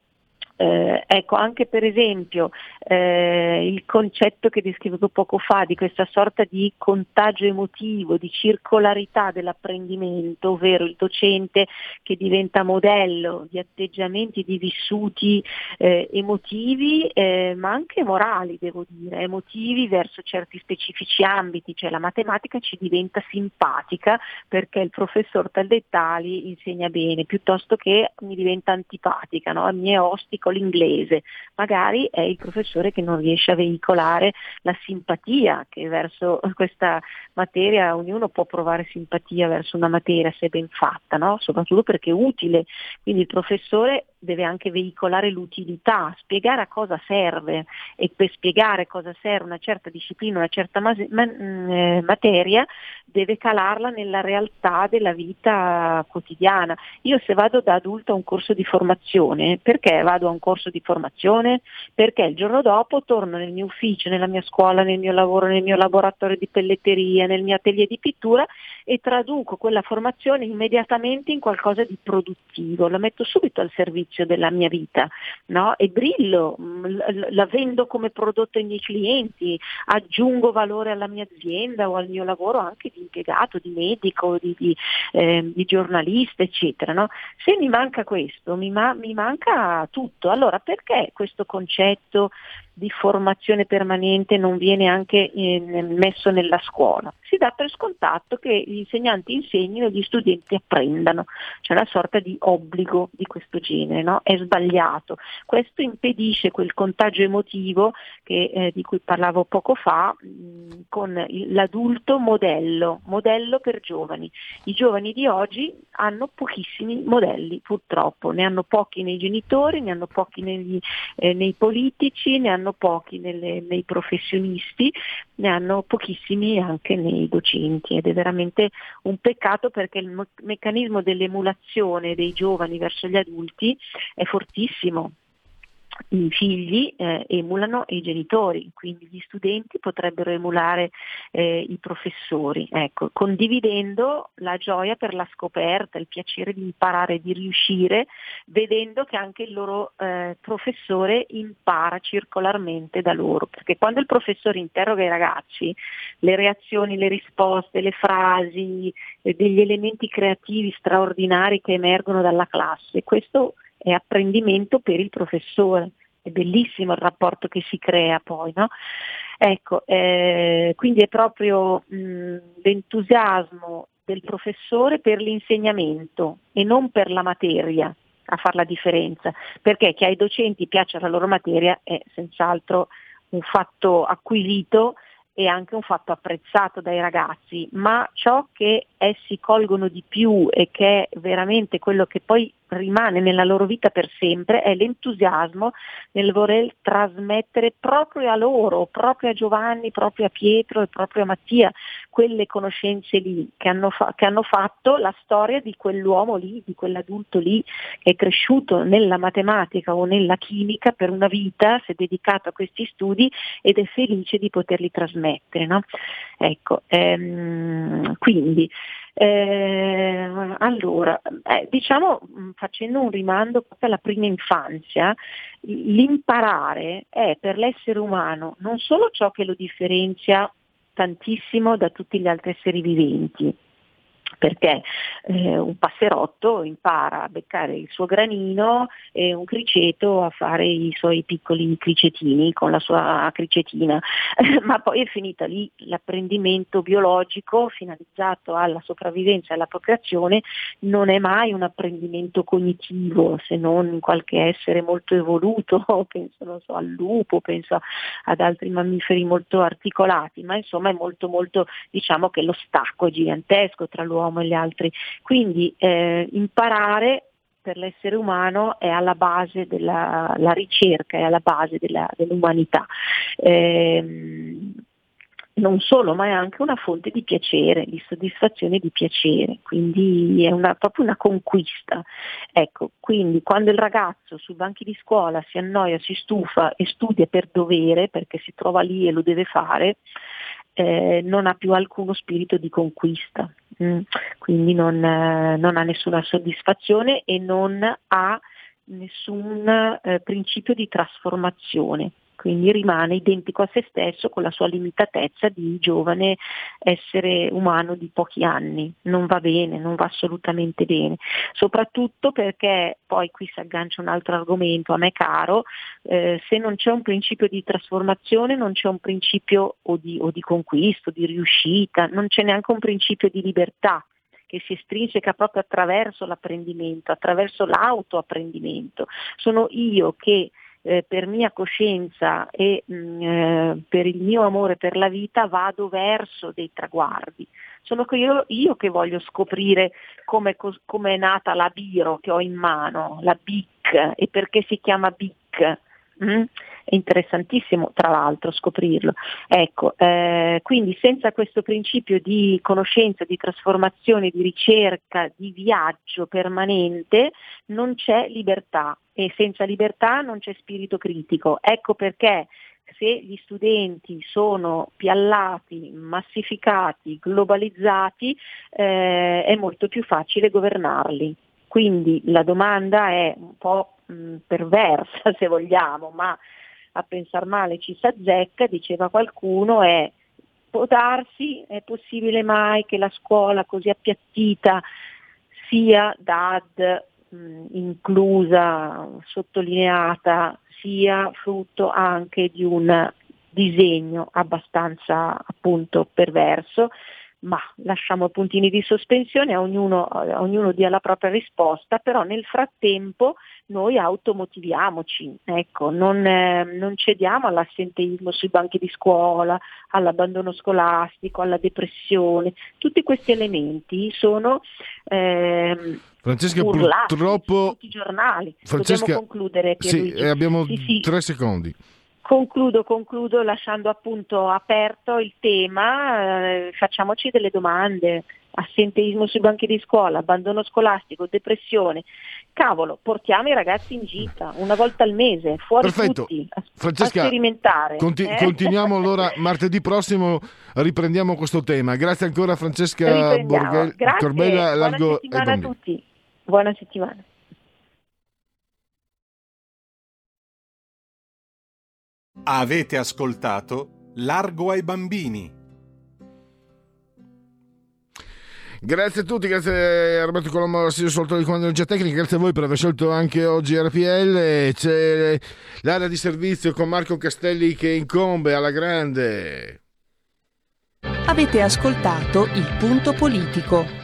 Eh, ecco, anche per esempio eh, il concetto che descrivevo poco fa di questa sorta di contagio emotivo, di circolarità dell'apprendimento, ovvero il docente che diventa modello di atteggiamenti, di vissuti eh, emotivi, eh, ma anche morali, devo dire, emotivi verso certi specifici ambiti, cioè la matematica ci diventa simpatica perché il professor Taldettali insegna bene, piuttosto che mi diventa antipatica, no? mi è ostico l'inglese, magari è il professore che non riesce a veicolare la simpatia che verso questa materia, ognuno può provare simpatia verso una materia se ben fatta, no? soprattutto perché è utile, quindi il professore deve anche veicolare l'utilità, spiegare a cosa serve e per spiegare cosa serve una certa disciplina, una certa mas- man- eh, materia, deve calarla nella realtà della vita quotidiana. Io se vado da adulto a un corso di formazione, perché vado a un corso di formazione? Perché il giorno dopo torno nel mio ufficio, nella mia scuola, nel mio lavoro, nel mio laboratorio di pelletteria, nel mio atelier di pittura e traduco quella formazione immediatamente in qualcosa di produttivo, la metto subito al servizio della mia vita no? e brillo, mm, la vendo come prodotto ai miei clienti, aggiungo valore alla mia azienda o al mio lavoro anche di impiegato, di medico, di, di, eh, di giornalista, eccetera. No? Se mi manca questo, mi, ma- mi manca tutto. Allora perché questo concetto di formazione permanente non viene anche eh, messo nella scuola. Si dà per scontato che gli insegnanti insegnino e gli studenti apprendano, c'è una sorta di obbligo di questo genere, no? è sbagliato. Questo impedisce quel contagio emotivo che, eh, di cui parlavo poco fa mh, con il, l'adulto modello, modello per giovani. I giovani di oggi hanno pochissimi modelli purtroppo, ne hanno pochi nei genitori, ne hanno pochi negli, eh, nei politici, ne hanno pochi nelle, nei professionisti, ne hanno pochissimi anche nei docenti. Ed è veramente un peccato perché il mo- meccanismo dell'emulazione dei giovani verso gli adulti è fortissimo i figli eh, emulano i genitori, quindi gli studenti potrebbero emulare eh, i professori, ecco, condividendo la gioia per la scoperta, il piacere di imparare, di riuscire, vedendo che anche il loro eh, professore impara circolarmente da loro, perché quando il professore interroga i ragazzi, le reazioni, le risposte, le frasi, eh, degli elementi creativi straordinari che emergono dalla classe, questo è apprendimento per il professore è bellissimo il rapporto che si crea poi, no? Ecco, eh, quindi è proprio mh, l'entusiasmo del professore per l'insegnamento e non per la materia a fare la differenza, perché che ai docenti piaccia la loro materia è senz'altro un fatto acquisito e anche un fatto apprezzato dai ragazzi, ma ciò che essi colgono di più e che è veramente quello che poi rimane nella loro vita per sempre è l'entusiasmo nel voler trasmettere proprio a loro, proprio a Giovanni, proprio a Pietro e proprio a Mattia, quelle conoscenze lì che hanno, fa- che hanno fatto la storia di quell'uomo lì, di quell'adulto lì che è cresciuto nella matematica o nella chimica per una vita, si è dedicato a questi studi ed è felice di poterli trasmettere. No? Ecco, ehm, quindi eh, allora, eh, diciamo mm, facendo un rimando proprio alla prima infanzia, l'imparare è per l'essere umano non solo ciò che lo differenzia tantissimo da tutti gli altri esseri viventi, perché eh, un passerotto impara a beccare il suo granino e un criceto a fare i suoi piccoli cricetini con la sua cricetina, ma poi è finita lì l'apprendimento biologico finalizzato alla sopravvivenza e alla procreazione. Non è mai un apprendimento cognitivo se non in qualche essere molto evoluto, penso so, al lupo, penso ad altri mammiferi molto articolati, ma insomma è molto molto diciamo che lo stacco è gigantesco tra l'uomo l'uomo e gli altri. Quindi eh, imparare per l'essere umano è alla base della ricerca, è alla base della, dell'umanità. Eh, non solo, ma è anche una fonte di piacere, di soddisfazione e di piacere, quindi è una, proprio una conquista. Ecco, quindi quando il ragazzo sui banchi di scuola si annoia, si stufa e studia per dovere, perché si trova lì e lo deve fare, eh, non ha più alcuno spirito di conquista, mm. quindi non, eh, non, ha nessuna soddisfazione e non ha nessun eh, principio di trasformazione quindi rimane identico a se stesso con la sua limitatezza di giovane essere umano di pochi anni. Non va bene, non va assolutamente bene, soprattutto perché poi qui si aggancia un altro argomento a me caro, eh, se non c'è un principio di trasformazione non c'è un principio o di, o di conquista, di riuscita, non c'è neanche un principio di libertà che si estrinseca proprio attraverso l'apprendimento, attraverso l'autoapprendimento. Sono io che eh, per mia coscienza e mh, mm, eh, per il mio amore per la vita vado verso dei traguardi. Sono io, io che voglio scoprire come, come, è nata la Biro che ho in mano, la BIC e perché si chiama BIC. Mm? È interessantissimo tra l'altro scoprirlo. Ecco, eh, quindi senza questo principio di conoscenza, di trasformazione, di ricerca, di viaggio permanente non c'è libertà e senza libertà non c'è spirito critico. Ecco perché se gli studenti sono piallati, massificati, globalizzati, eh, è molto più facile governarli. Quindi la domanda è un po' mh, perversa se vogliamo, ma a pensare male ci si azzecca, diceva qualcuno, è può darsi, è possibile mai che la scuola così appiattita sia DAD mh, inclusa, sottolineata, sia frutto anche di un disegno abbastanza appunto perverso ma lasciamo puntini di sospensione, a ognuno, a ognuno dia la propria risposta, però nel frattempo noi automotiviamoci, ecco, non, eh, non, cediamo all'assenteismo sui banchi di scuola, all'abbandono scolastico, alla depressione, tutti questi elementi sono eh, Francesca, urlati purtroppo... tutti i giornali. Francesca, Dobbiamo concludere. Sì, abbiamo sì, sì. tre secondi. Concludo, concludo lasciando appunto aperto il tema, eh, facciamoci delle domande, assenteismo sui banchi di scuola, abbandono scolastico, depressione. Cavolo, portiamo i ragazzi in gita una volta al mese, fuori Perfetto. tutti, a, Francesca, a sperimentare. conti- eh? continuiamo allora martedì prossimo, riprendiamo questo tema. Grazie ancora Francesca. Borghel, Grazie, Corbella, buona Largo settimana a tutti. Buona settimana. Avete ascoltato Largo ai bambini. Grazie a tutti, grazie a Roberto Colombo, Silvio Solto di Comando Energia Tecnica, grazie a voi per aver scelto anche oggi RPL. C'è l'area di servizio con Marco Castelli che incombe alla grande. Avete ascoltato il punto politico.